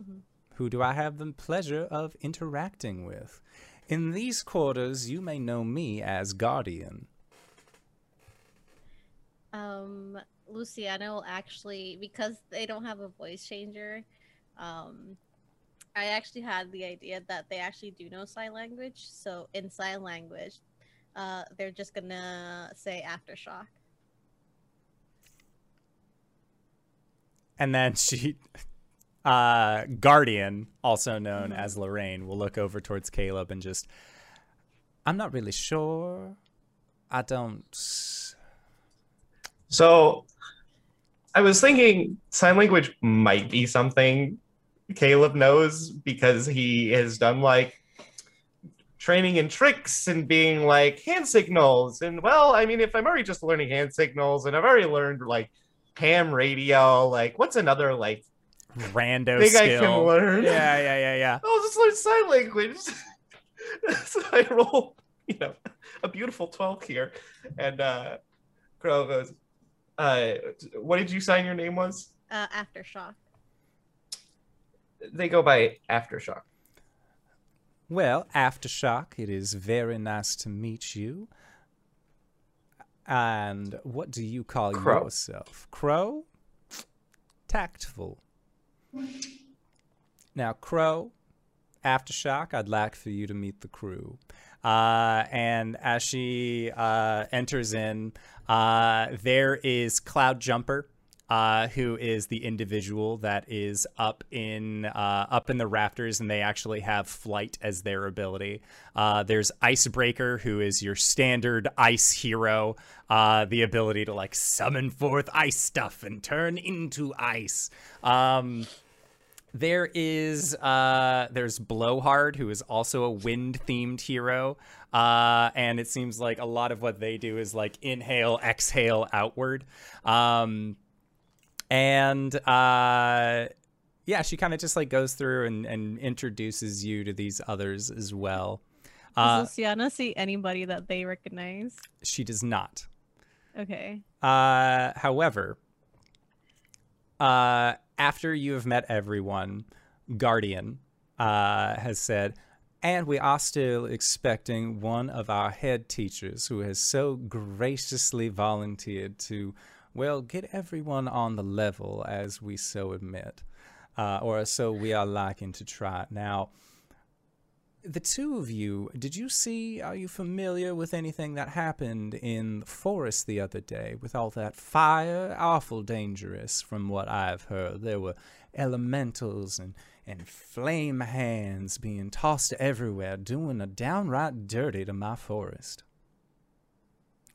mhm. who do I have the pleasure of interacting with? In these quarters, you may know me as Guardian. um, Luciana actually because they don't have a voice changer. Um, I actually had the idea that they actually do know sign language. So in sign language, uh, they're just gonna say aftershock. And then she, uh, Guardian, also known as Lorraine, will look over towards Caleb and just, I'm not really sure. I don't. so I was thinking sign language might be something Caleb knows because he has done like training in tricks and being like hand signals. And well, I mean, if I'm already just learning hand signals and I've already learned like ham radio, like what's another like Rando thing skill. I can learn? Yeah, yeah, yeah, yeah. I'll just learn sign language. so I roll, you know, a beautiful 12 here. And uh Crow goes, uh what did you sign your name was? Uh, aftershock. They go by aftershock. Well, Aftershock, it is very nice to meet you. And what do you call Crow. yourself? Crow? Tactful. Now, Crow, Aftershock, I'd like for you to meet the crew. Uh, and as she uh, enters in, uh, there is Cloud Jumper, uh, who is the individual that is up in uh, up in the rafters, and they actually have flight as their ability. Uh, there's Icebreaker, who is your standard ice hero, uh, the ability to like summon forth ice stuff and turn into ice. Um, there is uh there's Blowhard, who is also a wind themed hero. Uh and it seems like a lot of what they do is like inhale, exhale outward. Um and uh yeah, she kind of just like goes through and, and introduces you to these others as well. Uh Does Luciana see anybody that they recognize? she does not. Okay. Uh, however, uh, after you have met everyone, Guardian uh, has said, and we are still expecting one of our head teachers who has so graciously volunteered to, well, get everyone on the level as we so admit, uh, or so we are liking to try. Now, the two of you, did you see, are you familiar with anything that happened in the forest the other day with all that fire? Awful dangerous, from what I've heard. There were elementals and, and flame hands being tossed everywhere, doing a downright dirty to my forest.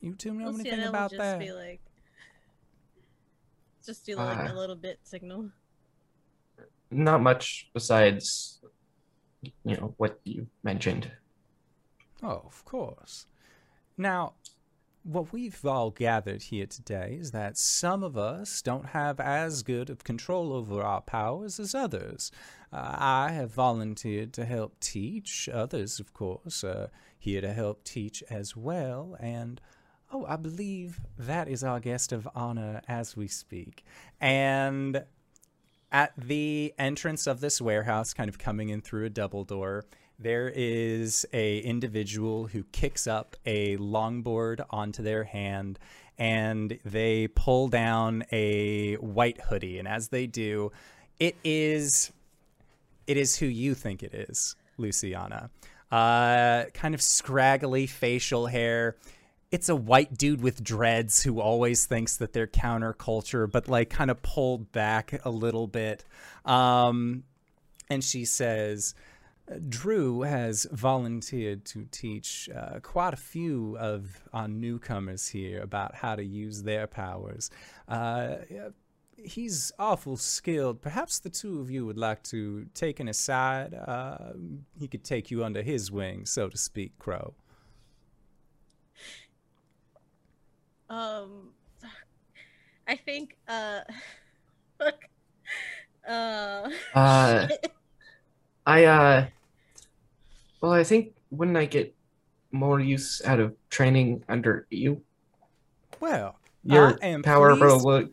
You two know anything Luciana about that? be like, just do like Uh, a little bit signal. Not much besides, you know, what you mentioned. Oh, of course. Now, what we've all gathered here today is that some of us don't have as good of control over our powers as others. Uh, I have volunteered to help teach. Others, of course, are here to help teach as well. And, oh, I believe that is our guest of honor as we speak. And at the entrance of this warehouse, kind of coming in through a double door, there is a individual who kicks up a longboard onto their hand and they pull down a white hoodie and as they do it is it is who you think it is luciana uh kind of scraggly facial hair it's a white dude with dreads who always thinks that they're counterculture but like kind of pulled back a little bit um and she says Drew has volunteered to teach uh, quite a few of our newcomers here about how to use their powers. Uh, he's awful skilled. Perhaps the two of you would like to take an aside. Uh, he could take you under his wing, so to speak, Crow. Um, I think. Uh, fuck. Uh. Uh, I uh, well, I think wouldn't I get more use out of training under you? Well, Your I am power pleased- will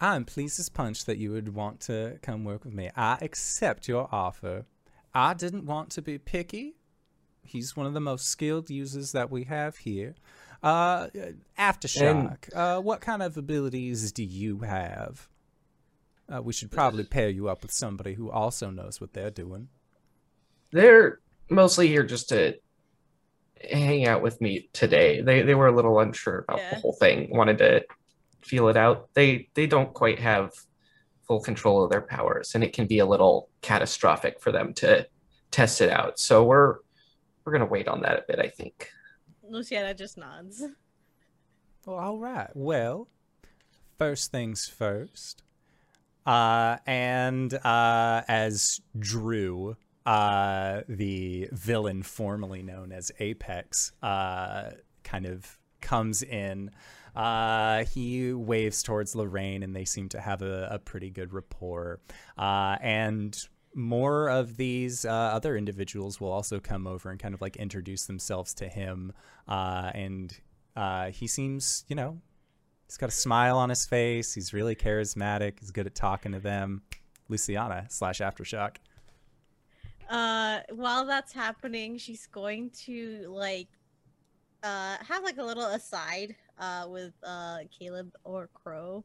I'm pleased as punch that you would want to come work with me. I accept your offer. I didn't want to be picky. He's one of the most skilled users that we have here. Uh, Aftershock, uh, what kind of abilities do you have? Uh, we should probably pair you up with somebody who also knows what they're doing. They're mostly here just to hang out with me today. They they were a little unsure about the whole thing, wanted to feel it out. They they don't quite have full control of their powers, and it can be a little catastrophic for them to test it out. So we're we're gonna wait on that a bit, I think. Luciana just nods. Well, all right. Well, first things first. Uh, and uh, as Drew uh, the villain formerly known as Apex, uh, kind of comes in. Uh, he waves towards Lorraine, and they seem to have a, a pretty good rapport. Uh, and more of these uh, other individuals will also come over and kind of like introduce themselves to him. Uh, and uh, he seems, you know, he's got a smile on his face. He's really charismatic. He's good at talking to them. Luciana slash Aftershock. Uh, while that's happening, she's going to like uh have like a little aside uh with uh Caleb or Crow,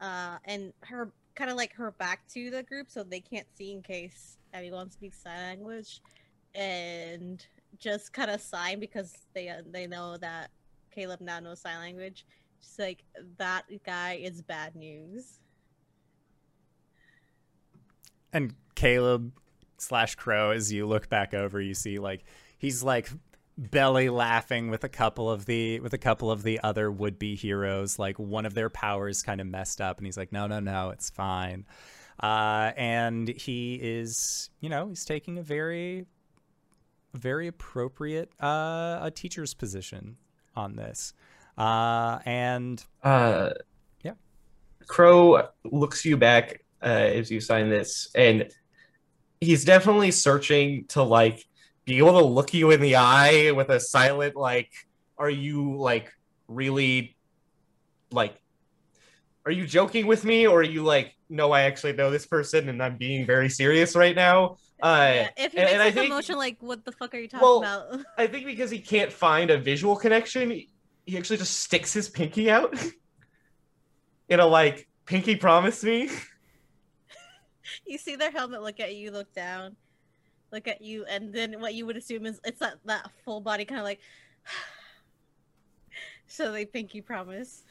uh, and her kind of like her back to the group so they can't see in case anyone speaks sign language, and just kind of sign because they uh, they know that Caleb now knows sign language. She's like that guy is bad news. And Caleb slash Crow, as you look back over, you see like he's like belly laughing with a couple of the with a couple of the other would be heroes. Like one of their powers kind of messed up, and he's like, "No, no, no, it's fine." Uh, and he is, you know, he's taking a very, very appropriate uh, a teacher's position on this. Uh, and Uh, Yeah. Crow looks you back uh, as you sign this, and he's definitely searching to like be able to look you in the eye with a silent like, "Are you like really like?" Are you joking with me, or are you like, no, I actually know this person and I'm being very serious right now? Uh, yeah, if he and- makes and I like think- a like what the fuck are you talking Well, about? I think because he can't find a visual connection, he actually just sticks his pinky out in a like pinky promise me. you see their helmet look at you, look down, look at you, and then what you would assume is it's that that full body kind of like. so they think you promise.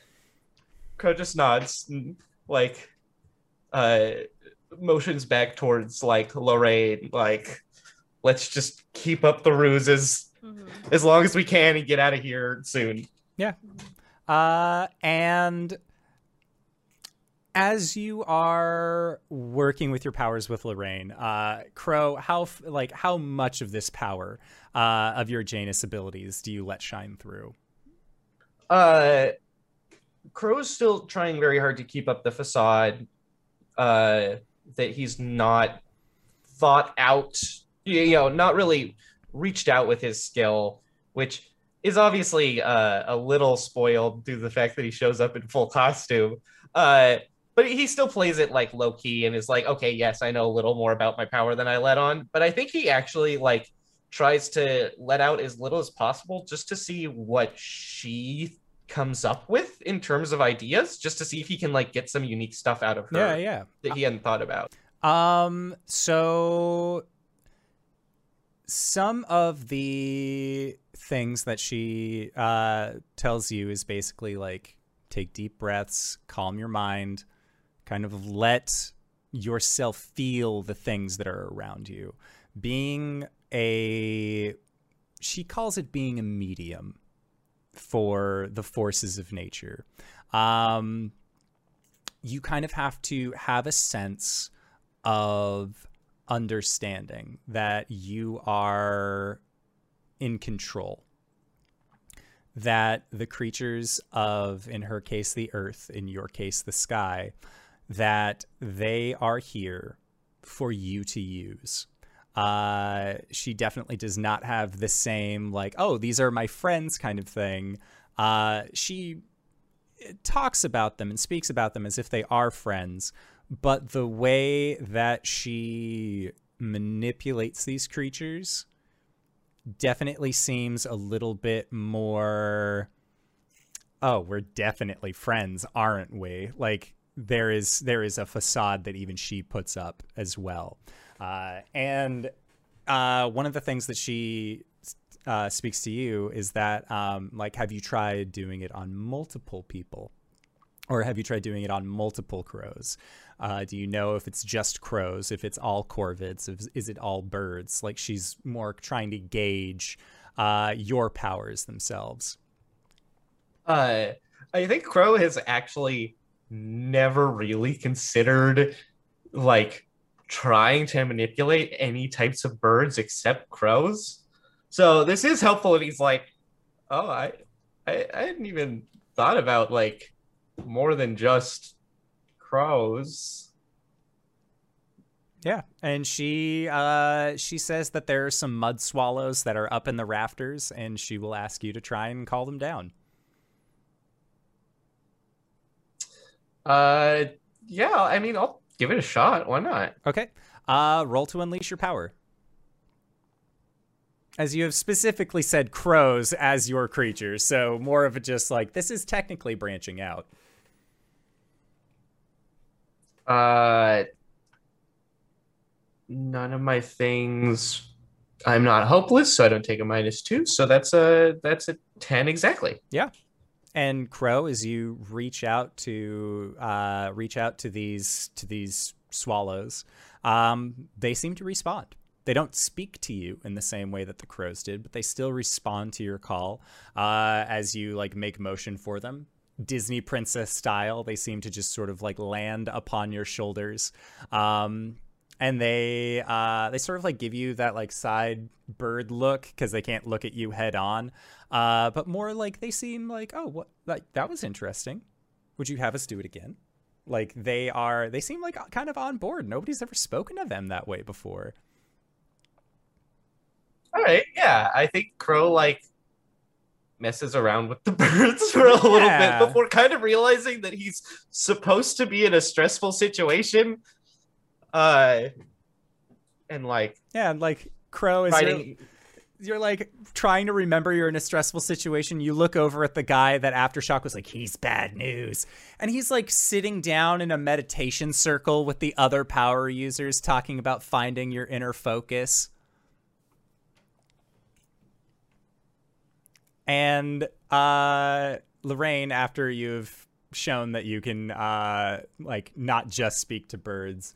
Crow just nods and like uh motions back towards like Lorraine, like let's just keep up the ruses Mhm. as long as we can and get out of here soon. Yeah. Uh, and as you are working with your powers with Lorraine, uh, Crow, how like how much of this power uh, of your Janus abilities do you let shine through? Uh, Crow's still trying very hard to keep up the facade uh, that he's not thought out, you know, not really reached out with his skill, which is obviously uh, a little spoiled due to the fact that he shows up in full costume. Uh, but he still plays it like low key and is like, okay, yes, I know a little more about my power than I let on. But I think he actually like tries to let out as little as possible just to see what she comes up with in terms of ideas, just to see if he can like get some unique stuff out of her Yeah, yeah. that he hadn't thought about. Um, so some of the things that she uh, tells you is basically like take deep breaths, calm your mind, kind of let yourself feel the things that are around you. Being a, she calls it being a medium for the forces of nature. Um, you kind of have to have a sense of understanding that you are in control. That the creatures of, in her case, the earth, in your case, the sky, that they are here for you to use. Uh, she definitely does not have the same, like, oh, these are my friends kind of thing. Uh, she talks about them and speaks about them as if they are friends, but the way that she manipulates these creatures definitely seems a little bit more oh we're definitely friends aren't we like there is there is a facade that even she puts up as well. Uh, and uh, one of the things that she uh, speaks to you is that um, like have you tried doing it on multiple people? Or have you tried doing it on multiple crows? Uh, do you know if it's just crows if it's all corvids if, is it all birds? Like she's more trying to gauge uh, your powers themselves. Uh, I think Crow has actually never really considered like trying to manipulate any types of birds except crows. So this is helpful, and he's like, "Oh, I, I, I hadn't even thought about like more than just crows." Yeah, and she uh, she says that there are some mud swallows that are up in the rafters, and she will ask you to try and call them down. Uh, yeah. I mean, I'll give it a shot. Why not? Okay. Uh, roll to unleash your power. As you have specifically said crows as your creatures, so more of a just like this is technically branching out. Uh, none of my things. I'm not hopeless, so I don't take a minus two. So that's a that's a ten exactly. And crow, as you reach out to uh, reach out to these to these swallows, um, they seem to respond. They don't speak to you in the same way that the crows did, but they still respond to your call uh, as you like make motion for them. Disney princess style, they seem to just sort of like land upon your shoulders. Um, and they uh, they sort of like give you that like side bird look because they can't look at you head on, uh, but more like they seem like oh what like that was interesting. Would you have us do it again? Like they are they seem like kind of on board. Nobody's ever spoken of them that way before. All right, yeah. I think Crow like messes around with the birds for a little Yeah. bit before kind of realizing that he's supposed to be in a stressful situation. Uh, and like Yeah, and like crow is you're, you're like trying to remember you're in a stressful situation. You look over at the guy that Aftershock was like, he's bad news. And he's like sitting down in a meditation circle with the other power users talking about finding your inner focus. And uh Lorraine, after you've shown that you can uh like not just speak to birds,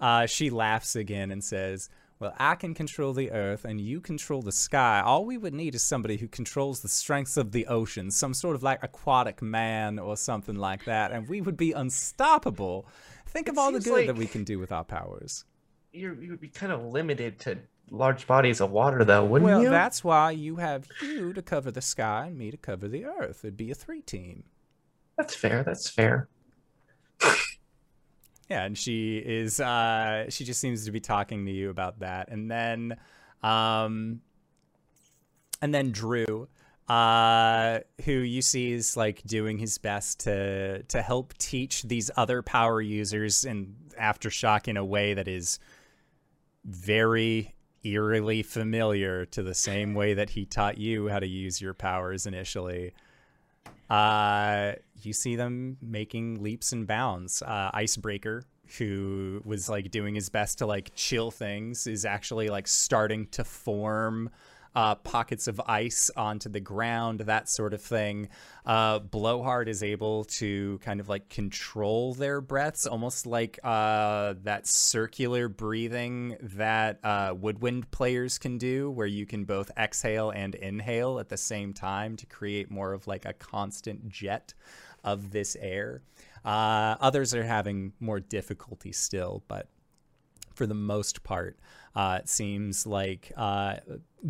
uh she laughs again and says, well, I can control the earth and you control the sky. All we would need is somebody who controls the strengths of the ocean, some sort of like aquatic man or something like that, and we would be unstoppable. Think It of all the good that we can do with our powers. you you would be kind of limited to large bodies of water, though, wouldn't well, you? Well, that's why you have you to cover the sky and me to cover the earth. It'd be a three team. that's fair. That's fair. Yeah, and she is uh she just seems to be talking to you about that. And then um and then Drew uh who you see is like doing his best to to help teach these other power users in aftershock in a way that is very eerily familiar to the same way that he taught you how to use your powers initially uh, you see them making leaps and bounds. Uh, Icebreaker, who was like doing his best to like chill things, is actually like starting to form uh, pockets of ice onto the ground, that sort of thing. Uh, Blowhard is able to kind of like control their breaths, almost like uh, that circular breathing that uh, woodwind players can do, where you can both exhale and inhale at the same time to create more of like a constant jet of this air. Uh, others are having more difficulty still, but for the most part, uh, it seems like uh,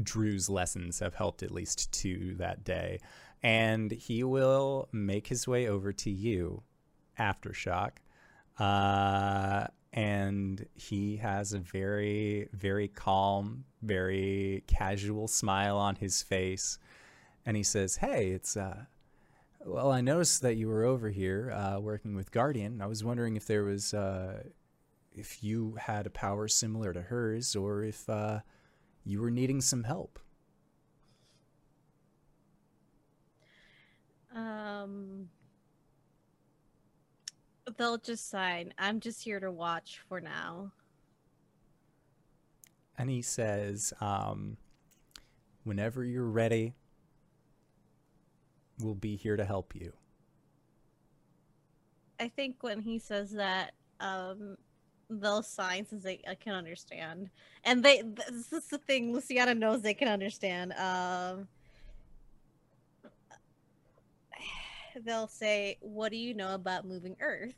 Drew's lessons have helped at least to that day. And he will make his way over to you, Aftershock. Uh, and he has a very, very calm, very casual smile on his face. And he says, Hey, it's, uh, well, I noticed that you were over here uh, working with Guardian. I was wondering if there was, uh, if you had a power similar to hers, or if uh, you were needing some help. Um, they'll just sign. I'm just here to watch for now. And he says, um, whenever you're ready, we'll be here to help you. I think when he says that, um, they'll sign since they I can understand, and they this is the thing. Luciana knows they can understand. Um, they'll say, "What do you know about moving Earth?"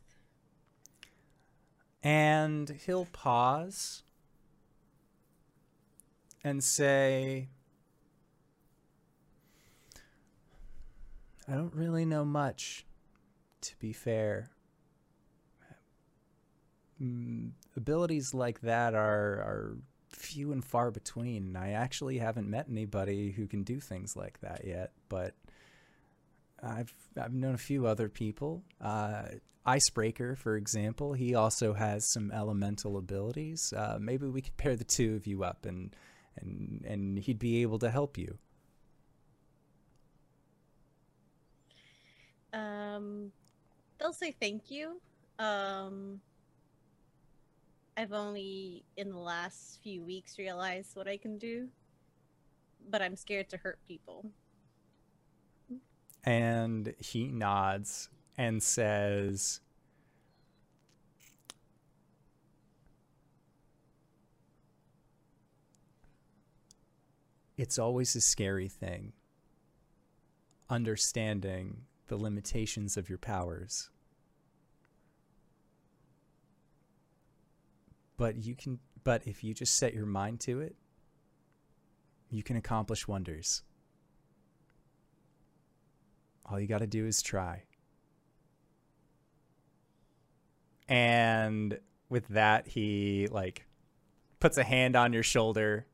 And he'll pause and say, I don't really know much, to be fair. Mm, abilities like that are, are few and far between. I actually haven't met anybody who can do things like that yet, but I've I've known a few other people. Uh, Icebreaker, for example, he also has some elemental abilities. Uh, maybe we could pair the two of you up, and and and he'd be able to help you. Um, they'll say thank you. Um, I've only in the last few weeks realized what I can do, but I'm scared to hurt people. And he nods and says, It's always a scary thing understanding the limitations of your powers. But you can but if you just set your mind to it, you can accomplish wonders. All you got to do is try. And with that, he like puts a hand on your shoulder.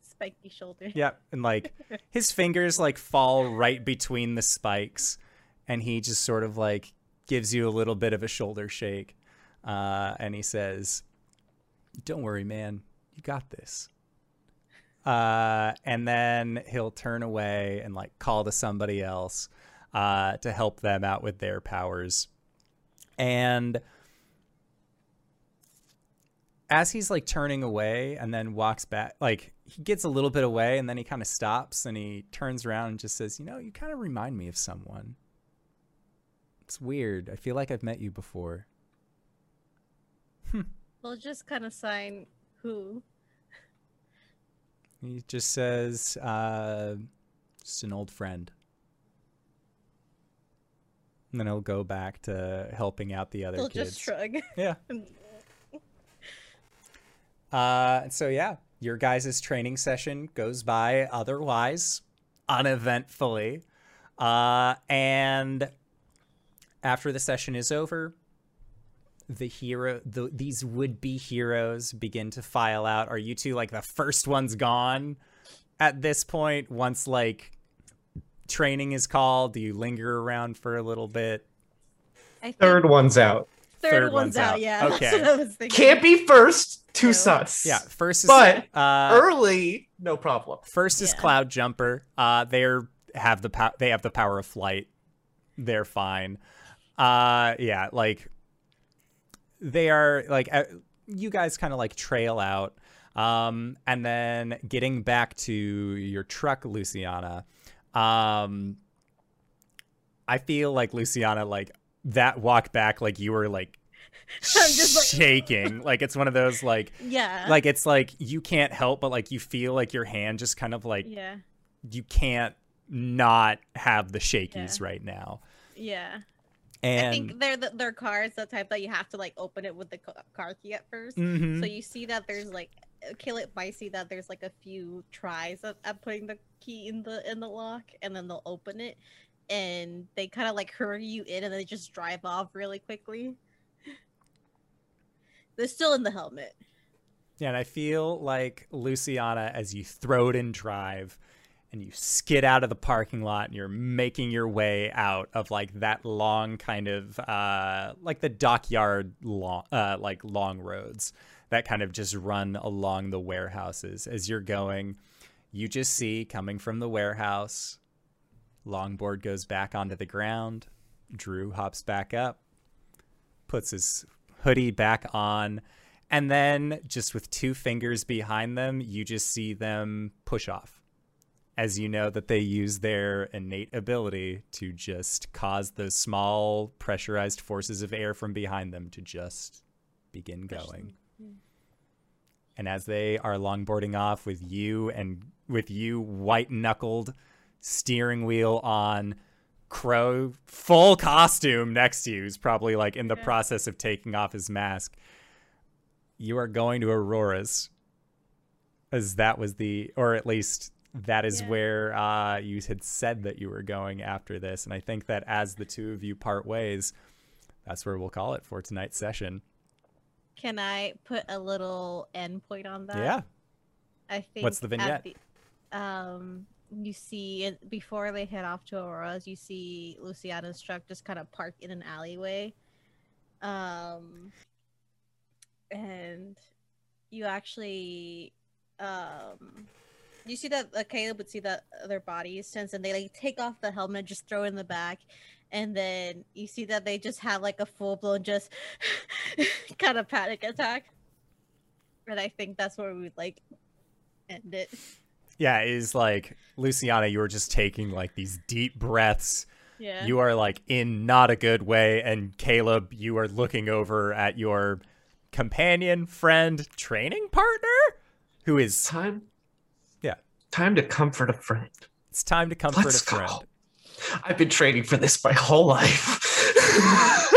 Spiky shoulder. Yep. And like his fingers like fall right between the spikes. And he just sort of like gives you a little bit of a shoulder shake. Uh, and he says, Don't worry, man. You got this. Uh, and then he'll turn away and like call to somebody else uh, to help them out with their powers. And as he's like turning away and then walks back, like he gets a little bit away and then he kind of stops and he turns around and just says, You know, you kind of remind me of someone. It's weird. I feel like I've met you before. We'll just kind of sign who. He just says, uh, just an old friend. And then he'll go back to helping out the other They'll kids. just shrug. Yeah. Uh, so yeah, your guys' training session goes by otherwise uneventfully. Uh, and after the session is over, the hero, the, these would-be heroes begin to file out. Are you two like the first ones gone at this point? Once like training is called, do you linger around for a little bit? I Third one's out. third, third one's, one's out. out. Yeah. Okay. That's what I was thinking. Can't be first. two No. sus. Yeah, first is But uh, early, no problem. First is Yeah. Cloud Jumper. Uh, they're have the pow- they have the power of flight. They're fine. Uh, yeah, like they are like uh, you guys kind of like trail out. Um, and then getting back to your truck, Luciana. Um, I feel like Luciana, like that walk back, like you were like I'm just like- shaking. like it's one of those like Yeah. like it's like you can't help but like you feel like your hand just kind of like yeah. you can't not have the shakies Yeah. right now Yeah. And I think they're the, their cars the type that you have to like open it with the car key at 1st Mhm. So you see that there's like Caleb might see that there's like a few tries at, at putting the key in the in the lock, and then they'll open it, and they kind of like hurry you in, and they just drive off really quickly. They're still in the helmet. yeah and i feel like luciana as you throw it in drive and you skid out of the parking lot and you're making your way out of like that long kind of uh like the dockyard long uh like long roads that kind of just run along the warehouses. As you're going you just see coming from the warehouse longboard goes back onto the ground drew hops back up puts his hoodie back on and then just with two fingers behind them you just see them push off as you know that they use their innate ability to just cause those small pressurized forces of air from behind them to just begin going and as they are longboarding off with you and with you white knuckled steering wheel on crow full costume next to you who's probably like in the Yeah. process of taking off his mask you are going to Aurora's. As that was the, or at least that is Yeah. where uh, you had said that you were going after this. And I think that as the two of you part ways, that's where we'll call it for tonight's session. Can I put a little endpoint on that? yeah. I think. What's the vignette? the- um, you see before they head off to Aurora's. You see Luciana's truck just kind of parked in an alleyway. Um, and you actually, um, you see that uh, Caleb would see that their bodies since, and they like take off the helmet, just throw it in the back, and then you see that they just have like a full blown just kind of panic attack. And I think that's where we would like end it. Yeah. Is like, Luciana, you were just taking like these deep breaths. Yeah. You are like in not a good way. And Caleb, you are looking over at your companion, friend, training partner who is, Time. Time to comfort a friend. it's time to comfort Let's a friend. go. I've been training for this my whole life.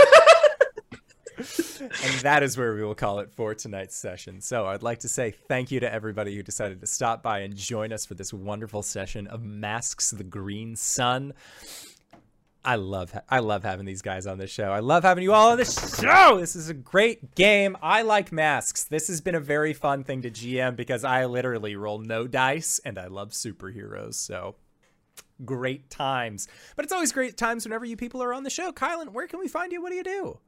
and that is where we will call it for tonight's session. So I'd like to say thank you to everybody who decided to stop by and join us for this wonderful session of Masks the Green Sun. I love I love having these guys on this show. I love having you all on this show. This is a great game. I like masks. This has been a very fun thing to GM because I literally roll no dice and I love superheroes. So great times. But it's always great times whenever you people are on the show. Kylan, where can we find you? What do you do?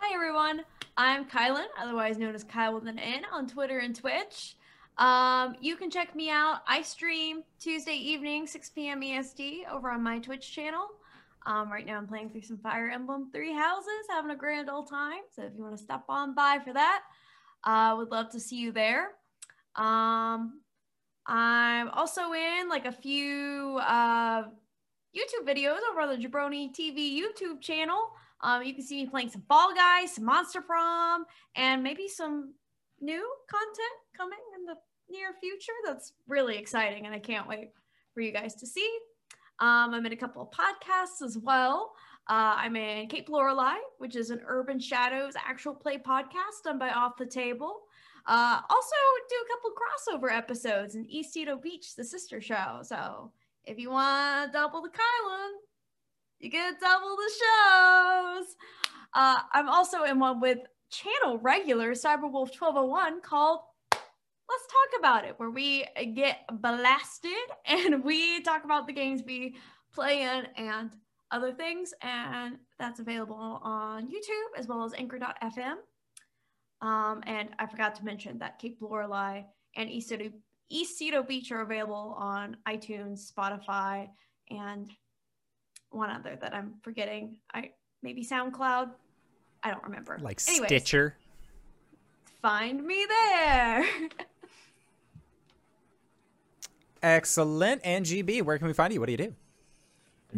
Hi everyone, I'm Kylan, otherwise known as Kyle with an N on Twitter and Twitch. Um, you can check me out. I stream Tuesday evening, 6 p.m. EST over on my Twitch channel. Um, right now I'm playing through some Fire Emblem Three Houses, having a grand old time. So if you want to stop on by for that, I uh, would love to see you there. Um, I'm also in like a few uh, YouTube videos over on the Jabroni TV YouTube channel. Um, you can see me playing some Fall Guys, some Monster Prom, and maybe some new content coming near future. That's really exciting, and I can't wait for you guys to see. Um, I'm in a couple of podcasts as well. Uh, I'm in Cape Lorelei, which is an Urban Shadows actual play podcast done by Off the Table. Uh, also, do a couple crossover episodes in East Edo Beach, the sister show. So if you want to double the Kylan, you get double the shows. Uh, I'm also in one with channel regular Cyberwolf 1201 called Let's Talk About It, where we get blasted and we talk about the games we play in and other things. And that's available on YouTube as well as anchor.fm. Um, and I forgot to mention that Cape Lorelei and East Cedo, Beach are available on iTunes, Spotify, and one other that I'm forgetting. I maybe SoundCloud. I don't remember. Like Anyways, Stitcher. Find me there. Excellent. And GB, where can we find you? What do you do?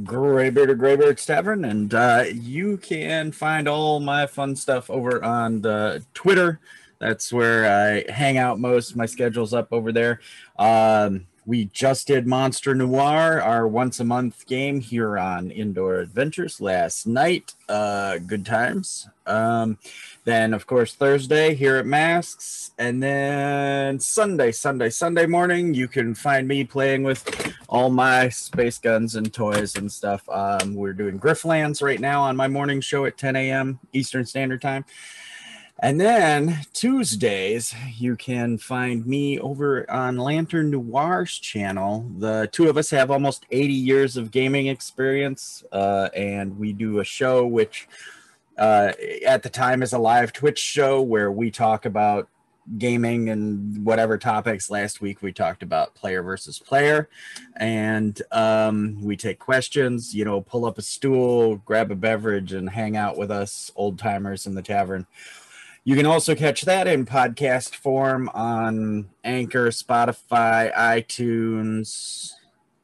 Graybeard or Graybeard's Tavern, and uh, you can find all my fun stuff over on the Twitter. That's where I hang out most. My schedule's up over there. Um, we just did Monster Noir, our once a month game here on Indoor Adventures last night. Uh, good times. Um, then, of course, Thursday here at Masks. And then Sunday, Sunday, Sunday morning, you can find me playing with all my space guns and toys and stuff. Um, we're doing Griftlands right now on my morning show at 10 a.m. Eastern Standard Time. And then Tuesdays, you can find me over on Lantern Noir's channel. The two of us have almost 80 years of gaming experience, uh, and we do a show which, uh, at the time, is a live Twitch show where we talk about gaming and whatever topics. Last week, we talked about player versus player, and um, we take questions. You know, pull up a stool, grab a beverage, and hang out with us old timers in the tavern. You can also catch that in podcast form on Anchor, Spotify, iTunes.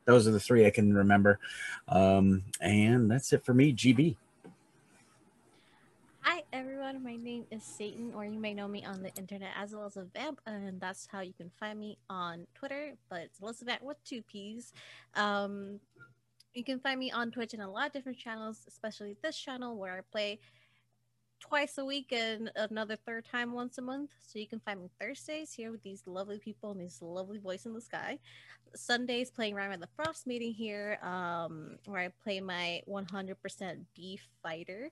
Those are the three I can remember. Um, and that's it for me, GB. Hi everyone, my name is Satan, or you may know me on the internet as well as a vamp, and that's how you can find me on Twitter. But it's Elizabeth with two P's. Um, you can find me on Twitch and a lot of different channels, especially this channel where I play twice a week and another third time once a month. So you can find me Thursdays here with these lovely people and this lovely voice in the sky. Sundays playing Rime of the Frostmaiden here, um, where I play my 100% beef fighter.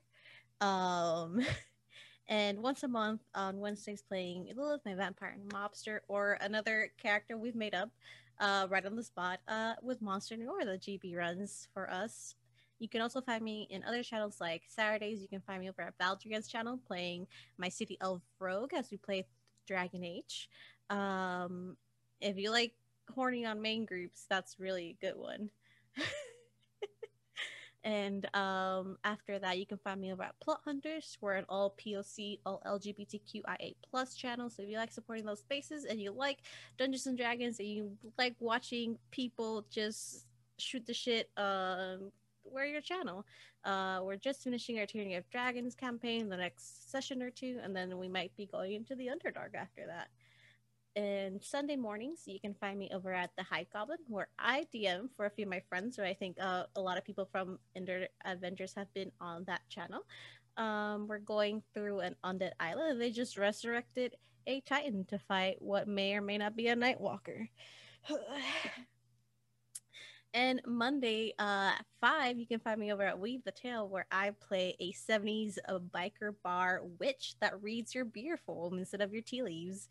Um, and once a month on Wednesdays playing Lilith, my vampire and mobster, or another character we've made up uh, right on the spot uh, with Monster Noir that GB runs for us. You can also find me in other channels like Saturdays. You can find me over at Valdrian's channel playing my City Elf Rogue as we play Dragon Age. Um, if you like horny on main groups, that's really a good one. and um, after that, you can find me over at Plot Hunters. We're an all POC, all LGBTQIA plus channel. So if you like supporting those spaces and you like Dungeons and Dragons and you like watching people just shoot the shit, um, we're your channel. Uh, we're just finishing our Tyranny of Dragons campaign the next session or two, and then we might be going into the Underdark after that. And Sunday mornings, you can find me over at the High Goblin, where I DM for a few of my friends, who I think uh, a lot of people from Indoor Adventures have been on that channel. Um, we're going through an undead island. They just resurrected a Titan to fight what may or may not be a Nightwalker. And Monday, uh, at five, you can find me over at Weave the Tale, where I play a '70s uh, biker bar witch that reads your beer foam instead of your tea leaves.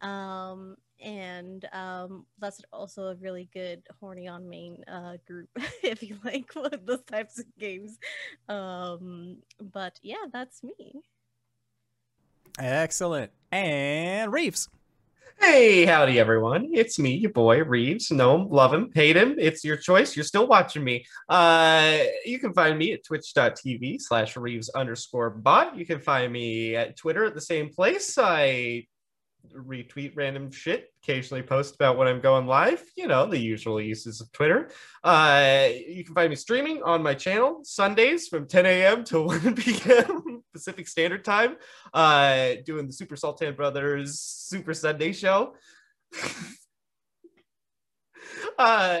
Um, and um, that's also a really good horny on main uh, group if you like those types of games. Um, but yeah, that's me. Excellent. And Reeves. Hey, howdy everyone. It's me, your boy Reeves. Know him, love him, hate him. It's your choice. You're still watching me. Uh, you can find me at twitch.tv slash Reeves underscore bot. You can find me at Twitter at the same place. I retweet random shit, occasionally post about when I'm going live, you know, the usual uses of Twitter. Uh, you can find me streaming on my channel Sundays from 10 a.m. to 1 p.m. Pacific Standard Time, uh, doing the Super Sultan Brothers Super Sunday show. uh,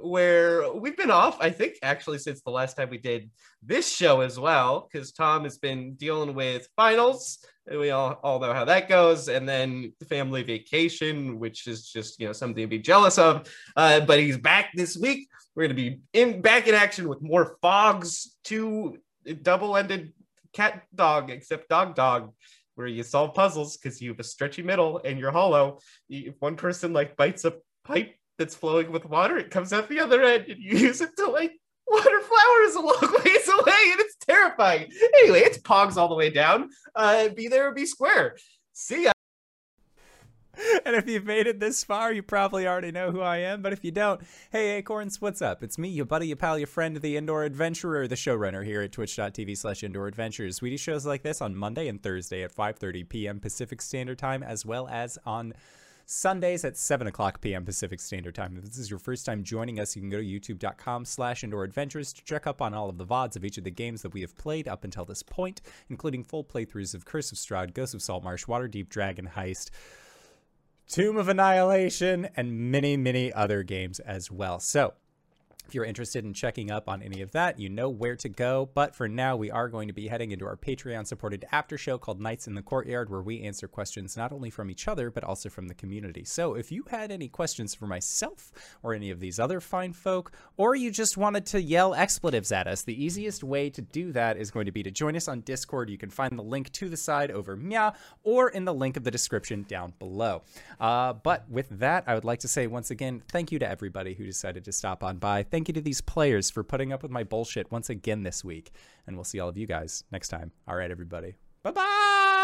where we've been off, I think, actually, since the last time we did this show as well, because Tom has been dealing with finals. We all, all know how that goes. And then family vacation, which is just, you know, something to be jealous of. Uh, but he's back this week. We're going to be in back in action with more Phogs, two double ended cat dog, except dog dog where you solve puzzles because you have a stretchy middle and you're hollow. If one person like bites a pipe that's flowing with water, it comes out the other end, and you use it to like water flowers a long ways away, and it's terrifying. Anyway, it's Phogs all the way down. Uh, be there or be square. See ya. And if you've made it this far, you probably already know who I am. But if you don't, hey Acorns, what's up? It's me, your buddy, your pal, your friend, the indoor adventurer, the showrunner here at twitch.tv slash indoor adventures. We do shows like this on Monday and Thursday at 5.30 p.m. Pacific Standard Time, as well as on Sundays at 7 o'clock p.m. Pacific Standard Time. If this is your first time joining us, you can go to youtube.com slash indoor adventures to check up on all of the VODs of each of the games that we have played up until this point, including full playthroughs of Curse of Strahd, Ghost of Saltmarsh, Waterdeep Dragon Heist, Tomb of Annihilation, and many, many other games as well. So, if you're interested in checking up on any of that, you know where to go. But for now, we are going to be heading into our Patreon supported after show called Nights in the Courtyard, where we answer questions not only from each other, but also from the community. So if you had any questions for myself or any of these other fine folk, or you just wanted to yell expletives at us, the easiest way to do that is going to be to join us on Discord. You can find the link to the side over Mia or in the link of the description down below. Uh, but with that, I would like to say once again, thank you to everybody who decided to stop on by. Thank you to these players for putting up with my bullshit once again this week. And we'll see all of you guys next time. All right, everybody. Bye bye.